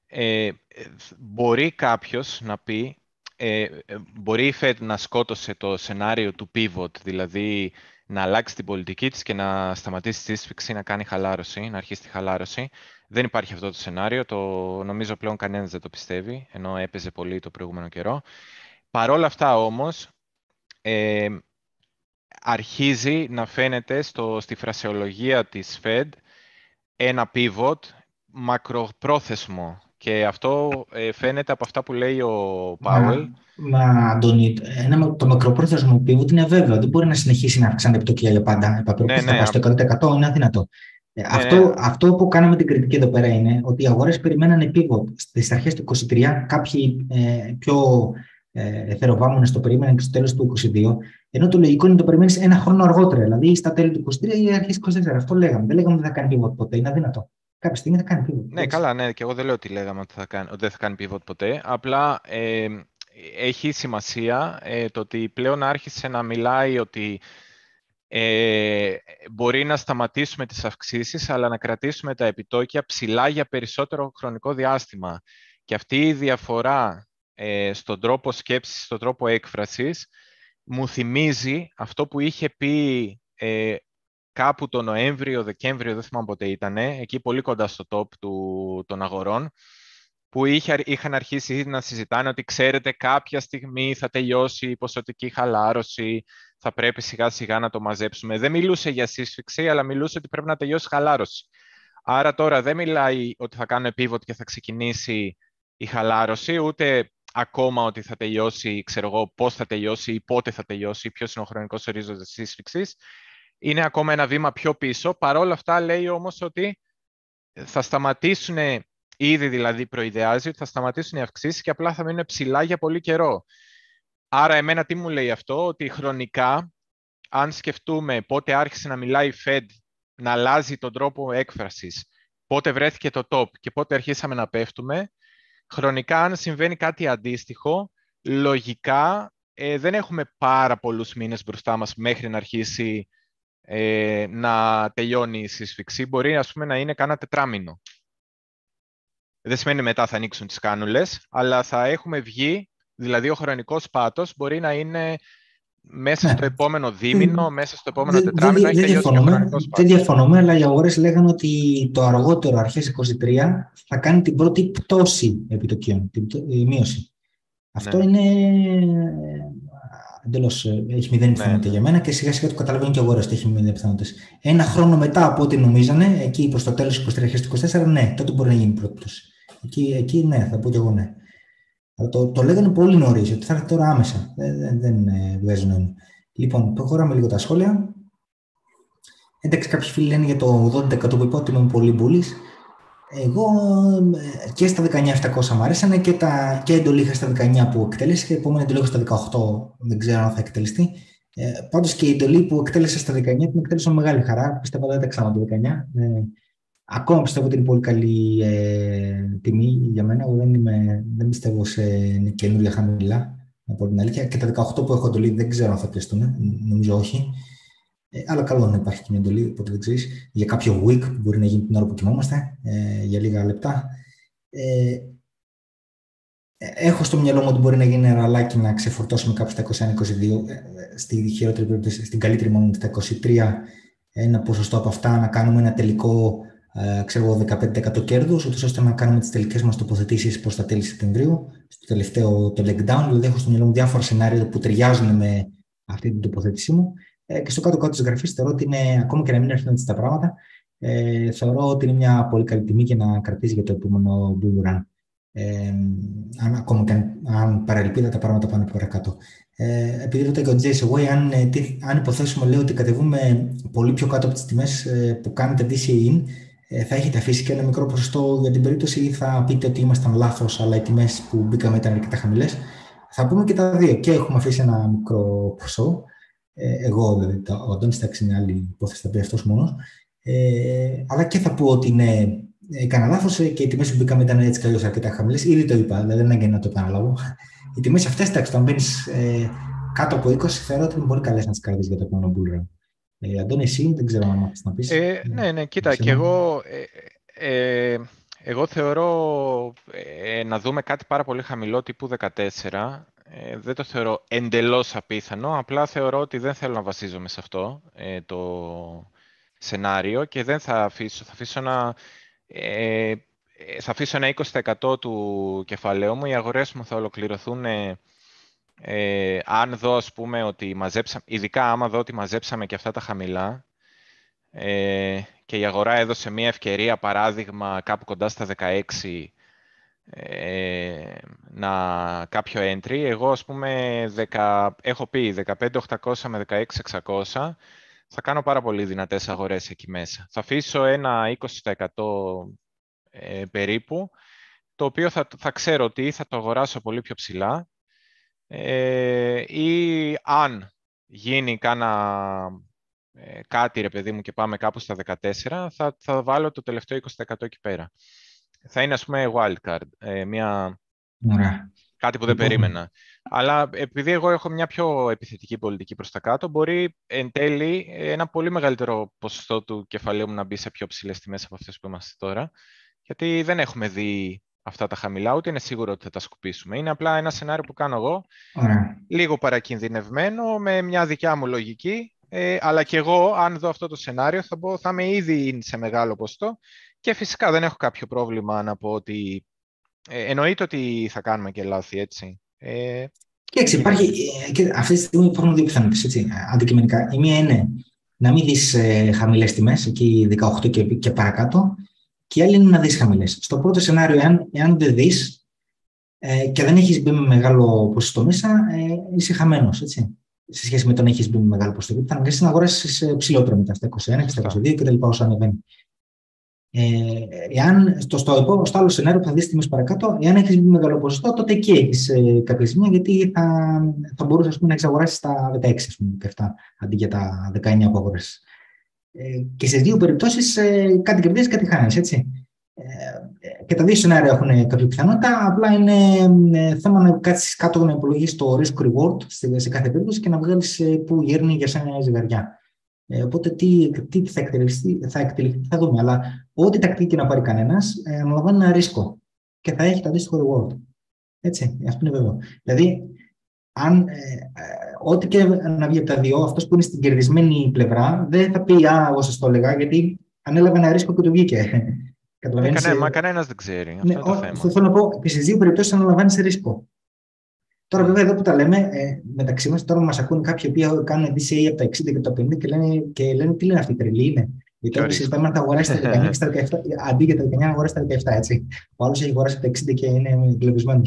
ε, μπορεί κάποιος να πει, ε, μπορεί η Fed να σκότωσε το σενάριο του pivot, δηλαδή να αλλάξει την πολιτική της και να σταματήσει τη σύσφυξη, να κάνει χαλάρωση, να αρχίσει τη χαλάρωση. Δεν υπάρχει αυτό το σενάριο, το νομίζω πλέον κανένας δεν το πιστεύει, ενώ έπαιζε πολύ το προηγούμενο καιρό. Παρόλα αυτά όμως, ε, αρχίζει να φαίνεται στο, στη φρασεολογία της Fed ένα pivot μακροπρόθεσμο και αυτό ε, φαίνεται από αυτά που λέει ο Πάουελ. Μα, Αντώνη, ένα, το μακροπρόθεσμο pivot είναι βέβαιο. Δεν μπορεί να συνεχίσει να αυξάνεται επιτοκία για πάντα. Ναι, ναι, θα στο 100% είναι αδύνατο. Ε, ναι, αυτό, ναι. αυτό που κάναμε την κριτική εδώ πέρα είναι ότι οι αγορές περιμένανε pivot. Στις αρχές του 2023 κάποιοι ε, πιο ε, το περίμεναν και στο τέλος του 2022, ενώ το λογικό είναι να το περιμένεις ένα χρόνο αργότερα, δηλαδή στα τέλη του 2023 ή αρχέ του 2024. Αυτό λέγαμε. Δεν λέγαμε ότι θα κάνει pivot ποτέ, είναι αδύνατο. Κάποια στιγμή θα κάνει pivot. Ναι, καλά, ναι, και εγώ δεν λέω ότι λέγαμε ότι, θα κάνει, ότι δεν θα κάνει pivot ποτέ. Απλά ε, έχει σημασία ε, το ότι πλέον άρχισε να μιλάει ότι ε, μπορεί να σταματήσουμε τις αυξήσεις, αλλά να κρατήσουμε τα επιτόκια ψηλά για περισσότερο χρονικό διάστημα. Και αυτή η διαφορά ε, στον τρόπο σκέψης, στον τρόπο έκφρασης, μου θυμίζει αυτό που είχε πει ε, κάπου το Νοέμβριο, Δεκέμβριο, δεν θυμάμαι πότε ήταν, εκεί πολύ κοντά στο top του, των αγορών, που είχε, είχαν αρχίσει να συζητάνε ότι ξέρετε κάποια στιγμή θα τελειώσει η ποσοτική χαλάρωση, θα πρέπει σιγά σιγά να το μαζέψουμε. Δεν μιλούσε για σύσφυξη, αλλά μιλούσε ότι πρέπει να τελειώσει η χαλάρωση. Άρα τώρα δεν μιλάει ότι θα κάνω pivot και θα ξεκινήσει η χαλάρωση, ούτε ακόμα ότι θα τελειώσει, ξέρω εγώ, πώς θα τελειώσει ή πότε θα τελειώσει, ποιος είναι ο χρονικός ορίζοντας της σύσφυξης. Είναι ακόμα ένα βήμα πιο πίσω. Παρ' όλα αυτά λέει όμως ότι θα σταματήσουν, ήδη δηλαδή προειδεάζει, ότι θα σταματήσουν οι αυξήσεις και απλά θα μείνουν ψηλά για πολύ καιρό. Άρα εμένα τι μου λέει αυτό, ότι χρονικά, αν σκεφτούμε πότε άρχισε να μιλάει η Fed, να αλλάζει τον τρόπο έκφρασης, πότε βρέθηκε το top και πότε αρχίσαμε να πέφτουμε, χρονικά αν συμβαίνει κάτι αντίστοιχο, λογικά ε, δεν έχουμε πάρα πολλούς μήνες μπροστά μας μέχρι να αρχίσει ε, να τελειώνει η σύσφυξη. Μπορεί ας πούμε, να είναι κάνα τετράμινο. Δεν σημαίνει μετά θα ανοίξουν τις κάνουλες, αλλά θα έχουμε βγει, δηλαδή ο χρονικός πάτος μπορεί να είναι μέσα στο ναι. επόμενο δίμηνο, μέσα στο επόμενο δεν, τετράμινο δεν, έχει διαφωνούμε, δεν διαφωνούμε, αλλά οι αγορές λέγανε ότι το αργότερο αρχές 23 θα κάνει την πρώτη πτώση επιτοκίων, την η μείωση. Αυτό ναι. είναι εντελώς. Έχει μηδέν ναι, πιθανότητα για μένα και σιγά σιγά το καταλαβαίνουν και οι αγορές ότι έχει μηδέν πιθανότητες. Ένα χρόνο μετά από ό,τι νομίζανε, εκεί προς το τέλος του 23 αρχές 24, ναι, τότε μπορεί να γίνει η πρώτη πτώση. Εκεί, εκεί ναι, θα πω και εγώ ναι. Το, το λέγανε πολύ νωρίς, ότι θα έρθει τώρα άμεσα. Δεν, δεν, δεν ε, βγάζει νόημα. Λοιπόν, προχωράμε λίγο τα σχόλια. Εντάξει, κάποιοι φίλοι λένε για το 80% που είπα ότι είμαι πολύ μπουλής. Εγώ ε, και στα 19.700 μου αρέσανε και, τα, και εντολή είχα στα 19 που εκτέλεσε και η επόμενη εντολή είχα στα 18. Δεν ξέρω αν θα εκτελεστεί. Ε, Πάντως και η εντολή που εκτέλεσε στα 19 την εκτέλεσα με μεγάλη χαρά. Πιστεύω δεν θα το 19. Ε, Ακόμα πιστεύω ότι είναι πολύ καλή ε, τιμή για μένα. Εγώ δεν, είμαι, δεν πιστεύω σε καινούργια χαμηλά, από την αλήθεια. Και τα 18 που έχω εντολή δεν ξέρω αν θα πιαστούν. Νομίζω όχι. Ε, αλλά καλό να υπάρχει και μια εντολή, οπότε δεν ξέρεις. Για κάποιο week που μπορεί να γίνει την ώρα που κοιμόμαστε, ε, για λίγα λεπτά. Ε, έχω στο μυαλό μου ότι μπορεί να γίνει ένα ραλάκι να ξεφορτώσουμε κάπου στα 21-22, ε, στη χειρότερη περίπτωση, στην καλύτερη μόνο στα 23, ένα ποσοστό από αυτά, να κάνουμε ένα τελικό ε, ξέρω 15% κέρδους, ούτως ώστε να κάνουμε τις τελικές μας τοποθετήσεις προς τα τέλη Σεπτεμβρίου, στο τελευταίο το leg down. Δηλαδή, έχω στο μυαλό μου διάφορα σενάρια που ταιριάζουν με αυτή την τοποθέτησή μου. Ε, και στο κάτω-κάτω της γραφής θεωρώ ότι είναι, ακόμα και να μην έρθουν έτσι τα πράγματα, ε, θεωρώ ότι είναι μια πολύ καλή τιμή και να κρατήσει για το επόμενο bull run. Ε, αν, ακόμα και αν, αν παραλυπίδα τα πράγματα πάνε παρακάτω. Ε, επειδή ρωτάει και ο Jason Way, αν, ε, αν υποθέσουμε λέω ότι κατεβούμε πολύ πιο κάτω από τις τιμές ε, που κάνετε DCA in, ε, θα έχετε αφήσει και ένα μικρό ποσοστό για την περίπτωση ή θα πείτε ότι ήμασταν λάθος, αλλά οι τιμές που μπήκαμε ήταν αρκετά χαμηλές. Θα πούμε και τα δύο. Και έχουμε αφήσει ένα μικρό ποσό. Ε, εγώ, δηλαδή, ο Αντώνης, εντάξει, είναι άλλη υπόθεση, θα πει αυτός μόνος. Ε, αλλά και θα πω ότι ναι, έκανα λάθος και οι τιμές που μπήκαμε ήταν έτσι καλώ αρκετά χαμηλές. Ήδη το είπα, δηλαδή δεν είναι να το επαναλάβω. Οι τιμές αυτές, εντάξει, όταν μπαίνεις ε, κάτω από 20, θεωρώ ότι είναι πολύ καλές να τις κρατήσεις για το επόμενο bull ε, Αντώνη, εσύ δεν ξέρω αν έχεις να πεις. Ε, ναι, ναι, κοίτα, και εγώ, ε, ε, εγώ θεωρώ ε, να δούμε κάτι πάρα πολύ χαμηλό τύπου 14 ε, δεν το θεωρώ εντελώς απίθανο, απλά θεωρώ ότι δεν θέλω να βασίζομαι σε αυτό ε, το σενάριο και δεν θα αφήσω, θα αφήσω ένα, ε, θα αφήσω ένα 20% του κεφαλαίου μου. Οι αγορές μου θα ολοκληρωθούν ε, αν δω, ας πούμε, ότι μαζέψαμε, ειδικά άμα δω ότι μαζέψαμε και αυτά τα χαμηλά ε, και η αγορά έδωσε μια ευκαιρία, παράδειγμα, κάπου κοντά στα 16 ε, να κάποιο entry. Εγώ, ας πούμε, 10, έχω πει 15.800 με 16.600 θα κάνω πάρα πολύ δυνατές αγορές εκεί μέσα. Θα αφήσω ένα 20% ε, περίπου, το οποίο θα, θα ξέρω ότι θα το αγοράσω πολύ πιο ψηλά ε, ή αν γίνει κάνα, ε, κάτι, ρε παιδί μου, και πάμε κάπου στα 14, θα, θα βάλω το τελευταίο 20% εκεί πέρα. Θα είναι, ας πούμε, wildcard, ε, μια... Κάτι που δεν λοιπόν. περίμενα. Αλλά επειδή εγώ έχω μια πιο επιθετική πολιτική προς τα κάτω, μπορεί εν τέλει ένα πολύ μεγαλύτερο ποσοστό του κεφαλαίου μου να μπει σε πιο ψηλές τιμές από αυτές που είμαστε τώρα. Γιατί δεν έχουμε δει αυτά τα χαμηλά, ούτε είναι σίγουρο ότι θα τα σκουπίσουμε. Είναι απλά ένα σενάριο που κάνω εγώ, λίγο παρακινδυνευμένο, με μια δικιά μου λογική, ε, αλλά και εγώ, αν δω αυτό το σενάριο, θα, πω, θα είμαι ήδη σε μεγάλο ποστό και φυσικά δεν έχω κάποιο πρόβλημα να πω ότι ε, εννοείται ότι θα κάνουμε και λάθη, έτσι. Ε, Κοίταξε, υπάρχει, ε, και αυτή τη στιγμή υπάρχουν δύο πιθανότητες αντικειμενικά. Η μία είναι να μην δει ε, χαμηλές τιμές, εκεί 18 και, και παρακάτω, και η άλλη είναι να δεις χαμηλές. Στο πρώτο σενάριο, εάν, εάν δεν δεις ε, και δεν έχεις μπει με μεγάλο ποσοστό μέσα, ε, είσαι χαμένος. Σε σχέση με το να έχεις μπει με μεγάλο ποσοστό. Θα αναγκαστείς να αγοράσεις ε, ψηλότερο μετά στα 21 και στα 22 κτλ. όσο ανεβαίνει. Ε, εάν στο, στο, στο άλλο σενάριο που θα δεις τιμέ παρακάτω, εάν έχεις μπει μεγάλο ποσοστό, τότε εκεί έχεις ε, κάποια σημεία γιατί θα, θα μπορούσες να έχει αγοράσει τα 16 ας πούμε, και αυτά, αντί για τα 19 που αγοράσει. Ε, και σε δύο περιπτώσεις ε, κάτι κερδίζεις, κάτι χάνεις. Έτσι. Ε, και τα δύο σενάρια έχουν κάποια πιθανότητα. Απλά είναι θέμα να κάτσει κάτω να υπολογίσεις το risk reward σε κάθε περίπτωση και να βγάλεις που γέρνει για σένα ζυγαριά. οπότε τι, τι θα, εκτελεχθεί, θα εκτελεχθεί, θα δούμε. Αλλά ό,τι τακτική να πάρει κανένας, αναλαμβάνει ένα ρίσκο και θα έχει το αντίστοιχο reward. Έτσι, αυτό είναι βέβαιο. Δηλαδή, αν, ε, ό,τι και να βγει από τα δύο, αυτός που είναι στην κερδισμένη πλευρά δεν θα πει Α, εγώ σας το έλεγα, γιατί ανέλαβε ένα ρίσκο και το βγήκε. Ε, κανένα, μα κανένας δεν ξέρει. Αυτό ναι, το θέμα. Θέλω να πω, και στι δύο περιπτώσεις αναλαμβάνεις ρίσκο. Τώρα, βέβαια, εδώ που τα λέμε, ε, μεταξύ μας, τώρα μας ακούν κάποιοι που κάνουν DCA από τα 60 και τα 50 και λένε, και λένε τι λένε αυτή η τρελή είναι. Γιατί όταν συζητάμε να τα αγοράσει τα *laughs* 19 και στα 17, αντί για τα 19 να αγοράσει τα 17, έτσι. Ο άλλος έχει αγοράσει τα 60 και είναι εγκλωβισμένο.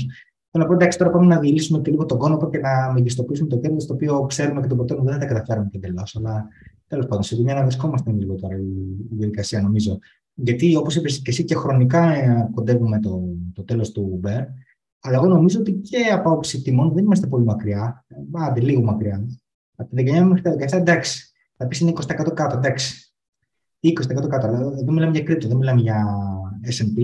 Θέλω να πω, εντάξει, τώρα πάμε να διαλύσουμε και λίγο τον κόνο και να μεγιστοποιήσουμε το κέρδο, το οποίο ξέρουμε και το ποτέ δεν θα τα καταφέρουμε και εντελώς. Αλλά τέλος πάντων, σε δουλειά να βρισκόμαστε λίγο τώρα η διαδικασία, νομίζω. Γιατί, όπως είπες και εσύ, και χρονικά ε, κοντεύουμε το, το τέλος του Uber. Αλλά εγώ νομίζω ότι και από άποψη τιμών δεν είμαστε πολύ μακριά. Άντε, λίγο μακριά. Από τα 19 μέχρι τα 17, εντάξει. Θα πεις είναι 20% κάτω, εντάξει. 20% κάτω. Αλλά εδώ μιλάμε για κρύπτο, δεν μιλάμε για SP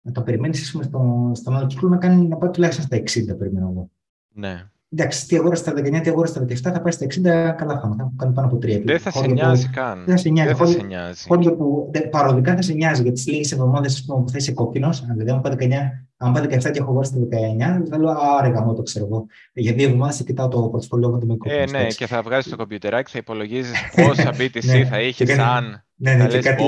να το περιμένεις στο, στον άλλο κύκλο να, κάνει, να πάει τουλάχιστον στα 60, περιμένω εγώ. Ναι. Εντάξει, τι αγόρασε στα 19, τι αγόρασε στα 17, θα πάει στα 60, καλά θα, θα κάνει πάνω από 3. Δεν θα σε νοιάζει καν. Δεν θα σε νοιάζει. Δεν θα σε νοιάζει. Χώρια που παροδικά θα σε νοιάζει, γιατί τι λίγες εβδομάδες που θα είσαι κόκκινος, αν δεν μου πάει 19, αν πάει 17 και έχω αγοράσει τα 19, θα λέω άρεγα μου το ξέρω εγώ. Για δύο εβδομάδες κοιτάω το πορτοφόλιό μου με κόκκινος. Ε, ναι, και θα βγάζεις το κομπιουτεράκι, θα υπολογίζεις *laughs* πόσα BTC ναι, θα είχε αν. Ναι, ναι, και κάτι,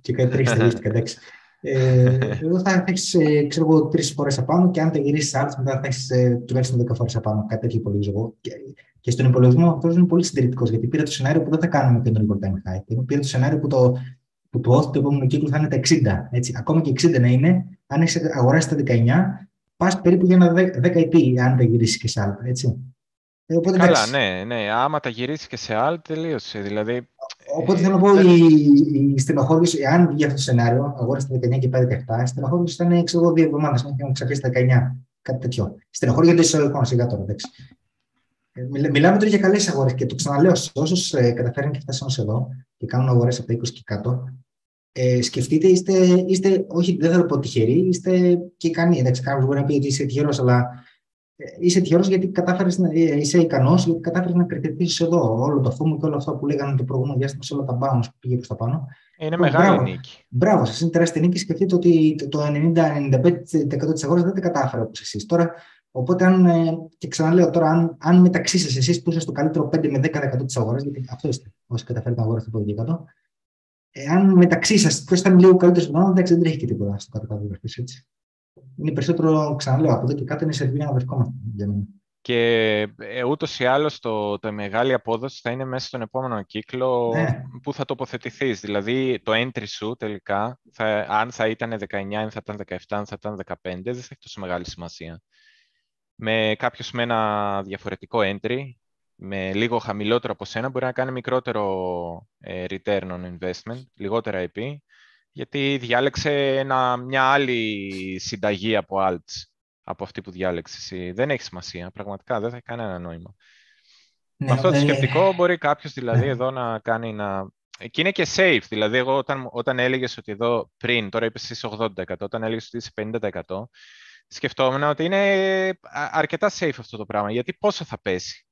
και κάτι τρει στατιστικά, *laughs* εντάξει. Ε, εδώ θα έχεις, ε, ξέρω εγώ, τρεις φορές απάνω και αν τα γυρίσεις άλλες, μετά θα έχεις ε, τουλάχιστον 10 φορές απάνω. Κάτι τέτοιο υπολογίζω εγώ. Και, και στον υπολογισμό αυτός είναι πολύ συντηρητικός, γιατί πήρα το σενάριο που δεν θα κάνουμε και τον time high. Πήρα το σενάριο που το, που το όθη του επόμενου κύκλου θα είναι τα 60. Έτσι. Ακόμα και 60 να είναι, αν έχεις αγοράσει τα 19, πας περίπου για ένα 10 ετή, αν τα γυρίσεις και σε άλλα. Έτσι. Ε, οπότε, Καλά, ναι, ναι. Άμα τα γυρίσεις και σε άλλο, τελείωσε. Δηλαδή, Οπότε θέλω να πω, η, η στενοχώρηση, αν βγει αυτό το σενάριο, αγόρασε τα 19 και 5 17, η στενοχώρηση ήταν ξέρω, δύο εβδομάδες, να ξαφνίσει τα 19, κάτι τέτοιο. Στενοχώρηση για το εισαγωγικό, σιγά τώρα, εντάξει. Ε, μιλάμε τώρα για καλές αγορές και το ξαναλέω σε όσους ε, καταφέρουν και φτάσουν εδώ και κάνουν αγορές από τα 20 και κάτω. Ε, σκεφτείτε, είστε, είστε, όχι, δεν θα το πω τυχεροί, είστε και ικανοί. Εντάξει, κάποιος μπορεί να πει ότι είσαι τυχερός, αλλά είσαι τυχερός γιατί κατάφερες να ε, είσαι ικανός, γιατί κατάφερες να κριτικήσει εδώ όλο το φούμο και όλα αυτά που λέγανε το προηγούμενο διάστημα σε όλα τα bounce που πήγε προς τα πάνω. Είναι oh, μεγάλη μπράβο. νίκη. Μπράβο, σας είναι τεράστια νίκη. Σκεφτείτε ότι το 90-95% της αγοράς δεν τα κατάφερε όπως εσείς. Τώρα Οπότε, αν, ε, και ξαναλέω τώρα, αν, αν μεταξύ σα εσείς που είστε στο καλύτερο 5 με 10% της αγοράς, γιατί αυτό είστε, όσοι καταφέρετε να αγοράσετε το 5%, αν μεταξύ σα ποιος ήταν λίγο καλύτερος στον άλλο, εντάξει, δεν τρέχει και τίποτα στο κάτω-κάτω. Είναι περισσότερο, ξαναλέω, από εδώ και κάτω είναι σε να βρισκόμαστε για μένα. Και ε, ούτως ή άλλως το, το μεγάλη απόδοση θα είναι μέσα στον επόμενο κύκλο ναι. που θα τοποθετηθείς. Δηλαδή το entry σου τελικά, θα, αν θα ήταν 19, αν θα ήταν 17, αν θα ήταν 15, δεν θα έχει τόσο μεγάλη σημασία. Με κάποιος με ένα διαφορετικό entry, με λίγο χαμηλότερο από σένα, μπορεί να κάνει μικρότερο ε, return on investment, λιγότερα EP, γιατί διάλεξε ένα, μια άλλη συνταγή από alts από αυτή που διάλεξες εσύ. Δεν έχει σημασία. Πραγματικά δεν θα έχει κανένα νόημα. Ναι, Με αυτό το ε, σκεπτικό μπορεί κάποιος δηλαδή ναι. εδώ να κάνει να. Και είναι και safe. Δηλαδή, εγώ όταν, όταν έλεγες ότι εδώ πριν, τώρα είπες εσύ 80%, όταν έλεγες ότι είσαι 50%, σκεφτόμουν ότι είναι αρκετά safe αυτό το πράγμα. Γιατί πόσο θα πέσει;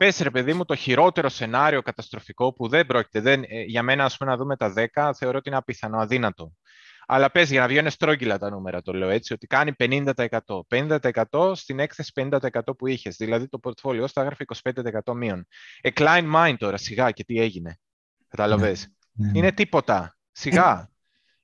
Πες ρε παιδί μου το χειρότερο σενάριο καταστροφικό που δεν πρόκειται. Δεν, ε, για μένα ας πούμε να δούμε τα 10 θεωρώ ότι είναι απίθανο, αδύνατο. Αλλά πες για να βγαίνουν στρόγγυλα τα νούμερα, το λέω έτσι, ότι κάνει 50%. 50% στην έκθεση 50% που είχες. Δηλαδή το πορτφόλιό θα γράφει 25% μείον. A client mind τώρα, σιγά και τι έγινε. Καταλαβες; Ναι, ναι. Είναι τίποτα. Σιγά.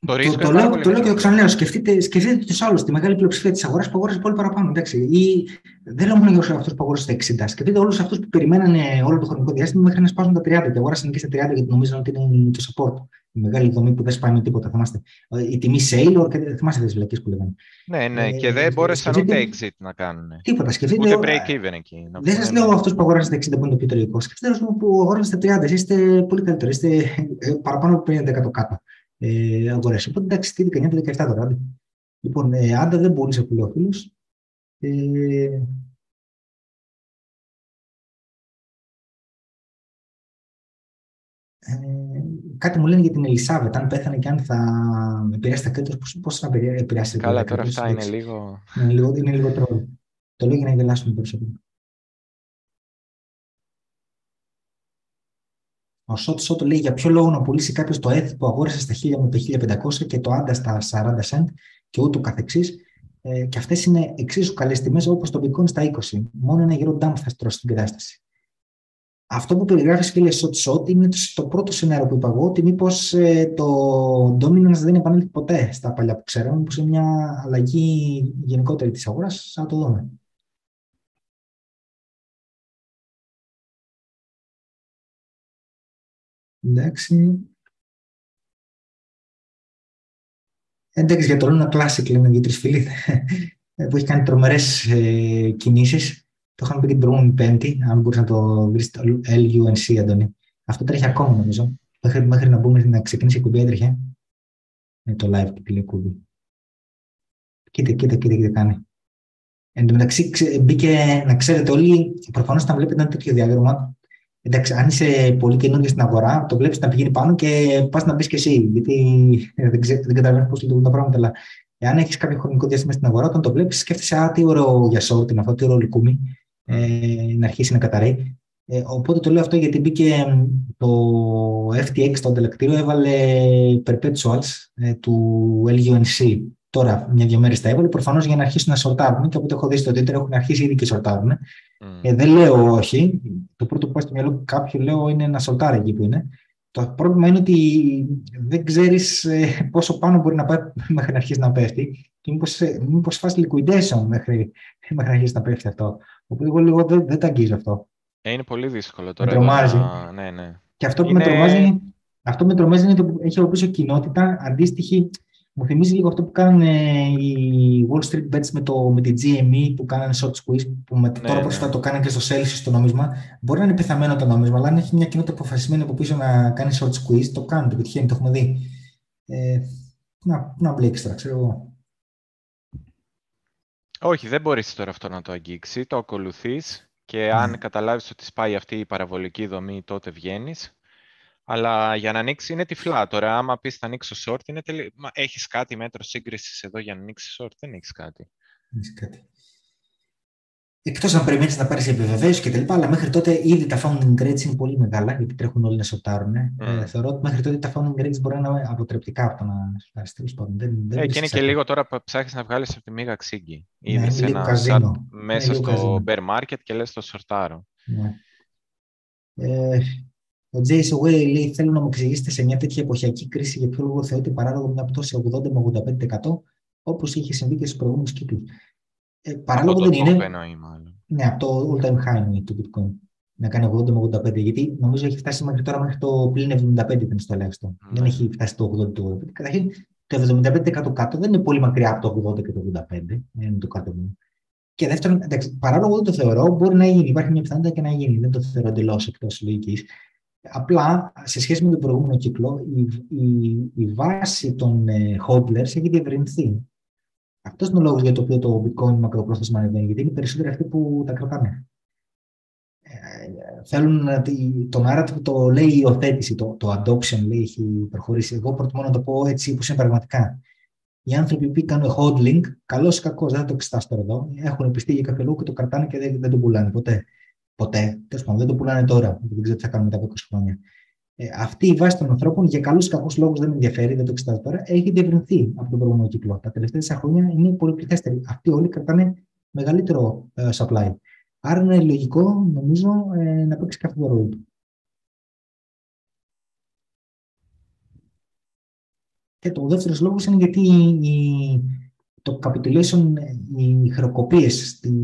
Το, το, το, λέω, το λέω και το ξαναλέω. Σκεφτείτε, σκεφτείτε τους άλλους, τη μεγάλη πλειοψηφία της αγοράς που αγόρασε πολύ παραπάνω. Εντάξει. Ή, δεν λέω μόνο για αυτούς που αγόρασαν τα 60. Σκεφτείτε όλους αυτούς που περιμένανε όλο το χρονικό διάστημα μέχρι να σπάσουν τα 30 και αγόρασαν και στα 30 γιατί νομίζαν ότι είναι το support η μεγάλη δομή που δεν σπάει με τίποτα. Θυμάστε. Ε, η τιμή Sailor και θυμάστε τις βλακίες που λέγανε. Ναι, ναι, ε, και δεν μπόρεσαν ούτε exit να κάνουν. Τίποτα. Σκεφτείτε. Ούτε break even εκεί. Δεν σας λέω αυτούς που αγοράσαν τα 60 που είναι το πιο τραγικό. Σκεφτείτε αυτούς που αγοράσαν τα 30. Είστε πολύ καλύτεροι. Είστε ε, παραπάνω από 50% κάτω ε, αγορέ. Οπότε εντάξει, τι 19-17 τώρα. Λοιπόν, ε, άντα δεν πούλησε που λέει ο φίλο. Ε, Ε, κάτι μου λένε για την Ελισάβετ, αν πέθανε και αν θα επηρεάσει τα κέντρα, πώς, θα επηρεάσει Καλά, τώρα αυτά είναι λίγο... Είναι λίγο, είναι λίγο τρόλο. Το λέω για να γελάσουμε περισσότερο. Ο Σότ Σότ λέει για ποιο λόγο να πουλήσει κάποιος το ΕΘ που αγόρασε στα 1000 με το 1500 και το άντα στα 40 cent και ούτω καθεξής. Ε, και αυτές είναι εξίσου καλές τιμές όπως το bitcoin στα 20. Μόνο ένα γερό ντάμπ θα στρώσει την κατάσταση αυτό που περιγράφεις, φίλε Σότ είναι το, πρώτο σενάριο που είπα εγώ, ότι μήπως ε, το dominance δεν επανέλθει ποτέ στα παλιά που ξέραμε, μήπως είναι μια αλλαγή γενικότερη της αγοράς, να το δούμε. Εντάξει. Εντάξει, για το Luna Classic λένε δύο-τρει φίλοι που έχει κάνει τρομερές ε, κινήσεις. Το είχαμε πει την προηγούμενη Πέμπτη, αν μπορείς να το βρεις στο LUNC, Αντώνη. Αυτό τρέχει ακόμα, νομίζω. Μέχρι, μέχρι να, μπούμε, να ξεκινήσει η κουμπί έτρεχε. Με το live και τη κουμπί. Κοίτα, κοίτα, κοίτα, κοίτα κάνει. Εν τω μεταξύ, μπήκε, να ξέρετε όλοι, προφανώς όταν βλέπετε ένα τέτοιο διάγραμμα, εντάξει, αν είσαι πολύ καινούργιος στην αγορά, το βλέπεις να πηγαίνει πάνω και πας να μπεις και εσύ. Γιατί δεν, δεν καταλαβαίνω πώς λειτουργούν τα πράγματα. Αλλά εάν έχεις κάποιο χρονικό διάστημα στην αγορά, όταν το βλέπεις, σκέφτεσαι, Α, τι ωραίο για short είναι αυτό, τι ωραίο λικούμι ε, να αρχίσει να καταραίει. Ε, οπότε το λέω αυτό γιατί μπήκε το FTX, το ανταλλακτήριο, έβαλε perpetuals ε, του LUNC. Τώρα, μια-δυο μέρες τα έβαλε, προφανώς για να αρχίσουν να σορτάρουν. Και από ό,τι έχω δει στο Twitter έχουν αρχίσει ήδη και σορτάρουν. Mm. Ε, δεν λέω όχι. Το πρώτο που πάει στο μυαλό κάποιου λέω είναι να σορτάρει εκεί που είναι. Το πρόβλημα είναι ότι δεν ξέρεις ε, πόσο πάνω μπορεί να πάει μέχρι να αρχίσει να πέφτει και μήπως φάσει liquidation μέχρι, μέχρι να αρχίσει να πέφτει αυτό. Οπότε εγώ λίγο δεν, δεν τα αγγίζω αυτό. Ε, είναι πολύ δύσκολο τώρα. Με τρομάζει. Ναι, ναι. Και αυτό που είναι... με τρομάζει, αυτό που με τρομάζει είναι ότι έχει από πίσω κοινότητα αντίστοιχη. Μου θυμίζει λίγο αυτό που κάνανε οι Wall Street Bets με, το, με τη GME που κάνανε short squeeze, που με, ναι, τώρα ναι. πρόσφατα το κάνανε και στο Celsius στο νόμισμα. Μπορεί να είναι πεθαμένο το νόμισμα, αλλά αν έχει μια κοινότητα αποφασισμένη από πίσω να κάνει short squeeze, το κάνουν, το πετυχαίνει, το έχουμε δει. Ε, να, να μπλέξει τώρα, ξέρω εγώ. Όχι, δεν μπορείς τώρα αυτό να το αγγίξεις. Το ακολουθείς και αν ναι. καταλάβεις ότι σπάει αυτή η παραβολική δομή, τότε βγαίνεις. Αλλά για να ανοίξει είναι τυφλά. Τώρα, άμα πεις θα ανοίξω short, είναι τελει... Μα, έχεις κάτι μέτρο σύγκρισης εδώ για να ανοίξεις short, δεν έχεις κάτι. Έχεις κάτι. Εκτός αν περιμένεις να πάρεις επιβεβαίωση και τα λοιπά, αλλά μέχρι τότε ήδη τα founding rates είναι πολύ μεγάλα, γιατί τρέχουν όλοι να σοτάρουν. Mm. Ε, θεωρώ ότι μέχρι τότε τα founding rates μπορεί να είναι αποτρεπτικά από το να σοτάρεις. Τέλος πάντων, δεν, δεν ε, και είναι και λίγο τώρα που ψάχνεις να βγάλεις από τη μίγα ξύγκη. Ναι, σε ένα καζίνο. μέσα ναι, στο καζίνο. bear market και λες το σορτάρω. Ναι. Ε, ο Jason Way λέει: Θέλω να μου εξηγήσετε σε μια τέτοια εποχιακή κρίση για ποιο λόγο θεωρείται παράλογο μια πτώση 80 με 85% όπως είχε συμβεί και στους προηγούμενους κύκλους. Ε, παράλογο δεν είναι. Εννοεί, ναι, από το all time high του Bitcoin. Να κάνει 80 με 85. Γιατί νομίζω έχει φτάσει μέχρι τώρα μέχρι το πλήν 75 ήταν στο ελάχιστο. Mm. Δεν έχει φτάσει το 80 το 85. Καταρχήν το 75% κάτω δεν είναι πολύ μακριά από το 80 και το 85. Είναι το κάτω μου. Και δεύτερον, εντάξει, παράλογο δεν το θεωρώ, μπορεί να γίνει. Υπάρχει μια πιθανότητα και να γίνει. Δεν το θεωρώ εντελώς εκτός λογικής. Απλά, σε σχέση με τον προηγούμενο κύκλο, η, η, η βάση των ε, hodlers έχει διευρυνθεί. Αυτός είναι ο λόγος για τον οποίο το bitcoin μακροπρόθεσμα ανεβαίνει, γιατί είναι περισσότεροι αυτοί που τα κρατάνε. Ε, θέλουν να, το narrative το λέει η υιοθέτηση, το, το adoption λέει έχει προχωρήσει. Εγώ προτιμώ να το πω έτσι όπως είναι πραγματικά. Οι άνθρωποι που κάνουν hodling, καλός ή κακός, δεν θα το εξετάσω τώρα εδώ, έχουν πιστεί για κάποιο λόγο και το κρατάνε και δεν, δεν το πουλάνε ποτέ. Ποτέ. Τέλος πάντων, δεν το πουλάνε τώρα. Δεν ξέρω τι θα κάνουν μετά από 20 χρόνια. Ε, αυτή η βάση των ανθρώπων, για καλούς ή κακούς λόγους, δεν με ενδιαφέρει, δεν το εξετάζω τώρα, έχει διευρυνθεί από τον προηγούμενο κύκλο. Τα τελευταία χρόνια είναι πολύ πληθέστεροι. Αυτοί όλοι κρατάνε μεγαλύτερο ε, supply. Άρα είναι λογικό, νομίζω, ε, να παίξει και αυτό το ρόλο του. Και το δεύτερος λόγος είναι γιατί η, το capitulation, οι χρεοκοπίε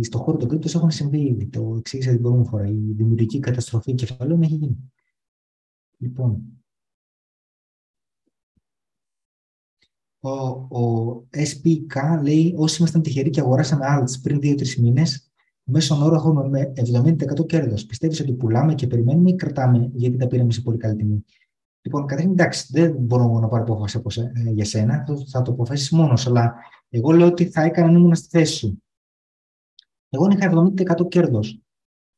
στον χώρο των κρύπτων έχουν συμβεί ήδη. Το εξήγησα την προηγούμενη φορά. Η δημιουργική καταστροφή κεφαλαίων έχει γίνει. Λοιπόν, ο, ο SPK λέει όσοι ήμασταν τυχεροί και αγοράσαμε alts πριν 2-3 μήνες, μέσω όρο έχουμε με 70% κέρδος. Πιστεύεις ότι πουλάμε και περιμένουμε ή κρατάμε γιατί τα πήραμε σε πολύ καλή τιμή; Λοιπόν, καταρχήν εντάξει, δεν μπορώ να πάρω απόφαση ε, για σένα, θα το αποφασίσει μόνος. Αλλά εγώ λέω ότι θα έκανα να ήμουν στη θέση σου. Εγώ είχα 70% κέρδος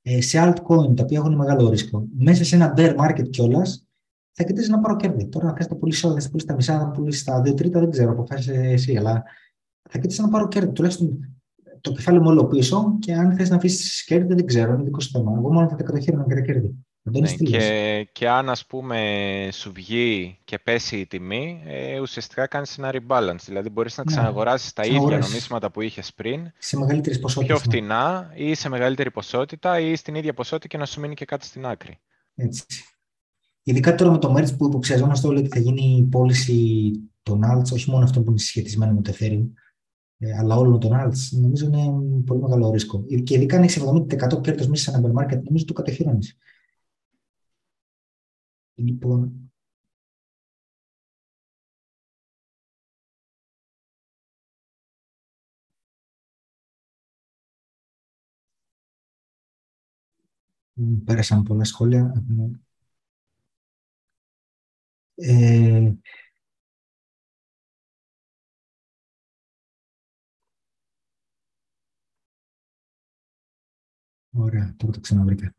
ε, σε altcoin τα οποία έχουν μεγάλο ρίσκο, μέσα σε ένα bear market κιόλας, θα κοιτάξει να πάρω κέρδη. Τώρα, αν θε το πουλήσεις όλα, θα πουλήσεις τα μισά, θα πουλήσεις τα δύο τρίτα, δεν ξέρω, αποφάσισε εσύ, αλλά θα κοιτάξει να πάρω κέρδη. Τουλάχιστον το κεφάλι μου όλο πίσω και αν θες να αφήσεις κέρδη, δεν ξέρω, είναι δικό σου θέμα. Εγώ μόνο θα τα κατοχύρω και τα κέρδη. Ναι, και, και αν ας πούμε σου βγει και πέσει η τιμή, ε, ουσιαστικά κάνεις ένα rebalance. Δηλαδή μπορείς να ναι. ξαναγοράσεις τα ίδια νομίσματα που είχες πριν σε μεγαλύτερη ποσότητα. Πιο φτηνά ή σε μεγαλύτερη ποσότητα ή στην ίδια ποσότητα και να σου μείνει και κάτι στην άκρη. Έτσι. Ειδικά τώρα με το merge που υποψιαζόμαστε όλοι ότι θα γίνει η πώληση των alts, όχι μόνο αυτό που είναι συσχετισμένο με το Ethereum, ε, αλλά όλων των alts, νομίζω είναι πολύ μεγάλο ρίσκο. Και ειδικά αν έχεις 70% κέρδο μέσα σε ένα bear market, νομίζω το κατοχυρώνεις. Λοιπόν, πέρασαν πολλά σχόλια. Ε, ωραία, τώρα το ξαναβρήκα.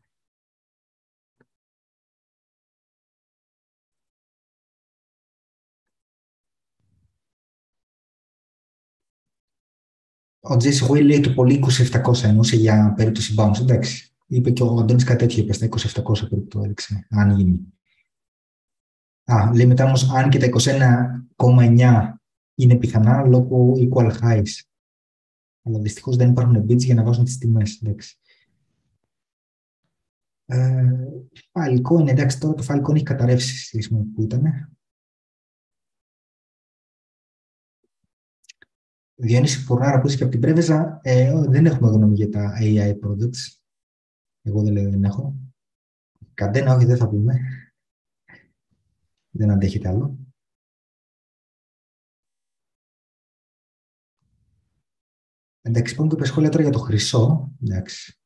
Ο Τζέσι Γουέι λέει το πολύ 2700 εννοούσε για περίπτωση bounce. Εντάξει. Είπε και ο Αντώνης κάτι τέτοιο, είπες στα 2700 περίπου το έδειξε, αν γίνει. Α, λέει μετά όμως, αν και τα 21,9 είναι πιθανά λόγω equal highs. Αλλά δυστυχώς δεν υπάρχουν bits για να βάζουν τις τιμές. Εντάξει. Ε, Filecoin, εντάξει, τώρα το Filecoin έχει καταρρεύσει στη στιγμή που ήταν. Διόνυση Φουρνάρα που είσαι και από την Πρέβεζα, ε, δεν έχουμε γνώμη για τα AI products. Εγώ δεν λέω δεν έχω. Καντένα, όχι, δεν θα πούμε. Δεν αντέχετε άλλο. Εντάξει, πούμε και σχόλια τώρα για το χρυσό. Εντάξει.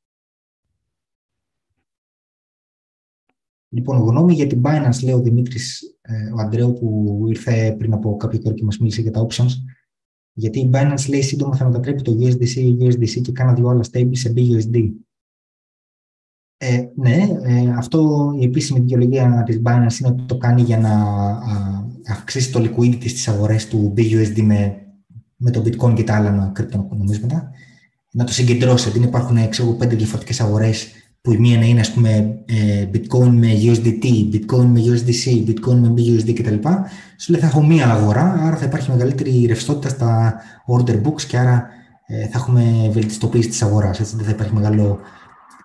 Λοιπόν, γνώμη για την Binance, λέει ο Δημήτρης, ε, ο Αντρέου που ήρθε πριν από κάποιο καιρό και μας μίλησε για τα options. Γιατί η Binance λέει σύντομα θα μετατρέπει το USDC ή USDC και κάνα δυο άλλα stable σε BUSD. Ε, ναι, ε, αυτό η επίσημη δικαιολογία της Binance είναι ότι το κάνει για να α, αυξήσει το liquidity στις αγορές του BUSD με, με το bitcoin και τα άλλα κρυπτονομίσματα. να το συγκεντρώσει. Δεν υπάρχουν ξέρω, πέντε διαφορετικές αγορές που η μία να είναι ας πούμε ε, bitcoin με USDT, bitcoin με USDC, bitcoin με BUSD κτλ. Σου λέει θα έχω μία αγορά, άρα θα υπάρχει μεγαλύτερη ρευστότητα στα order books και άρα ε, θα έχουμε βελτιστοποίηση της αγοράς. Έτσι, δεν θα υπάρχει μεγάλο...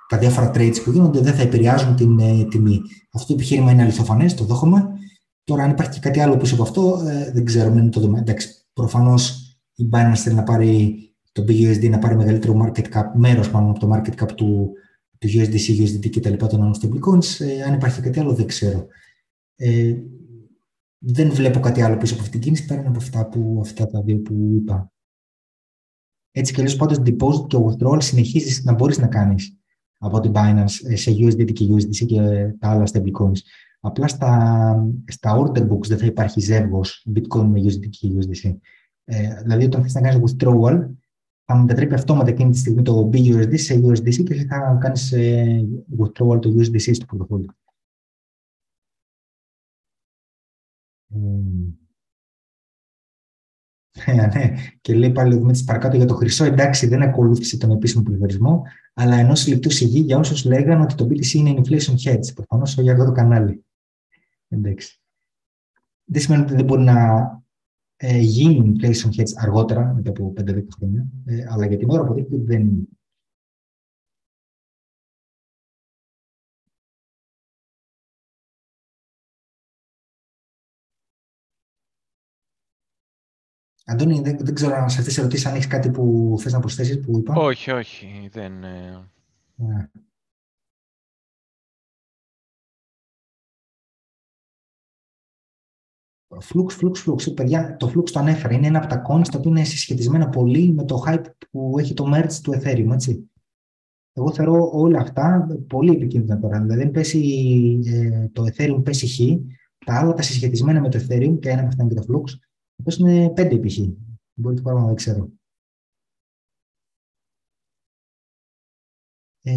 Τα διάφορα trades που γίνονται δεν θα επηρεάζουν την ε, τιμή. Αυτό το επιχείρημα είναι αληθοφανές, το δέχομαι. Τώρα, αν υπάρχει και κάτι άλλο πίσω από αυτό, ε, δεν ξέρω, δεν το δούμε. Εντάξει, προφανώς η Binance θέλει να πάρει το BUSD να πάρει μεγαλύτερο market cap, μέρος πάνω από το market cap του, του USDC, USDT και τα λοιπά των άλλων stablecoins. Ε, αν υπάρχει κάτι άλλο δεν ξέρω. Ε, δεν βλέπω κάτι άλλο πίσω από αυτή την κίνηση πέρα από αυτά, που, αυτά τα δύο που είπα. Έτσι και αλλιώς πάντως deposit και withdrawal συνεχίζεις να μπορείς να κάνεις από την Binance ε, σε USDT και USDC και τα άλλα stablecoins. Απλά στα, στα order books δεν θα υπάρχει ζεύγος bitcoin με USDT και USDC. Ε, δηλαδή όταν θες να κάνεις withdrawal θα μετατρέπει αυτόματα εκείνη τη στιγμή το BUSD σε USDC και θα κάνεις ε, withdrawal το USDC στο πορτοφόλι. Ε, ναι, και λέει πάλι ο Δημήτρης παρακάτω για το χρυσό. Εντάξει, δεν ακολούθησε τον επίσημο πληθωρισμό, αλλά ενός λεπτού σιγή για όσους λέγανε ότι το BTC είναι inflation hedge. Προφανώς για αυτό το κανάλι. Εντάξει. Δεν σημαίνει ότι δεν μπορεί να ε, γίνει inflation hedge αργότερα, μετά από 5-10 χρόνια, ε, αλλά για την ώρα αποδείχθηκε ότι δεν είναι. Αντώνη, δεν, δεν ξέρω αν σε αυτές τις ερωτήσεις αν έχεις κάτι που θες να προσθέσεις που είπα. Όχι, όχι. Δεν, ε... Flux, flux, flux. Παιδιά, το flux το ανέφερα. Είναι ένα από τα coins τα οποία είναι συσχετισμένα πολύ με το hype που έχει το merge του Ethereum, έτσι. Εγώ θεωρώ όλα αυτά πολύ επικίνδυνα τώρα. Δηλαδή, δεν πέσει ε, το Ethereum πέσει χ, τα άλλα τα συσχετισμένα με το Ethereum, και ένα με αυτά είναι και το flux, πέσουν 5 επί χ. Μπορεί το πράγμα δεν ξέρω. Ε,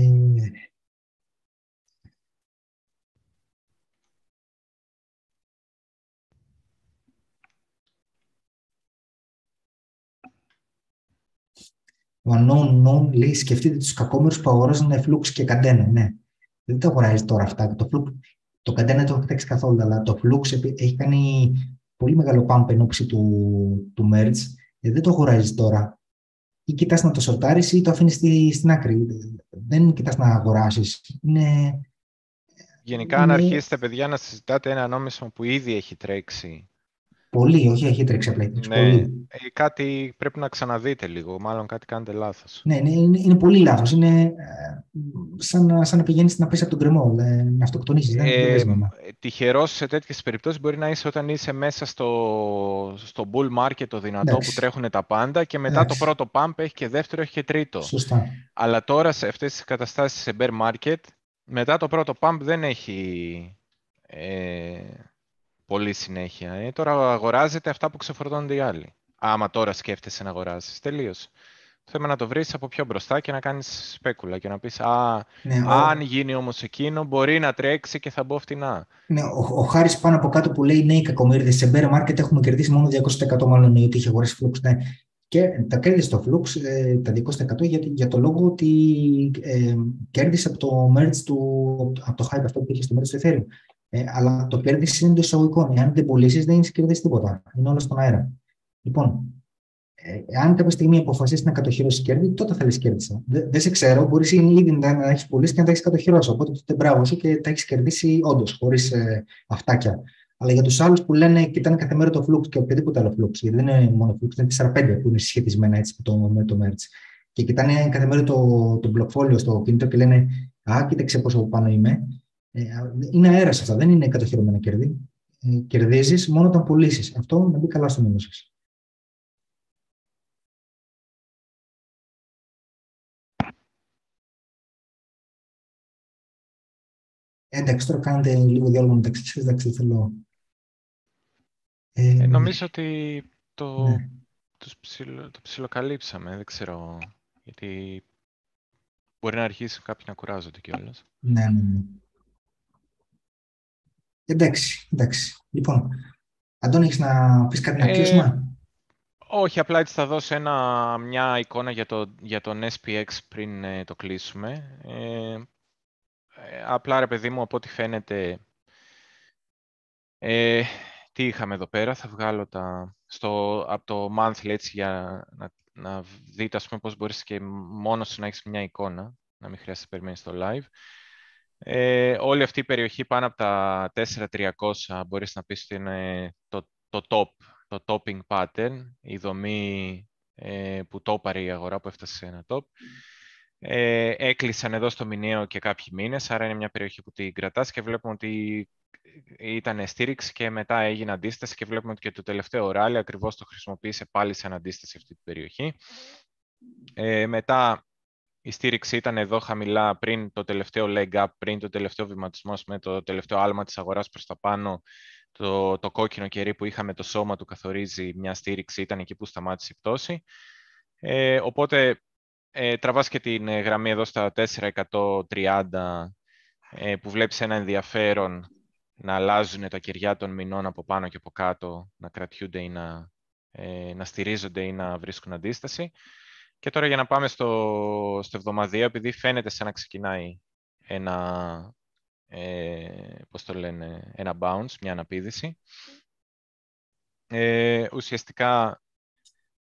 Ο unknown λέει: Σκεφτείτε τους κακόμερου που αγοράζουν φλούξ και καντένα. Ναι, δεν το αγοράζει τώρα αυτά. Το, φλουξ, το καντένα δεν το έχω κοιτάξει καθόλου, αλλά το φλούξ έχει κάνει πολύ μεγάλο pump εν ώψη του, του merge. Ε, δεν το αγοράζεις τώρα. Ή κοιτάς να το σορτάρεις ή το αφήνεις στη, στην άκρη. Δεν κοιτάς να αγοράσεις. Είναι. Γενικά, είναι... αν αρχίσετε, παιδιά, να συζητάτε ένα νόμισμα που ήδη έχει τρέξει Πολύ, όχι, έχει τρέξει απλά. Ναι, πολύ. Ε, κάτι πρέπει να ξαναδείτε λίγο. Μάλλον κάτι κάνετε λάθος. Ναι, ναι είναι, είναι πολύ λάθος. Είναι ε, σαν, σαν να πηγαίνεις να πέσει από τον κρεμό, να αυτοκτονήσεις. Ε, δεν τυχερός σε τέτοιες περιπτώσεις μπορεί να είσαι όταν είσαι μέσα στο, στο bull market το δυνατό που τρέχουν τα πάντα και μετά το πρώτο pump έχει και δεύτερο, έχει και τρίτο. Σωστά. Αλλά τώρα σε αυτές τις καταστάσεις σε bear market, μετά το πρώτο pump δεν έχει... Ε, πολύ συνέχεια. Ε, τώρα αγοράζετε αυτά που ξεφορτώνονται οι άλλοι. Άμα τώρα σκέφτεσαι να αγοράσει. Τελείως. Το θέμα να το βρεις από πιο μπροστά και να κάνεις σπέκουλα και να πεις Α, ναι, αν γίνει όμως εκείνο, μπορεί να τρέξει και θα μπω φτηνά. Ναι, ο, ο Χάρης πάνω από κάτω που λέει: Ναι, οι κακομίριδε σε bear market έχουμε κερδίσει μόνο 200% μάλλον ότι είχε αγοράσει Flux. Ναι. Και τα κέρδισε στο Flux ε, τα 200% για, για το λόγο ότι ε, κέρδισε από το merge του, από το hype αυτό που είχε στο merge του Ethereum. Ε, αλλά το κέρδης είναι το εισαγωγικό. Εάν δεν πωλήσεις, δεν έχει κερδίσει τίποτα. Είναι όλο στον αέρα. Λοιπόν, ε, αν κάποια στιγμή αποφασίσεις να κατοχυρώσεις κέρδη, τότε θα λες κέρδισα. Δεν, δεν σε ξέρω, μπορείς ήδη να έχεις πωλήσει και να τα έχεις κατοχυρώσει. Οπότε τότε μπράβο σου και τα έχεις κερδίσει όντως, χωρίς ε, αυτάκια. Αλλά για τους άλλους που λένε, κοιτάνε κάθε μέρα το flux και οποιοδήποτε άλλο flux, γιατί δεν είναι μόνο flux, είναι 4-5 που είναι συσχετισμένα έτσι με το, με το merge. Και κοιτάνε κάθε μέρα το, το blockfolio στο κινητό και λένε Α, κοίταξε πόσο πάνω είμαι. Ε, είναι αέρας αυτά, δεν είναι κατοχυρωμένα κέρδη. Ε, Κερδίζεις μόνο όταν πωλήσει. Αυτό να μπει καλά στο μήνυμα σας. Εντάξει, τώρα κάνετε λίγο διάλογο μεταξύ σας, εντάξει, θέλω... Ε, νομίζω ότι το, ναι. ψιλο, το ψιλοκαλύψαμε, δεν ξέρω, γιατί μπορεί να αρχίσει κάποιοι να κουράζονται κιόλας. Ναι, ναι, ναι. Εντάξει, εντάξει. Λοιπόν, Αντώνη, έχεις να πεις κάτι να ε, κλείσουμε; όχι, απλά έτσι θα δώσω ένα, μια εικόνα για, το, για τον SPX πριν ε, το κλείσουμε. Ε, ε, απλά, ρε παιδί μου, από ό,τι φαίνεται, ε, τι είχαμε εδώ πέρα, θα βγάλω τα, στο, από το monthly έτσι για να, να δείτε, ας πούμε, πώς μπορείς και μόνος να έχεις μια εικόνα, να μην χρειάζεται να περιμένεις το live. Ε, όλη αυτή η περιοχή πάνω από τα 4.300 μπορείς να πεις ότι είναι το, το top το topping pattern, η δομή ε, που τόπαρε η αγορά που έφτασε σε ένα top. Ε, έκλεισαν εδώ στο μηνιαίο και κάποιοι μήνες, άρα είναι μια περιοχή που την κρατάς και βλέπουμε ότι ήταν στήριξη και μετά έγινε αντίσταση και βλέπουμε ότι και το τελευταίο οράλι ακριβώς το χρησιμοποίησε πάλι σαν αντίσταση αυτή την περιοχή. Ε, μετά η στήριξη ήταν εδώ χαμηλά πριν το τελευταίο leg up, πριν το τελευταίο βηματισμό με το τελευταίο άλμα της αγοράς προς τα πάνω το, το κόκκινο κερί που είχαμε το σώμα του καθορίζει μια στήριξη, ήταν εκεί που σταμάτησε η πτώση. Ε, οπότε ε, τραβάς και την ε, γραμμή εδώ στα 430 ε, που βλέπεις ένα ενδιαφέρον να αλλάζουν τα κεριά των μηνών από πάνω και από κάτω, να κρατιούνται ή να, ε, να στηρίζονται ή να βρίσκουν αντίσταση. Και τώρα για να πάμε στο, στο εβδομαδίο, επειδή φαίνεται σαν να ξεκινάει ένα ε, πώς το λένε, ένα bounce, μια αναπήδηση. Ε, ουσιαστικά,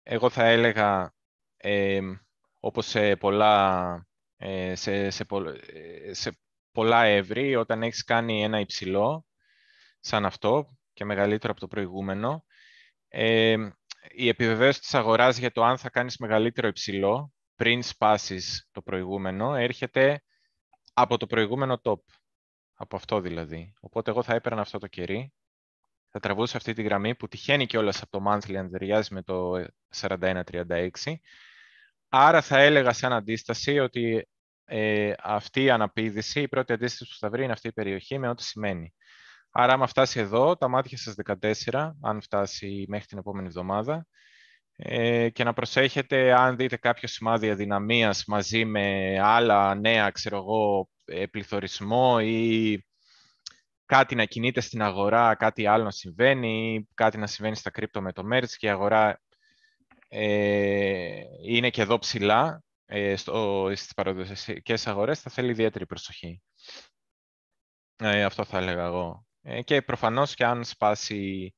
εγώ θα έλεγα, ε, όπως σε πολλά, ε, σε, σε, ε, σε πολλά εύρη, όταν έχεις κάνει ένα υψηλό, σαν αυτό και μεγαλύτερο από το προηγούμενο, ε, η επιβεβαίωση της αγοράς για το αν θα κάνεις μεγαλύτερο υψηλό πριν σπάσεις το προηγούμενο έρχεται από το προηγούμενο top από αυτό δηλαδή. Οπότε εγώ θα έπαιρνα αυτό το κερί, θα τραβούσα αυτή τη γραμμή που τυχαίνει κιόλας από το monthly αν ταιριάζει με το 41-36. Άρα θα έλεγα σαν αντίσταση ότι ε, αυτή η αναπήδηση, η πρώτη αντίσταση που θα βρει είναι αυτή η περιοχή με ό,τι σημαίνει. Άρα, άμα φτάσει εδώ, τα μάτια σας 14, αν φτάσει μέχρι την επόμενη εβδομάδα, ε, και να προσέχετε αν δείτε κάποιο σημάδι αδυναμίας μαζί με άλλα νέα, ξέρω εγώ, ε, πληθωρισμό ή κάτι να κινείται στην αγορά, κάτι άλλο να συμβαίνει ή κάτι να συμβαίνει στα κρύπτο με το merge και η αγορά ε, είναι και εδώ ψηλά ε, στο, στις παραδοσιακές αγορές, θα θέλει ιδιαίτερη προσοχή. Ε, αυτό θα έλεγα εγώ. Ε, και προφανώς και αν σπάσει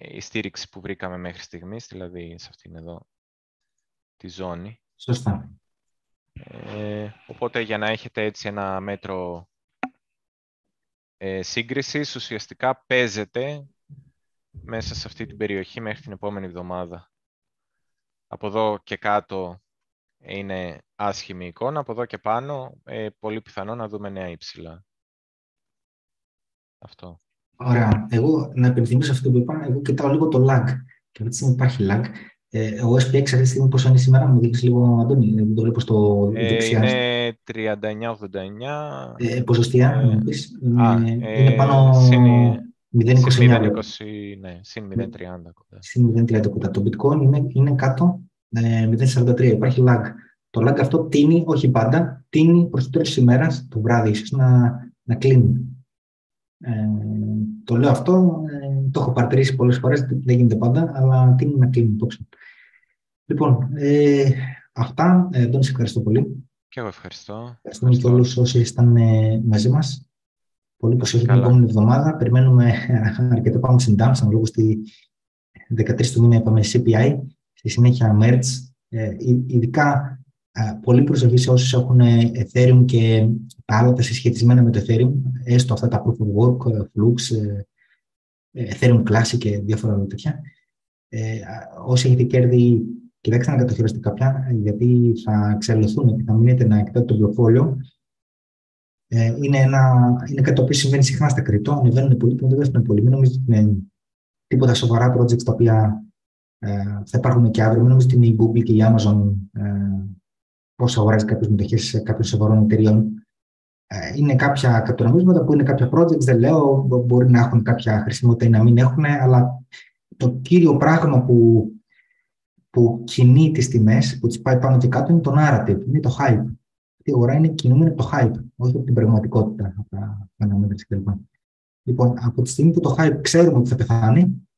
η στήριξη που βρήκαμε μέχρι στιγμής, δηλαδή σε αυτήν εδώ τη ζώνη. Σωστά. Ε, οπότε για να έχετε έτσι ένα μέτρο ε, σύγκρισης, ουσιαστικά παίζετε μέσα σε αυτή την περιοχή μέχρι την επόμενη εβδομάδα. Από εδώ και κάτω είναι άσχημη εικόνα, από εδώ και πάνω ε, πολύ πιθανό να δούμε νέα ύψηλα. Αυτό. Ωραία. Εγώ να υπενθυμίσω αυτό που είπα, εγώ κοιτάω λίγο το lag. Και αυτή τη στιγμή υπάρχει lag. Ε, ο SPX αυτή τη στιγμή πόσο είναι σήμερα, μου δείξει λίγο, Αντώνη, δεν το βλέπω στο ε, δεξιά. Είναι 39-89. Ε, ποσοστία, ε, να πεις. Είναι, ε, είναι πάνω 0,29. Ναι, συν 0,30 κοντά. Συν 0,30 κοντά. Το bitcoin είναι, είναι κάτω 0,43. Ε, υπάρχει lag. Το lag αυτό τίνει, όχι πάντα, τίνει προς το τέλος της ημέρας, το βράδυ ίσως, να, να κλείνει. Ε, το λέω αυτό, ε, το έχω παρατηρήσει πολλές φορές, δεν γίνεται πάντα, αλλά τι είναι να κλείνει το Λοιπόν, ε, αυτά. Ε, τον σε ευχαριστώ πολύ. Και εγώ ευχαριστώ. Ευχαριστούμε και όλους όσοι ήταν ε, μαζί μας. Πολύ προσοχή την επόμενη εβδομάδα. Περιμένουμε αρκετά πάμε στην Dams, λόγω στη 13 του μήνα είπαμε CPI, στη συνέχεια MERGE. Ε, ειδικά πολύ προσοχή σε όσους έχουν Ethereum και τα άλλα τα συσχετισμένα με το Ethereum, έστω αυτά τα Proof of Work, Flux, Ethereum Classic και διάφορα τέτοια. Ε, όσοι έχετε κέρδη, κοιτάξτε να κατοχυρώσετε κάποια, γιατί θα εξελιχθούν και θα μείνετε να εκτάτε το πληροφόριο. Ε, είναι, ένα, είναι κάτι το οποίο συμβαίνει συχνά στα κρυπτό, ανεβαίνουν πολύ και δεν πέφτουν πολύ. Μην νομίζετε ότι είναι τίποτα σοβαρά projects τα οποία ε, θα υπάρχουν και αύριο. Μην νομίζετε ότι είναι η Google και η Amazon ε, πώς αγοράζει κάποιες μετοχές κάποιων σοβαρών εταιριών. Ε, είναι κάποια κατονομίσματα που είναι κάποια projects, δεν λέω, μπορεί να έχουν κάποια χρησιμότητα ή να μην έχουν, αλλά το κύριο πράγμα που, που κινεί τις τιμές, που τις πάει πάνω και κάτω, είναι το narrative, είναι το hype. Η αγορά είναι κινούμενη από το hype, όχι από την πραγματικότητα, από τα αναμέτρηση κλπ. Λοιπόν, από τη στιγμή που το hype ξέρουμε ότι θα πεθάνει,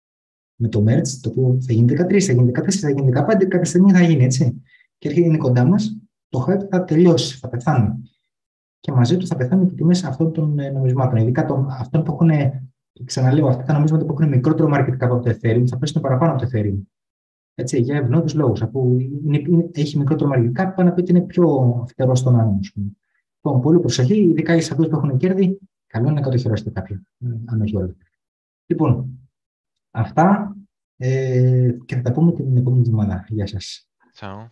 με το merge, το οποίο θα γίνει 13, θα γίνει 14, θα γίνει 15, κάποια στιγμή θα γίνει έτσι. Και έρχεται είναι κοντά μας, το hype θα τελειώσει, θα πεθάνει. Και μαζί του θα πεθάνουν και τιμέ αυτών των ε, νομισμάτων. Ειδικά των, αυτών που έχουν, ξαναλέω, αυτά τα νομίσματα που έχουν μικρότερο market cap από το Ethereum θα πέσουν παραπάνω από το Ethereum. Έτσι, για ευνόητους λόγους. Αφού είναι, είναι, έχει μικρότερο market cap, πάνε να πει ότι είναι πιο φτερός στον άνθρωπο. Λοιπόν, πολύ προσοχή, ειδικά οι αυτού που έχουν κέρδη, καλό είναι να κατοχυρώσετε κάποια, ε, αν όχι όλα. Λοιπόν, αυτά ε, και θα τα πούμε την επόμενη εβδομάδα. Γεια σας. Ciao.